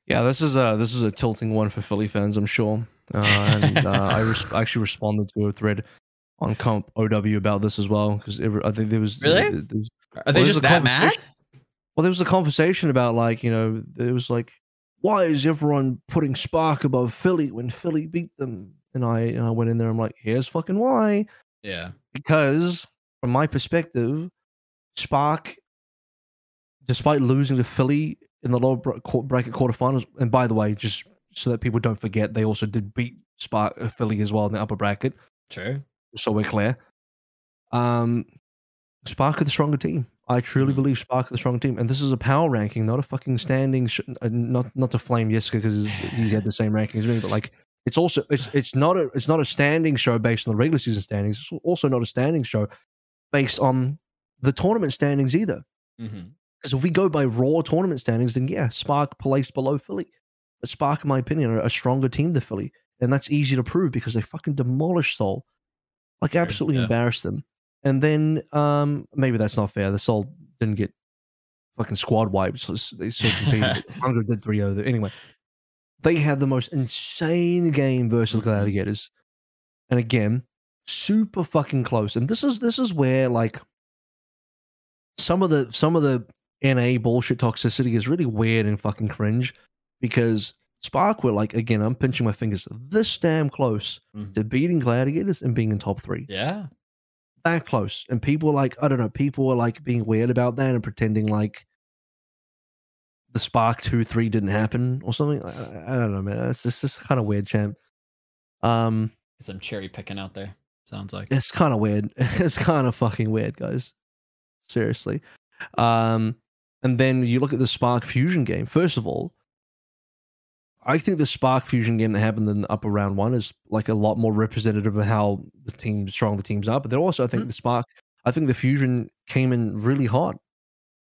Yeah, this is a this is a tilting one for Philly fans, I'm sure. Uh, and uh, I res- actually responded to a thread on Comp OW about this as well because I think there was Really? there's- Are they there's just that mad? Well, there was a conversation about like you know it was like why is everyone putting Spark above Philly when Philly beat them? And I and I went in there. I'm like, here's fucking why. Yeah. Because from my perspective, Spark, despite losing to Philly in the lower bracket quarterfinals, and by the way, just so that people don't forget, they also did beat Spark uh, Philly as well in the upper bracket. Sure. So we're clear. Um, Spark are the stronger team. I truly believe Spark are the strong team, and this is a power ranking, not a fucking standing. Sh- uh, not not to flame Yiska because he had the same rankings as me, but like it's also it's it's not a it's not a standing show based on the regular season standings. It's also not a standing show based on the tournament standings either. Mm-hmm. Because if we go by raw tournament standings, then yeah, Spark placed below Philly. But Spark, in my opinion, are a stronger team than Philly. And that's easy to prove because they fucking demolished Seoul. Like absolutely yeah. embarrassed them. And then um maybe that's not fair. The Seoul didn't get fucking squad wiped. So they still competed. Hangzhou did 3 0. Anyway, they had the most insane game versus Mhm. Gladiators. And again, super fucking close. And this is this is where like some of the some of the NA bullshit toxicity is really weird and fucking cringe because Spark were like again, I'm pinching my fingers this damn close Mhm. to beating Gladiators and being in top three. Yeah. That close. And people are like, I don't know, people are like being weird about that and pretending like the Spark 2 3 didn't happen or something. I, I- don't know, man. It's just, it's kind of weird, champ. Um, Some cherry picking out there. Sounds like. it's kind of weird. It's kind of fucking weird, guys. Seriously. Um, and then you look at the Spark Fusion game. First of all, I think the Spark Fusion game that happened in the upper round one is like a lot more representative of how the team strong the teams are. But then also, I think Mhm. the Spark, I think the Fusion came in really hot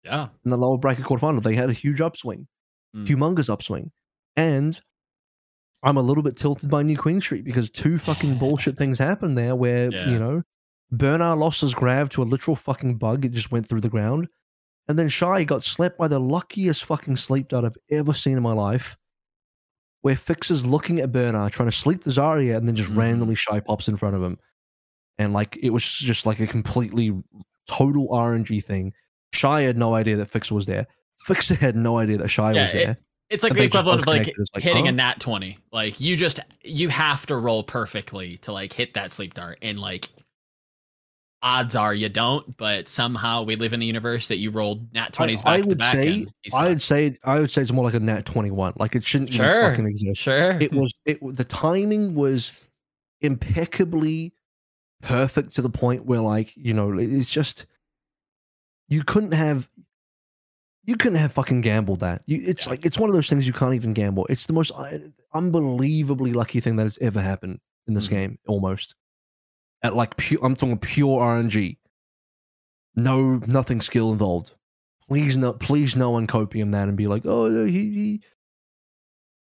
Yeah. in the lower bracket quarterfinal. They had a huge upswing, Mm. humongous upswing, and I'm a little bit tilted by New Queen Street because two fucking bullshit things happened there. Where Yeah. you know, Bernard lost his grab to a literal fucking bug. It just went through the ground, and then Shy got slept by the luckiest fucking sleep dart I've ever seen in my life. Where Fix is looking at Bernard trying to sleep the Zarya, and then just Mhm. randomly Shy pops in front of him, and like it was just like a completely total RNG thing. Shy had no idea that Fixer was there. Fixer had no idea that Shy Yeah, was there. It's like the equivalent of like like, hitting a nat 20. Like you just you have to roll perfectly to like hit that sleep dart and like odds are you don't, but somehow we live in a universe that you rolled nat 20s back I, I to would back. say, I would say, I would say it's more like a nat twenty one. Like it shouldn't even Sure. fucking exist. sure. It was it. The timing was impeccably perfect to the point where, like, you know, it's just you couldn't have. You couldn't have fucking gambled that. You, it's Yeah. like it's one of those things you can't even gamble. It's the most uh, unbelievably lucky thing that has ever happened in this Mhm. game. Almost at like pure. I'm talking pure RNG. No, nothing skill involved. Please no, please no one copium that and be like, oh, he he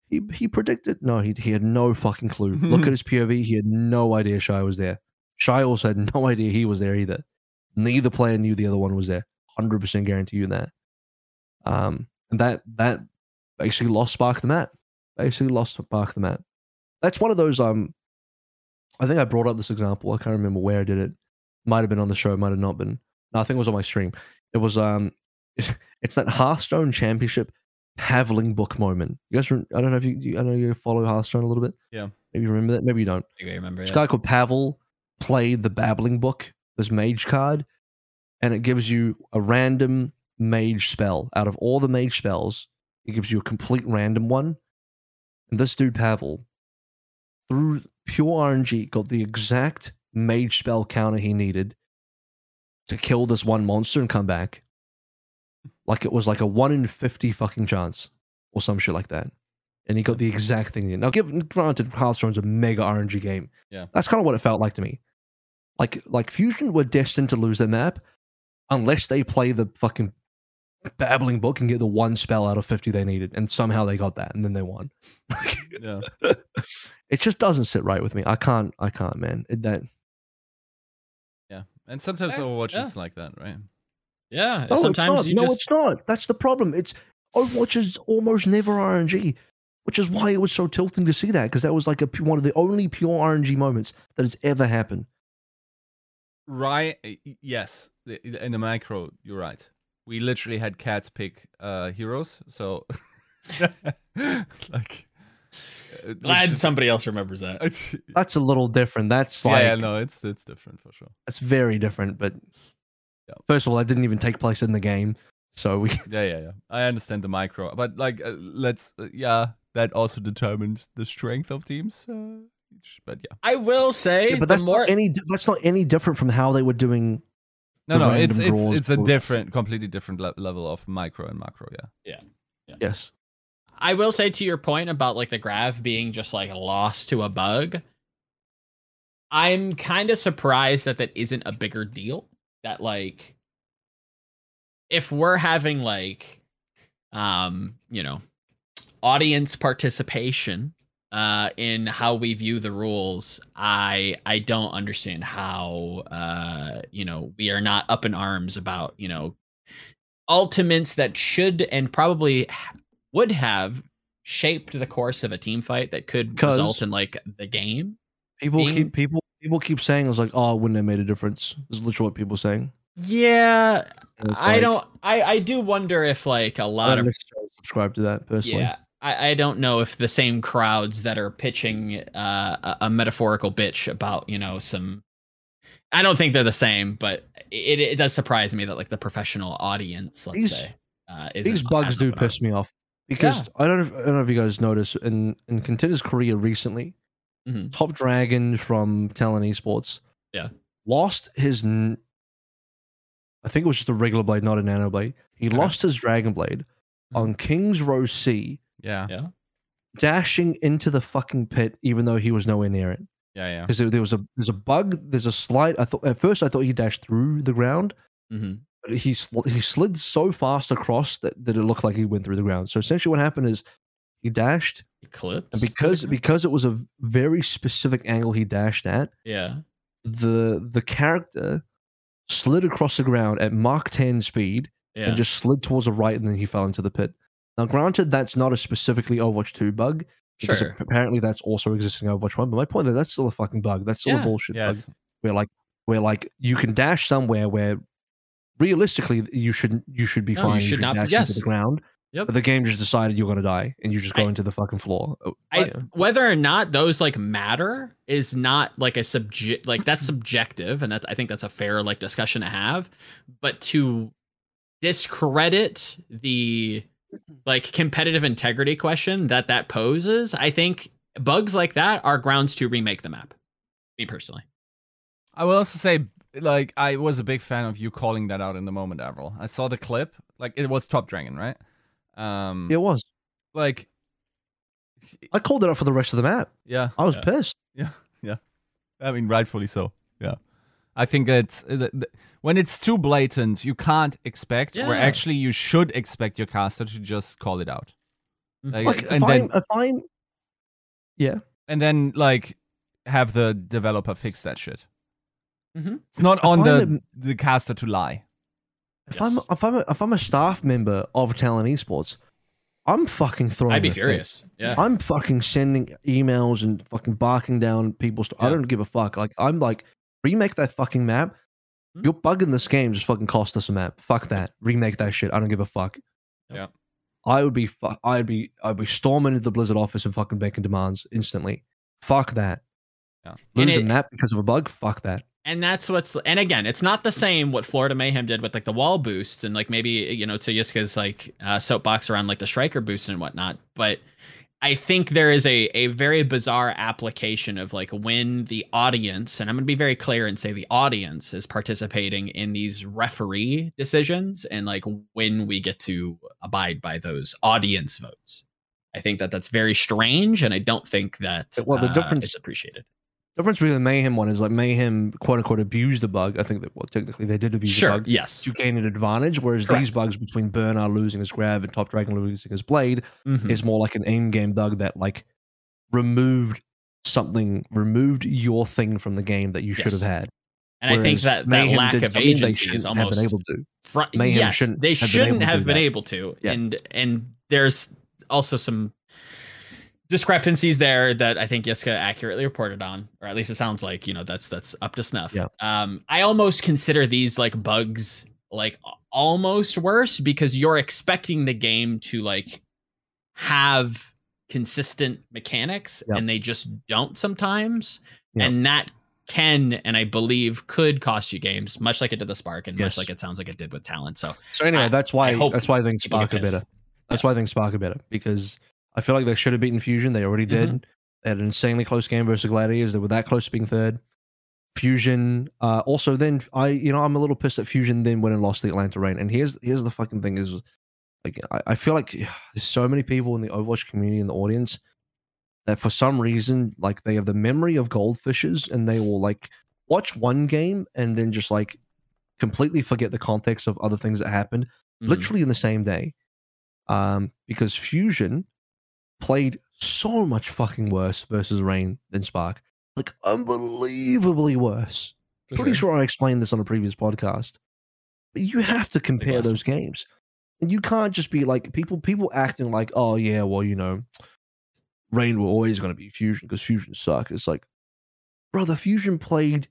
he he predicted. No, he he had no fucking clue. Look at his POV. He had no idea Shy was there. Shy also had no idea he was there either. Neither player knew the other one was there. Hundred percent guarantee you that. Um, and that that basically lost Spark the map. Basically lost Spark the map. That's one of those. Um, I think I brought up this example. I can't remember where I did it. Might have been on the show. Might have not been. No, I think it was on my stream. It was um, it's that Hearthstone Championship Babbling Book moment. You guys, I don't know if you, you, I know you follow Hearthstone a little bit. Yeah. Maybe you remember that. Maybe you don't. I remember. This yeah. guy called Pavel played the Babbling Book, this mage card, and it gives you a random mage spell. Out of all the mage spells, it gives you a complete random one. And this dude, Pavel, through pure RNG, got the exact mage spell counter he needed to kill this one monster and come back. Like it was like a 1 in 50 fucking chance or some shit like that. And he got the exact thing. Now, given granted, Hearthstone's a mega RNG game. Yeah. That's kind of what it felt like to me. Like, like Fusion were destined to lose their map unless they play the fucking babbling book and get the one spell out of 50 they needed. And somehow they got that and then they won. Yeah. it just doesn't sit right with me. I can't, I can't, man. It, that Yeah. And sometimes Yeah, Overwatch yeah. is like that, right? Yeah. No, sometimes it's not. you no, just it's not. That's the problem. It's Overwatch is almost never RNG, which is why it was so tilting to see that because that was like a, one of the only pure RNG moments that has ever happened. Right. Yes. In the macro, you're right. We literally had cats pick uh, heroes. So, like, uh, glad which- somebody else remembers that. That's a little different. That's yeah, like yeah, no, it's it's different for sure. that's very different. But Yeah. first of all, that didn't even take place in the game, so we Yeah, yeah, yeah. I understand the micro, but like, uh, let's, uh, yeah, that also determines the strength of teams. Uh, but yeah, I will say Yeah, but the that's more not any that's not any different from how they were doing. No, no, it's it's it's a for- different, completely different le- level of micro and macro. Yeah. Yeah. Yes, I will say to your point about like the grav being just like lost to a bug. I'm kind of surprised that that isn't a bigger deal. That like if we're having like um, you know, audience participation uh in how we view the rules, I I don't understand how uh you know, we are not up in arms about, you know, ultimates that should and probably would have shaped the course of a team fight that could result in like the game. people Being- keep people people keep saying it's like, oh, wouldn't have made a difference. This is literally what people are saying. Yeah, I like, don't. I I do wonder if like a lot of subscribe to that personally. yeah. I, I don't know if the same crowds that are pitching uh, a, a metaphorical bitch about you know some. I don't think they're the same, but it, it does surprise me that like the professional audience, let's These- say, uh, isn't These bugs do up piss me off because Yeah. I don't know if, I don't know if you guys noticed in in Contenders Korea recently, Mhm. Top Dragon from Talon Esports, Yeah. lost his. n- I think it was just a regular blade, not a nano blade. He Okay. lost his Dragon Blade Mhm. on King's Row C, Yeah. Yeah. dashing into the fucking pit, even though he was nowhere near it. Yeah. Yeah. Because there, there was a there's a bug, there's a slide. I thought at first I thought he dashed through the ground, hmm but he sl- he slid so fast across that, that it looked like he went through the ground. So essentially, what happened is he dashed, Eclipse. and because because it was a very specific angle he dashed at, yeah. the the character slid across the ground at Mach 10 speed Yeah. and just slid towards the right, and then he fell into the pit. Now, granted, that's not a specifically Overwatch 2 bug. Because sure. apparently that's also existing in Overwatch 1. But my point is that's still a fucking bug. That's still Yeah. a bullshit bug. Yes. Where like where like you can dash somewhere where realistically you shouldn't you should be No, you fine. should not- dash into the ground. Yep. But the game just decided you're gonna die and you just go I- into the fucking floor. Oh, I, yeah. whether or not those like matter is not like a subject like that's subjective and that's i think that's a fair like discussion to have but to discredit the like competitive integrity question that that poses i think bugs like that are grounds to remake the map me personally I will also say, like, I was a big fan of you calling that out in the moment, Avril. I saw the clip. Like, it was Top Dragon, right? Um, It was. like, I called it out for the rest of the map. yeah, I was Yeah. pissed. Yeah, yeah. I mean, rightfully so. Yeah, I think it's uh, th- th- when it's too blatant, you can't expect, or actually, you should expect your caster to just call it out, Mhm. Like if and I'm then if I'm yeah. and then like have the developer fix that shit. Mhm. It's not I on find the them- the caster to lie. If Yes. I'm if I'm a, if I'm a staff member of Talon Esports, I'm fucking throwing. i'd be a fit. furious yeah I'm fucking sending emails and fucking barking down people's. I Yeah. don't give a fuck. Like I'm like remake that fucking map. Hmm. You're bugging this game. Just fucking cost us a map. Fuck that. Remake that shit. I don't give a fuck. Yeah. I would be. Fu- I'd be. I'd be storming into the Blizzard office and fucking making demands instantly. Fuck that. Yeah. And Lose a it- map because of a bug. Fuck that. and that's what's and again it's not the same what florida mayhem did with like the wall boost and like maybe you know to Yiska's like uh soapbox around like the striker boost and whatnot but i think there is a a very bizarre application of like when the audience and i'm going to be very clear and say the audience is participating in these referee decisions and like when we get to abide by those audience votes. I think that that's very strange and i don't think that Well, the uh, difference- is appreciated Difference between the Mayhem one is like Mayhem quote unquote abused the bug. I think that well technically they did abuse sure the bug. yes To gain an advantage, whereas Correct. these bugs between Bernard losing his grab and Top Dragon losing his blade Mhm. is more like an aim game bug that like removed something, removed your thing from the game that you should have had. And I think that that Mayhem lack did of agency shouldn't is have almost been able to. fr- Mayhem yes, shouldn't they have been shouldn't able to have been able to. Yeah. And and there's also some discrepancies there that I think Yiska accurately reported on, or at least it sounds like you know that's that's up to snuff. Yeah. Um, I almost consider these like bugs like almost worse because you're expecting the game to like have consistent mechanics Yep. and they just don't sometimes, Yep. and that can and I believe could cost you games, much like it did the Spark, and Yes. much like it sounds like it did with Talon. So So anyway, I- that's why I hope that's why I think Spark are better. That's why I think Spark are better because I feel like they should have beaten Fusion. They already did. Mm-hmm. They had an insanely close game versus Gladiators. They were that close to being third. Fusion. Uh, also, then I, you know, I'm a little pissed that Fusion then went and lost the Atlanta Reign. And here's here's the fucking thing is, like, I, I feel like there's so many people in the Overwatch community in the audience that for some reason, like, they have the memory of goldfishes and they will like watch one game and then just like completely forget the context of other things that happened mhm. literally in the same day. Um, because Fusion played so much fucking worse versus Reign than Spark. Like unbelievably worse. For Pretty sure. sure I explained this on a previous podcast. But you have to compare those games. And you can't just be like people people acting like, oh yeah, well, you know, Reign were always gonna be Fusion because Fusion suck. It's like, brother, Fusion played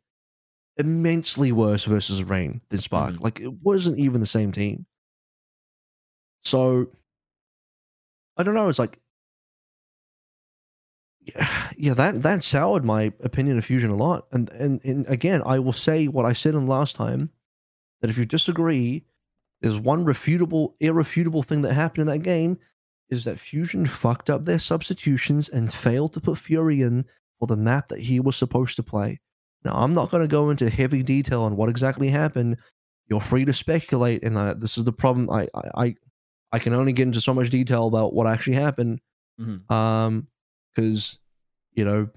immensely worse versus Reign than Spark. Mhm. Like it wasn't even the same team. So I don't know. It's like, yeah, yeah, that that soured my opinion of Fusion a lot. And and and again, I will say what I said in last time that if you disagree, there's one refutable, irrefutable thing that happened in that game is that Fusion fucked up their substitutions and failed to put Fury in for the map that he was supposed to play. Now, I'm not going to go into heavy detail on what exactly happened. You're free to speculate, and uh, this is the problem. I, I, I, can only get into so much detail about what actually happened, Mhm. um, because you know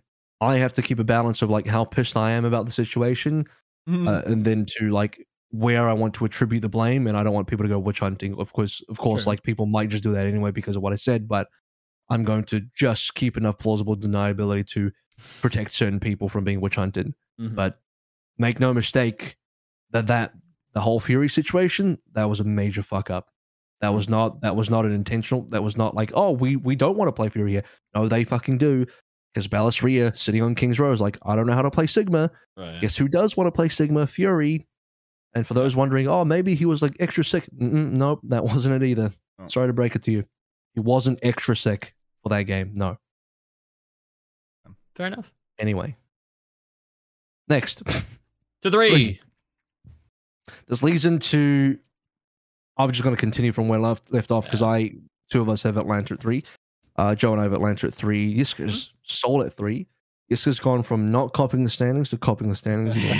I have to keep a balance of like how pissed I am about the situation, Mm. uh, and then to like where I want to attribute the blame, and I don't want people to go witch hunting. Of course, of course, Sure. like people might just do that anyway because of what I said, but I'm going to just keep enough plausible deniability to protect certain people from being witch hunted. Mhm. But make no mistake that that the whole Fury situation that was a major fuck up. That was not that was not an intentional. That was not like oh we we don't want to play Fury here. No, they fucking do. Because Balastria sitting on King's Row is like I don't know how to play Sigma. Right. Guess who does want to play Sigma? Fury. And for those wondering, oh maybe he was like extra sick. Mm-mm, nope, that wasn't it either. Oh. Sorry to break it to you. He wasn't extra sick for that game. No. Fair enough. Anyway. Next. To three. Three. This leads into. I'm just going to continue from where left left off because Yeah. I two of us have Atlanta at three. Uh, Joe and I have Atlanta at three. Yiska's Mm-hmm. sold at three. Yiska's gone from not copying the standings to copying the standings again.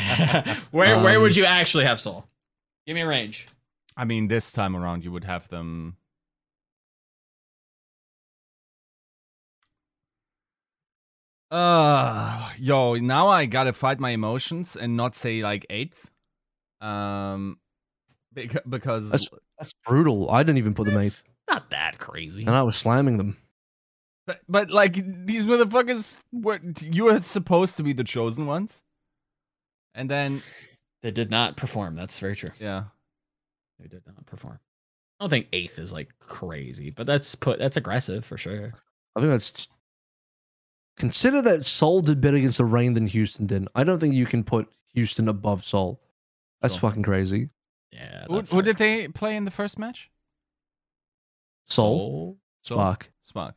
where where Um, would you actually have Seoul? Give me a range. I mean, this time around, you would have them. Uh, yo, now I gotta fight my emotions and not say like eighth. Um, beca- because That's that's brutal. I didn't even put them eighth, not that crazy. and I was slamming them. but, but like these motherfuckers were you were supposed to be the chosen ones, and then They did not perform. That's very true. yeah, They did not perform. I don't think eighth is like crazy, but that's put that's aggressive for sure. I think that's consider that Seoul did better against the Reign than Houston did. I don't think you can put Houston above Seoul. That's Sure. fucking crazy. Yeah. who, that's who did they play in the first match? Seoul, Seoul? Spark, Spark.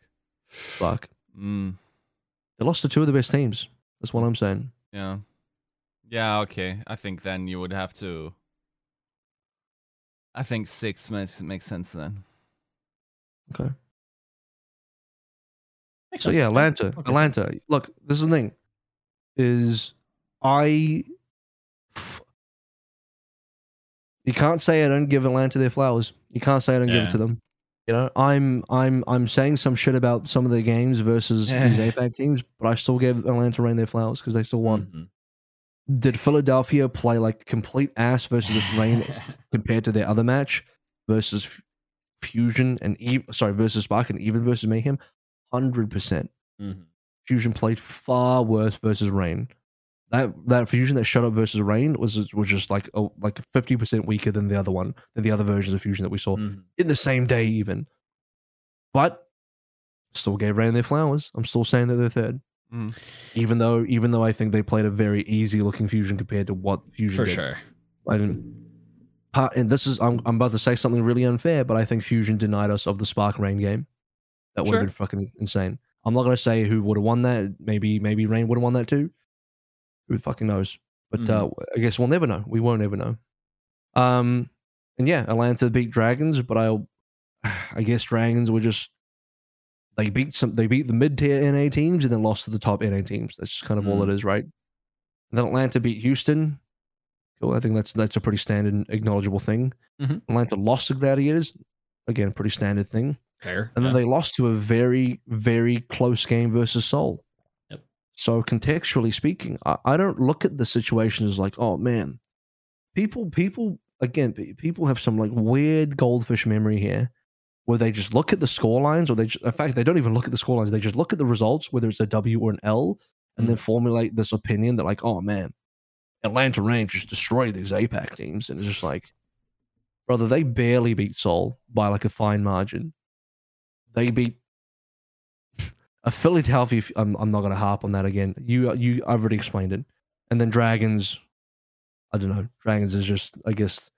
Spark. Mm, They lost to two of the best teams. That's what I'm saying. yeah, yeah. Okay, I think then you would have to. I think six makes makes sense then. Okay. Makes So sense. yeah, Atlanta. Okay. Atlanta. Look, this is the thing. Is I you can't say I don't give Atlanta their flowers. You can't say I don't give it to them. You know, I'm I'm I'm saying some shit about some of the games versus these APAC teams, but I still gave Atlanta Reign their flowers because they still won. Mhm. Did Philadelphia play like complete ass versus Reign compared to their other match versus Fusion and even sorry versus Spark and even versus Mayhem? Hundred percent. Mhm. Fusion played far worse versus Reign. That that fusion that shut up versus Reign was was just like a, like fifty percent weaker than the other one, than the other versions of fusion that we saw Mhm. in the same day even. But still gave Reign their flowers. I'm still saying that they're third. Mm. Even though even though I think they played a very easy looking fusion compared to what fusion For did. sure. I didn't. Part, and this is I'm, I'm about to say something really unfair, but I think Fusion denied us of the Spark Reign game. That would Sure. have been fucking insane. I'm not gonna say who would have won that. Maybe maybe Reign would have won that too. Who fucking knows? But uh, I guess we'll never know. We won't ever know. Um, and yeah, Atlanta beat Dragons, but I, I guess Dragons were just they beat some. They beat the mid tier NA teams and then lost to the top NA teams. That's just kind of all it is, right? And then Atlanta beat Houston. Cool. I think that's that's a pretty standard, acknowledgeable thing. Mhm. Atlanta lost to Gladiators. Again, pretty standard thing. Fair. And then yeah. they lost to a very, very close game versus Seoul. So contextually speaking, I, I don't look at the situation as like, oh man, people, people, again, people have some like weird goldfish memory here, where they just look at the score lines, or they, just, in fact, they don't even look at the score lines. They just look at the results, whether it's a W or an L, and then mm. formulate this opinion that like, oh man, Atlanta Reign just destroyed these APAC teams, and it's just like, brother, they barely beat Seoul by like a fine margin. They beat a Philadelphia. I'm, I'm not going to harp on that again. You you I've already explained it. And then Dragons. I don't know. Dragons is just I guess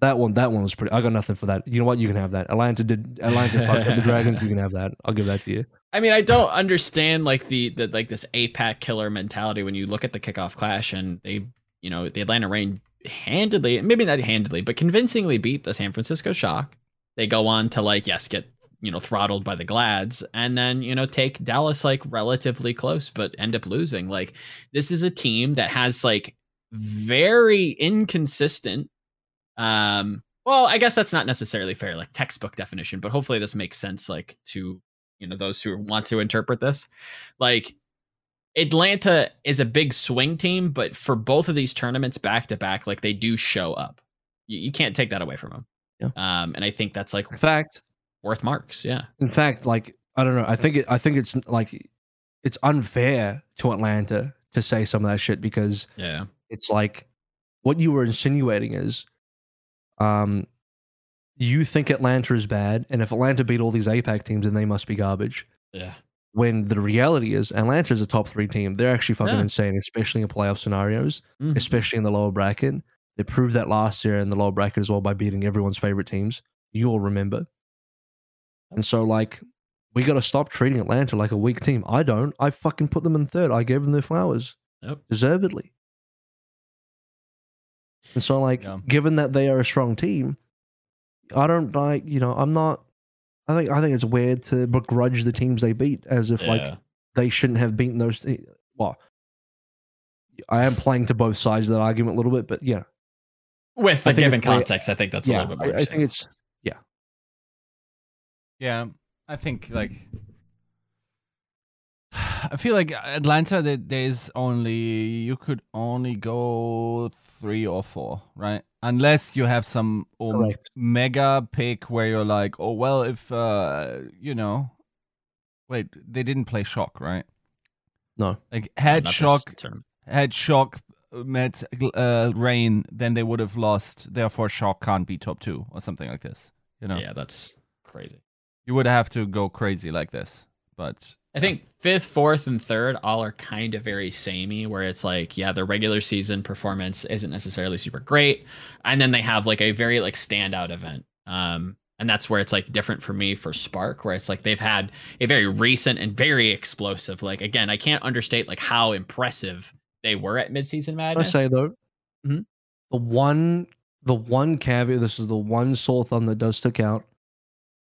that one. That one was pretty. I got nothing for that. You know what? You can have that. Atlanta did. Atlanta fucked up the Dragons. You can have that. I'll give that to you. I mean, I don't understand like the, the like this APAC killer mentality when you look at the kickoff clash and they, you know, the Atlanta Reign handedly, maybe not handedly, but convincingly beat the San Francisco Shock. They go on to like, yes, get you know throttled by the Glads, and then you know take Dallas like relatively close, but end up losing. Like this is a team that has like very inconsistent. Um, well, I guess that's not necessarily fair, like textbook definition, but hopefully this makes sense, like to you know those who want to interpret this like atlanta is a big swing team but for both of these tournaments back to back like they do show up you, you can't take that away from them Yeah. um and i think that's like In fact, worth marks yeah in fact, like I don't know. I think it. I think it's like it's unfair to Atlanta to say some of that shit because yeah it's like what you were insinuating is um you think Atlanta is bad, and if Atlanta beat all these APAC teams, then they must be garbage. yeah When the reality is, Atlanta is a top three team. They're actually fucking Yeah. insane, especially in playoff scenarios, Mhm. especially in the lower bracket. They proved that last year in the lower bracket as well by beating everyone's favorite teams. You all remember. And so, like, we got to stop treating Atlanta like a weak team. I don't. I fucking put them in third. I gave them their flowers Yep. deservedly. And so, like, Yeah. given that they are a strong team, I don't like. You know, I'm not. I think I think it's weird to begrudge the teams they beat as if like they shouldn't have beaten those. te- Well, I am playing to both sides of that argument a little bit, but yeah, with I the given context i think that's a yeah, little bit more I, I think it's Yeah, I think like I feel like Atlanta. there- There's only you could only go three or four, right? Unless you have some um, Correct. mega pick where you're like, oh well, if uh you know, wait, they didn't play shock, right? No. like had Not this shock term. had shock met uh, Reign, then they would have lost. Therefore, shock can't be top two or something like this. You know, yeah that's crazy you would have to go crazy like this. But I think fifth, fourth, and third all are kind of very samey, where it's like, yeah, their regular season performance isn't necessarily super great, and then they have like a very like standout event. Um, and that's where it's like different for me for Spark, where it's like they've had a very recent and very explosive. Like again, I can't understate like how impressive they were at midseason madness. I say though, Mhm. the one the one caveat, this is the one sole thumb that does stick out,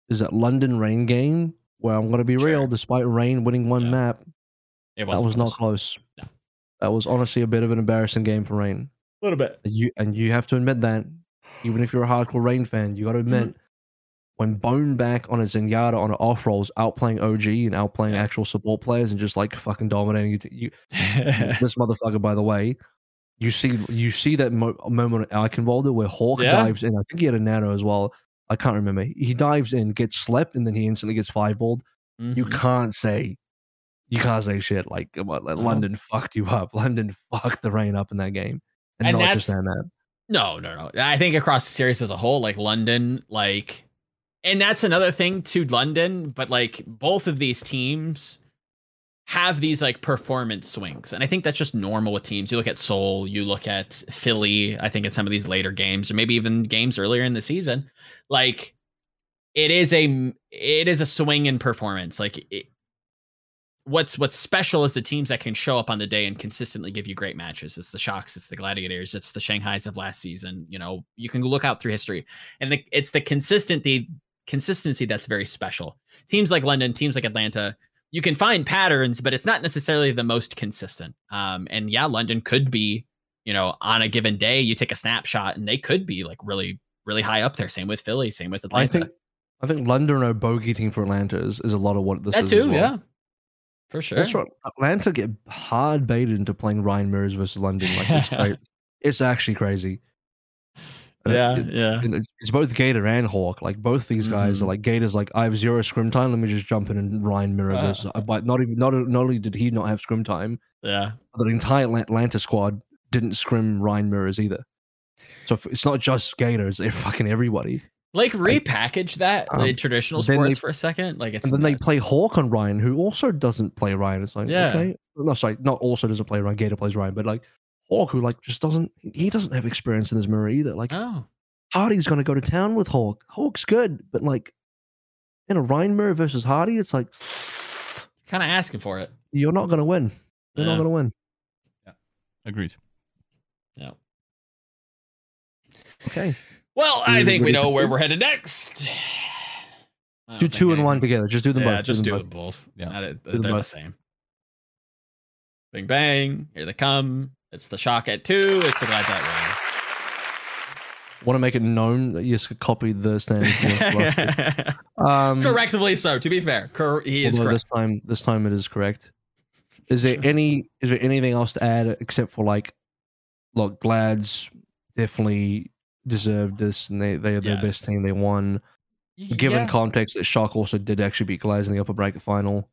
is that London Reign game where I'm going to be real. Despite Reign winning one Yeah. map, it that wasn't not close. close. No. That was honestly a bit of an embarrassing game for Reign. a little bit. And you and you have to admit that, even if you're a hardcore Reign fan, you got to admit Mm-hmm. when Bone back on a Zenyatta on an off rolls, outplaying OG and outplaying Yeah. actual support players and just like fucking dominating you. you this motherfucker, by the way, you see you see that mo- moment at Eichenwalder where Hawk Yeah. dives in. I think he had a nano as well. I can't remember. He dives in, gets slept, and then he instantly gets five balled. You mm-hmm. can't say you can't say shit like, what, like No. London fucked you up. London fucked the Reign up in that game, and, And not just saying that. No, no, no. I think across the series as a whole, like London, like, and that's another thing to London, but like both of these teams have these like performance swings. And I think that's just normal with teams. You look at Seoul, you look at Philly, I think in some of these later games, or maybe even games earlier in the season. Like, it is a it is a swing in performance. Like it, what's what's special is the teams that can show up on the day and consistently give you great matches. It's the Shocks, it's the Gladiators, it's the Shanghai's of last season. You know, you can look out through history, and the, it's the consistency consistency that's very special. Teams like London, teams like Atlanta, you can find patterns, but it's not necessarily the most consistent. Um, and yeah, London could be, you know, on a given day, you take a snapshot, and they could be like really really high up there. Same with Philly, same with Atlanta. I think I think London or bogey team for Atlanta is, is a lot of what this that is. as too, well. yeah, for sure. That's right. Atlanta get hard baited into playing Rein Mirrors versus London. Like it's great. It's actually crazy. Yeah, it- yeah. it's, it's both Gator and Hawk. Like both these guys are Mhm. like Gator's like I have zero scrim time. Let me just jump in and Rein Mirror Uh. versus. But not even not not only did he not have scrim time, Yeah. the entire Atlanta squad didn't scrim Rein Mirrors either. So it's not just Gators; they're fucking everybody. Like repackage that um, in traditional then they- sports for a second. Like it's and then they play Hawk on Rein, who also doesn't play Rein. It's like, Yeah. okay, no, sorry, not also doesn't play Rein. Gator plays Rein, but like Hawk, who like just doesn't, he doesn't have experience in his mirror either. Like Oh, Hadi's going to go to town with Hawk. Hawk's good, but like in a Rein mirror versus Hadi, it's like kind of asking for it. you're not going to win. You're Yeah. not going to win. Yeah. Agreed. Yeah. Okay, Well, I think we know where we're headed next. Don't do think two and one together. Just do them Yeah, both. just do them them both. Yeah. Not it- them they're the same. Bing bang! Here they come. It's the shock at two. It's the glads at one. Want to make it known that you just copied the one. um, Correctly so. To be fair, Cor- he is correct. this time, this time it is correct. Is there any? Is there anything else to add except for like, look, Glads definitely deserved this, and they they are the Yes. best team. They won. Given Yeah. context that Shock also did actually beat Glads in the upper bracket final,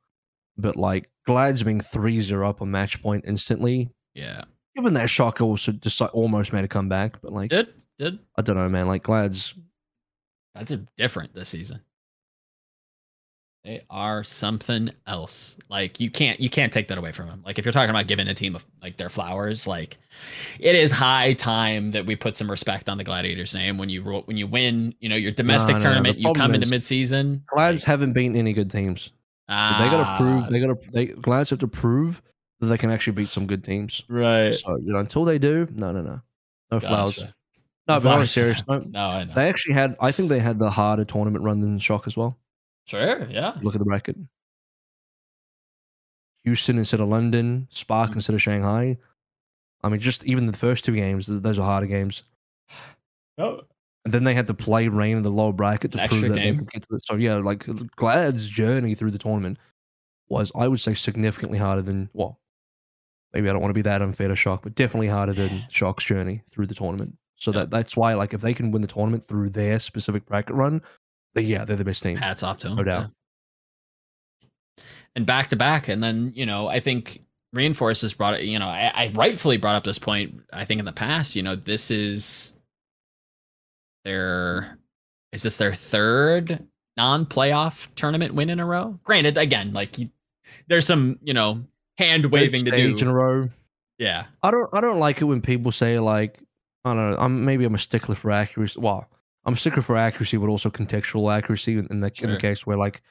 but like Glads being 3-0 up on match point instantly. yeah, Given that Shock also just like, almost made a comeback, but like did did I don't know, man. Like Glads, that's a different this season. They are something else. Like you can't you can't take that away from them. Like if you're talking about giving a team of like their flowers, like it is high time that we put some respect on the Gladiators name when you when you win. You know your domestic no, no. Tournament, you problem come into midseason. Glads haven't beaten any good teams. they gotta prove. Ah, They gotta. They Glads have to prove that they can actually beat some good teams. right. So you know, until they do, no, no, no, no flowers. Gotcha. No, but on a serious note, No, I know. they actually had. I think they had the harder tournament run than Shock as well. Sure, yeah. Look at the bracket. Houston instead of London, Spark Mhm. instead of Shanghai. I mean, just even the first two games, those are harder games. Oh, And then they had to play Reign in the lower bracket to An prove that game. they could get to the. So yeah, like Glad's journey through the tournament was, I would say, significantly harder than well, maybe I don't want to be that unfair to Shock, but definitely harder than Shock's journey through the tournament. So Yeah. that that's why, like, if they can win the tournament through their specific bracket run, then yeah, they're the best team. hats off to them, No doubt. yeah. And back to back, and then you know, I think reinforces brought it. You know, I, I rightfully brought up this point. I think in the past, you know, this is their is this their third non-playoff tournament win in a row? Granted, again, like you, there's some you know hand waving to stage in do. a row. Yeah, I don't I don't like it when people say like I don't know. I'm maybe I'm a stickler for accuracy. Well, I'm a stickler for accuracy, but also contextual accuracy in, the in the case where like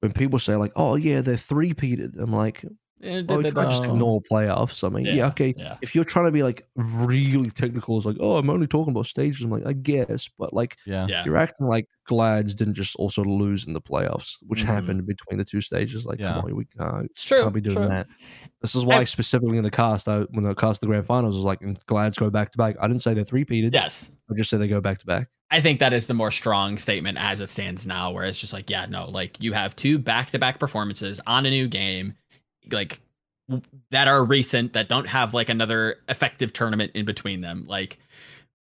when people say like, oh yeah, they're three peated. I'm like, Eh, oh, did can't just though? ignore playoffs. I mean, yeah, okay. Yeah, If you're trying to be like really technical, it's like, oh, I'm only talking about stages. I'm like, I guess, but like Yeah. yeah. you're acting like Glads didn't just also lose in the playoffs, which Mhm. happened between the two stages. Like, Yeah. come on, we can't, It's true. can't be doing true. that. This is why I- specifically in the cast, I, when they cast the grand finals, was like, and Glads go back to back. I didn't say they're three peated. Yes. I just said they go back to back. I think that is the more strong statement as it stands now, where it's just like, yeah, no, like you have two back to back performances on a new game, like that are recent that don't have like another effective tournament in between them. Like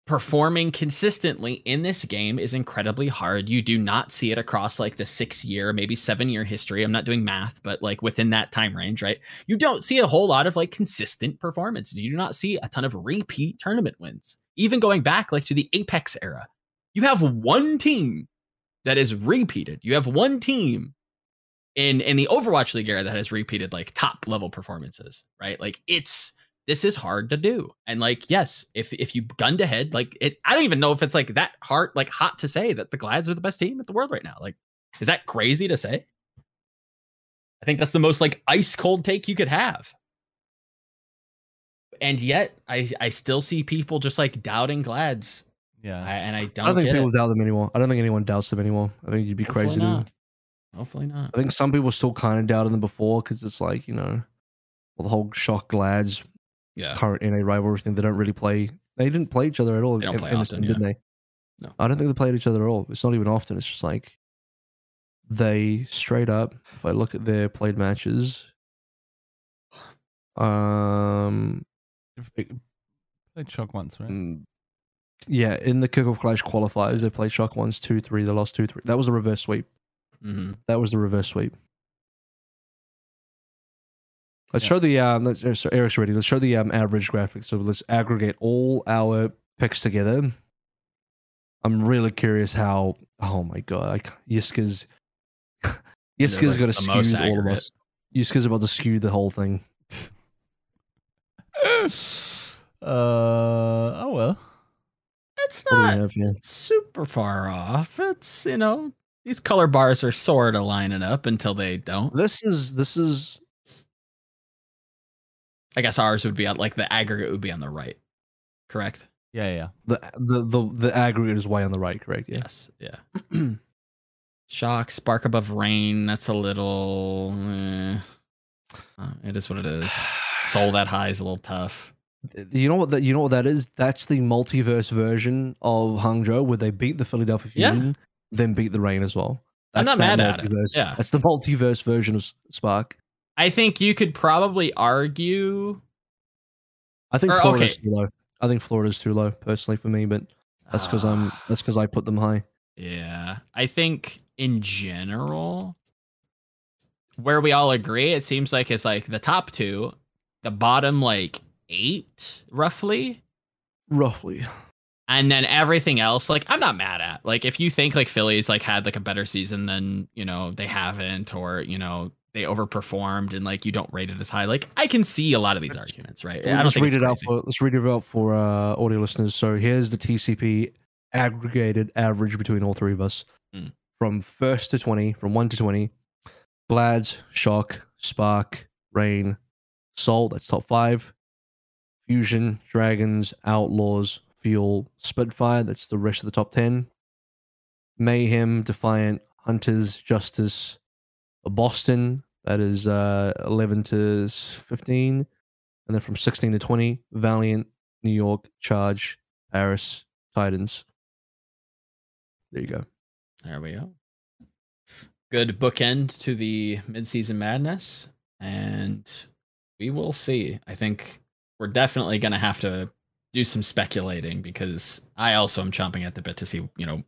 performing consistently in this game is incredibly hard. You do not see it across like the six year, maybe seven year history. I'm not doing math, but like within that time range, right? You don't see a whole lot of like consistent performances. You do not see a ton of repeat tournament wins. Even going back like to the Apex era, you have one team that is repeated. You have one team in in the Overwatch League era that has repeated like top level performances, right? Like it's this is hard to do. And like, yes, if if you gunned ahead, like it, I don't even know if it's like that hard, like hot to say that the Glads are the best team in the world right now. Like, is that crazy to say? I think that's the most like ice cold take you could have. And yet, I I still see people just like doubting Glads, I, Yeah. and I don't, I don't think people it. doubt them anymore. I don't think anyone doubts them anymore. I think you'd be Hopefully crazy to. Not. Hopefully not. I think some people still kind of doubted them before because it's like you know, well, the whole shock glads, Yeah. current NA rivalry thing. They don't really play. They didn't play each other at all. They don't in- play in this often, thing, didn't they? No. I don't think they played each other at all. It's not even often. It's just like they straight up. If I look at their played matches, um, it- Played Shock once, right? mm, yeah, in the Kickoff Clash qualifiers, they played shock ones, two, three. They lost two, three. That was a reverse sweep. Hmm That was the reverse sweep. Let's Yeah. show the um. Let's, uh, so Eric's ready. Let's show the um average graphic. So let's aggregate all our picks together. I'm really curious how. Oh my god, I, ca- Yiska's Yiska's like gonna skew all of aggregate. us. Yiska's about to skew the whole thing. uh oh well. It's What we not super far off. It's you know these color bars are sort of lining up until they don't. This is this is I guess ours would be on like the aggregate would be on the right. Correct. Yeah, yeah. the the the, the aggregate is way on the right. Correct. Yeah. Yes. Yeah. Shock, spark above Reign. That's a little. eh. Uh, it is what it is. Seoul that high is a little tough. You know what that you know what that is? That's the multiverse version of Hangzhou where they beat the Philadelphia Yeah. Then beat the Reign as well. I'm not mad at it. Yeah. That's the multiverse version of Spark. I think you could probably argue. I think Or, Florida's okay. too low. I think Florida's too low personally for me, but that's because I'm Ah, that's because I put them high. Yeah. I think in general, where we all agree, it seems like it's like the top two, the bottom like eight, roughly. Roughly. And then everything else, like I'm not mad at. Like if you think like Phillies like had like a better season than, you know, they haven't, or, you know, they overperformed and like you don't rate it as high. Like I can see a lot of these arguments, right? I don't let's think read it out for let's read it out for uh, audio listeners. So here's the TCP aggregated average between all three of us Hmm. from first to twenty, from one to twenty. Glads, Shock, Spark, Reign, Salt. That's top five. Fusion, Dragons, Outlaws, Fuel, Spitfire. That's the rest of the top ten. Mayhem, Defiant, Hunters, Justice, Boston. That is uh, 11 to 15. And then from 16 to 20, Valiant, New York, Charge, Paris, Titans. There you go. There we go. Good bookend to the midseason madness. And we will see. I think we're definitely going to have to do some speculating because I also am chomping at the bit to see, you know,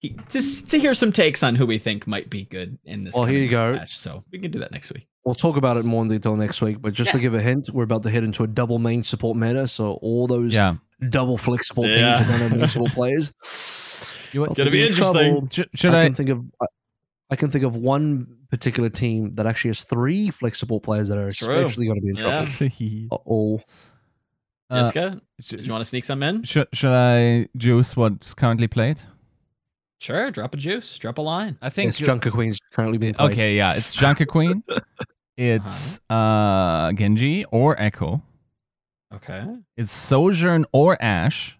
he- just to hear some takes on who we think might be good in this. Well, here you go. Match. So we can do that next week. We'll talk about it more in detail next week, but just to give a hint, we're about to head into a double main support meta. So all those Yeah. double flick support Yeah. teams are going to main support players. You I want- Gonna be in interesting. trouble. Should, should I I? can think of I, I can think of one particular team that actually has three flick support players that are True. especially going to be in trouble. Yeah. Uh, Uh, Yiska, sh- did you want to sneak some in? should, should I juice what's currently played? Sure. Drop a juice. Drop a line. I think it's Junker Queen's currently being played. Okay, yeah, it's Junker Queen. It's uh Genji or Echo. Okay. It's Sojourn or Ash,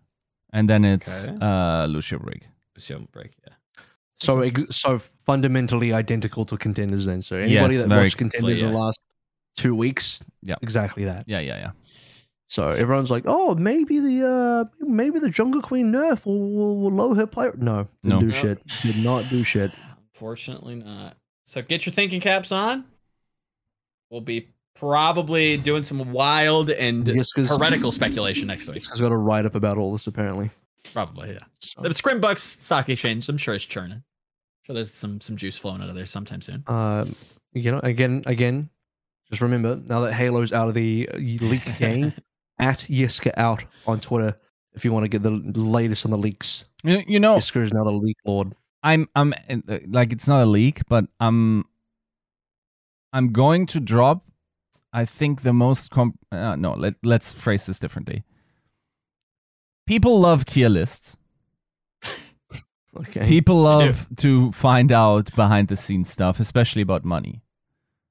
and then it's Okay. uh Lucio Brig. Assume break. Yeah. So, ex- so fundamentally identical to contenders. Then, so anybody Yes, that watched contenders in the last two weeks, Yeah. exactly that. Yeah, yeah, yeah. So everyone's like, "Oh, maybe the uh maybe the Junker Queen nerf will, will, will lower her player." No, didn't No. do Nope. shit. Did not do shit. Unfortunately not. So get your thinking caps on. We'll be Probably doing some wild and Yiska's- heretical speculation next week. I've got a write up about all this apparently. Probably, yeah. So, The Scrimbucks stock exchange, I'm sure it's churning. sure there's some some juice flowing out of there sometime soon. um, you know, again, again, just remember now that Halo's out of the uh, leak game, at Yiska out on Twitter if you want to get the latest on the leaks. You, you know, Yiska is now the leak lord. I'm I'm uh, like it's not a leak, but I'm I'm going to drop. I think the most comp. Uh, no, let let's phrase this differently. People love tier lists. Okay. People love to find out behind the scenes stuff, especially about money.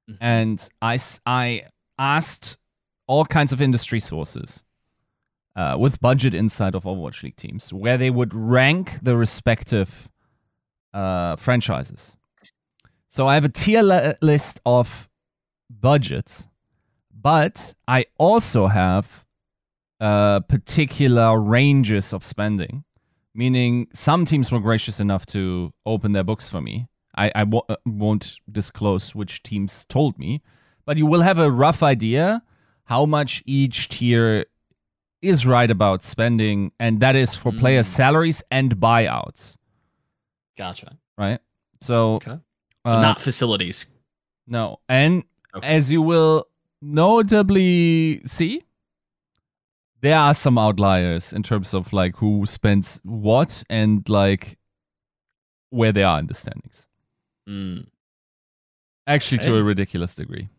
Mhm. And I asked all kinds of industry sources uh, with budget inside of Overwatch League teams where they would rank the respective uh, franchises. So I have a tier li- list of budgets, but I also have uh, particular ranges of spending meaning some teams were gracious enough to open their books for me. I, I w- uh, won't disclose which teams told me, but you will have a rough idea how much each tier is right about spending, and that is for player Mm. salaries and buyouts, Gotcha. right? So, Okay. So uh, not facilities. no, and Okay. as you will notably see, there are some outliers in terms of like who spends what and like where they are in the standings. Mm. Actually, to a ridiculous degree.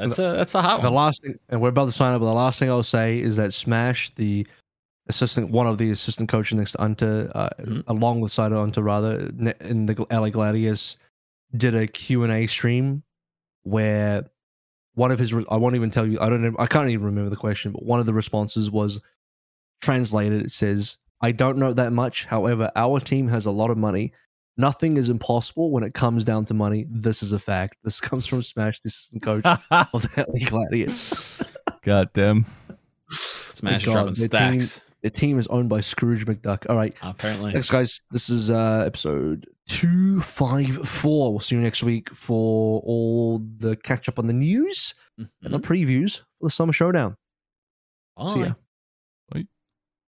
That's a that's a hot The one. last thing, and we're about to sign up. But the last thing I'll say is that Smash, the assistant, one of the assistant coaches next to Unter, uh, Mhm. along with of Unter, rather in the LA Gladius, did a Q and A stream where one of his, I won't even tell you, I don't, I can't even remember the question, but one of the responses was translated. It says, "I don't know that much. However, our team has a lot of money." Nothing is impossible when it comes down to money. This is a fact. This comes from Smash, the assistant coach of the LA Gladius. God damn. Smash God, dropping the team- stacks. The team is owned by Scrooge McDuck. All right. Apparently. Thanks, guys. This is uh, episode 254. We'll see you next week for all the catch up on the news and the Mhm. previews for the Summer Showdown. See ya. Bye.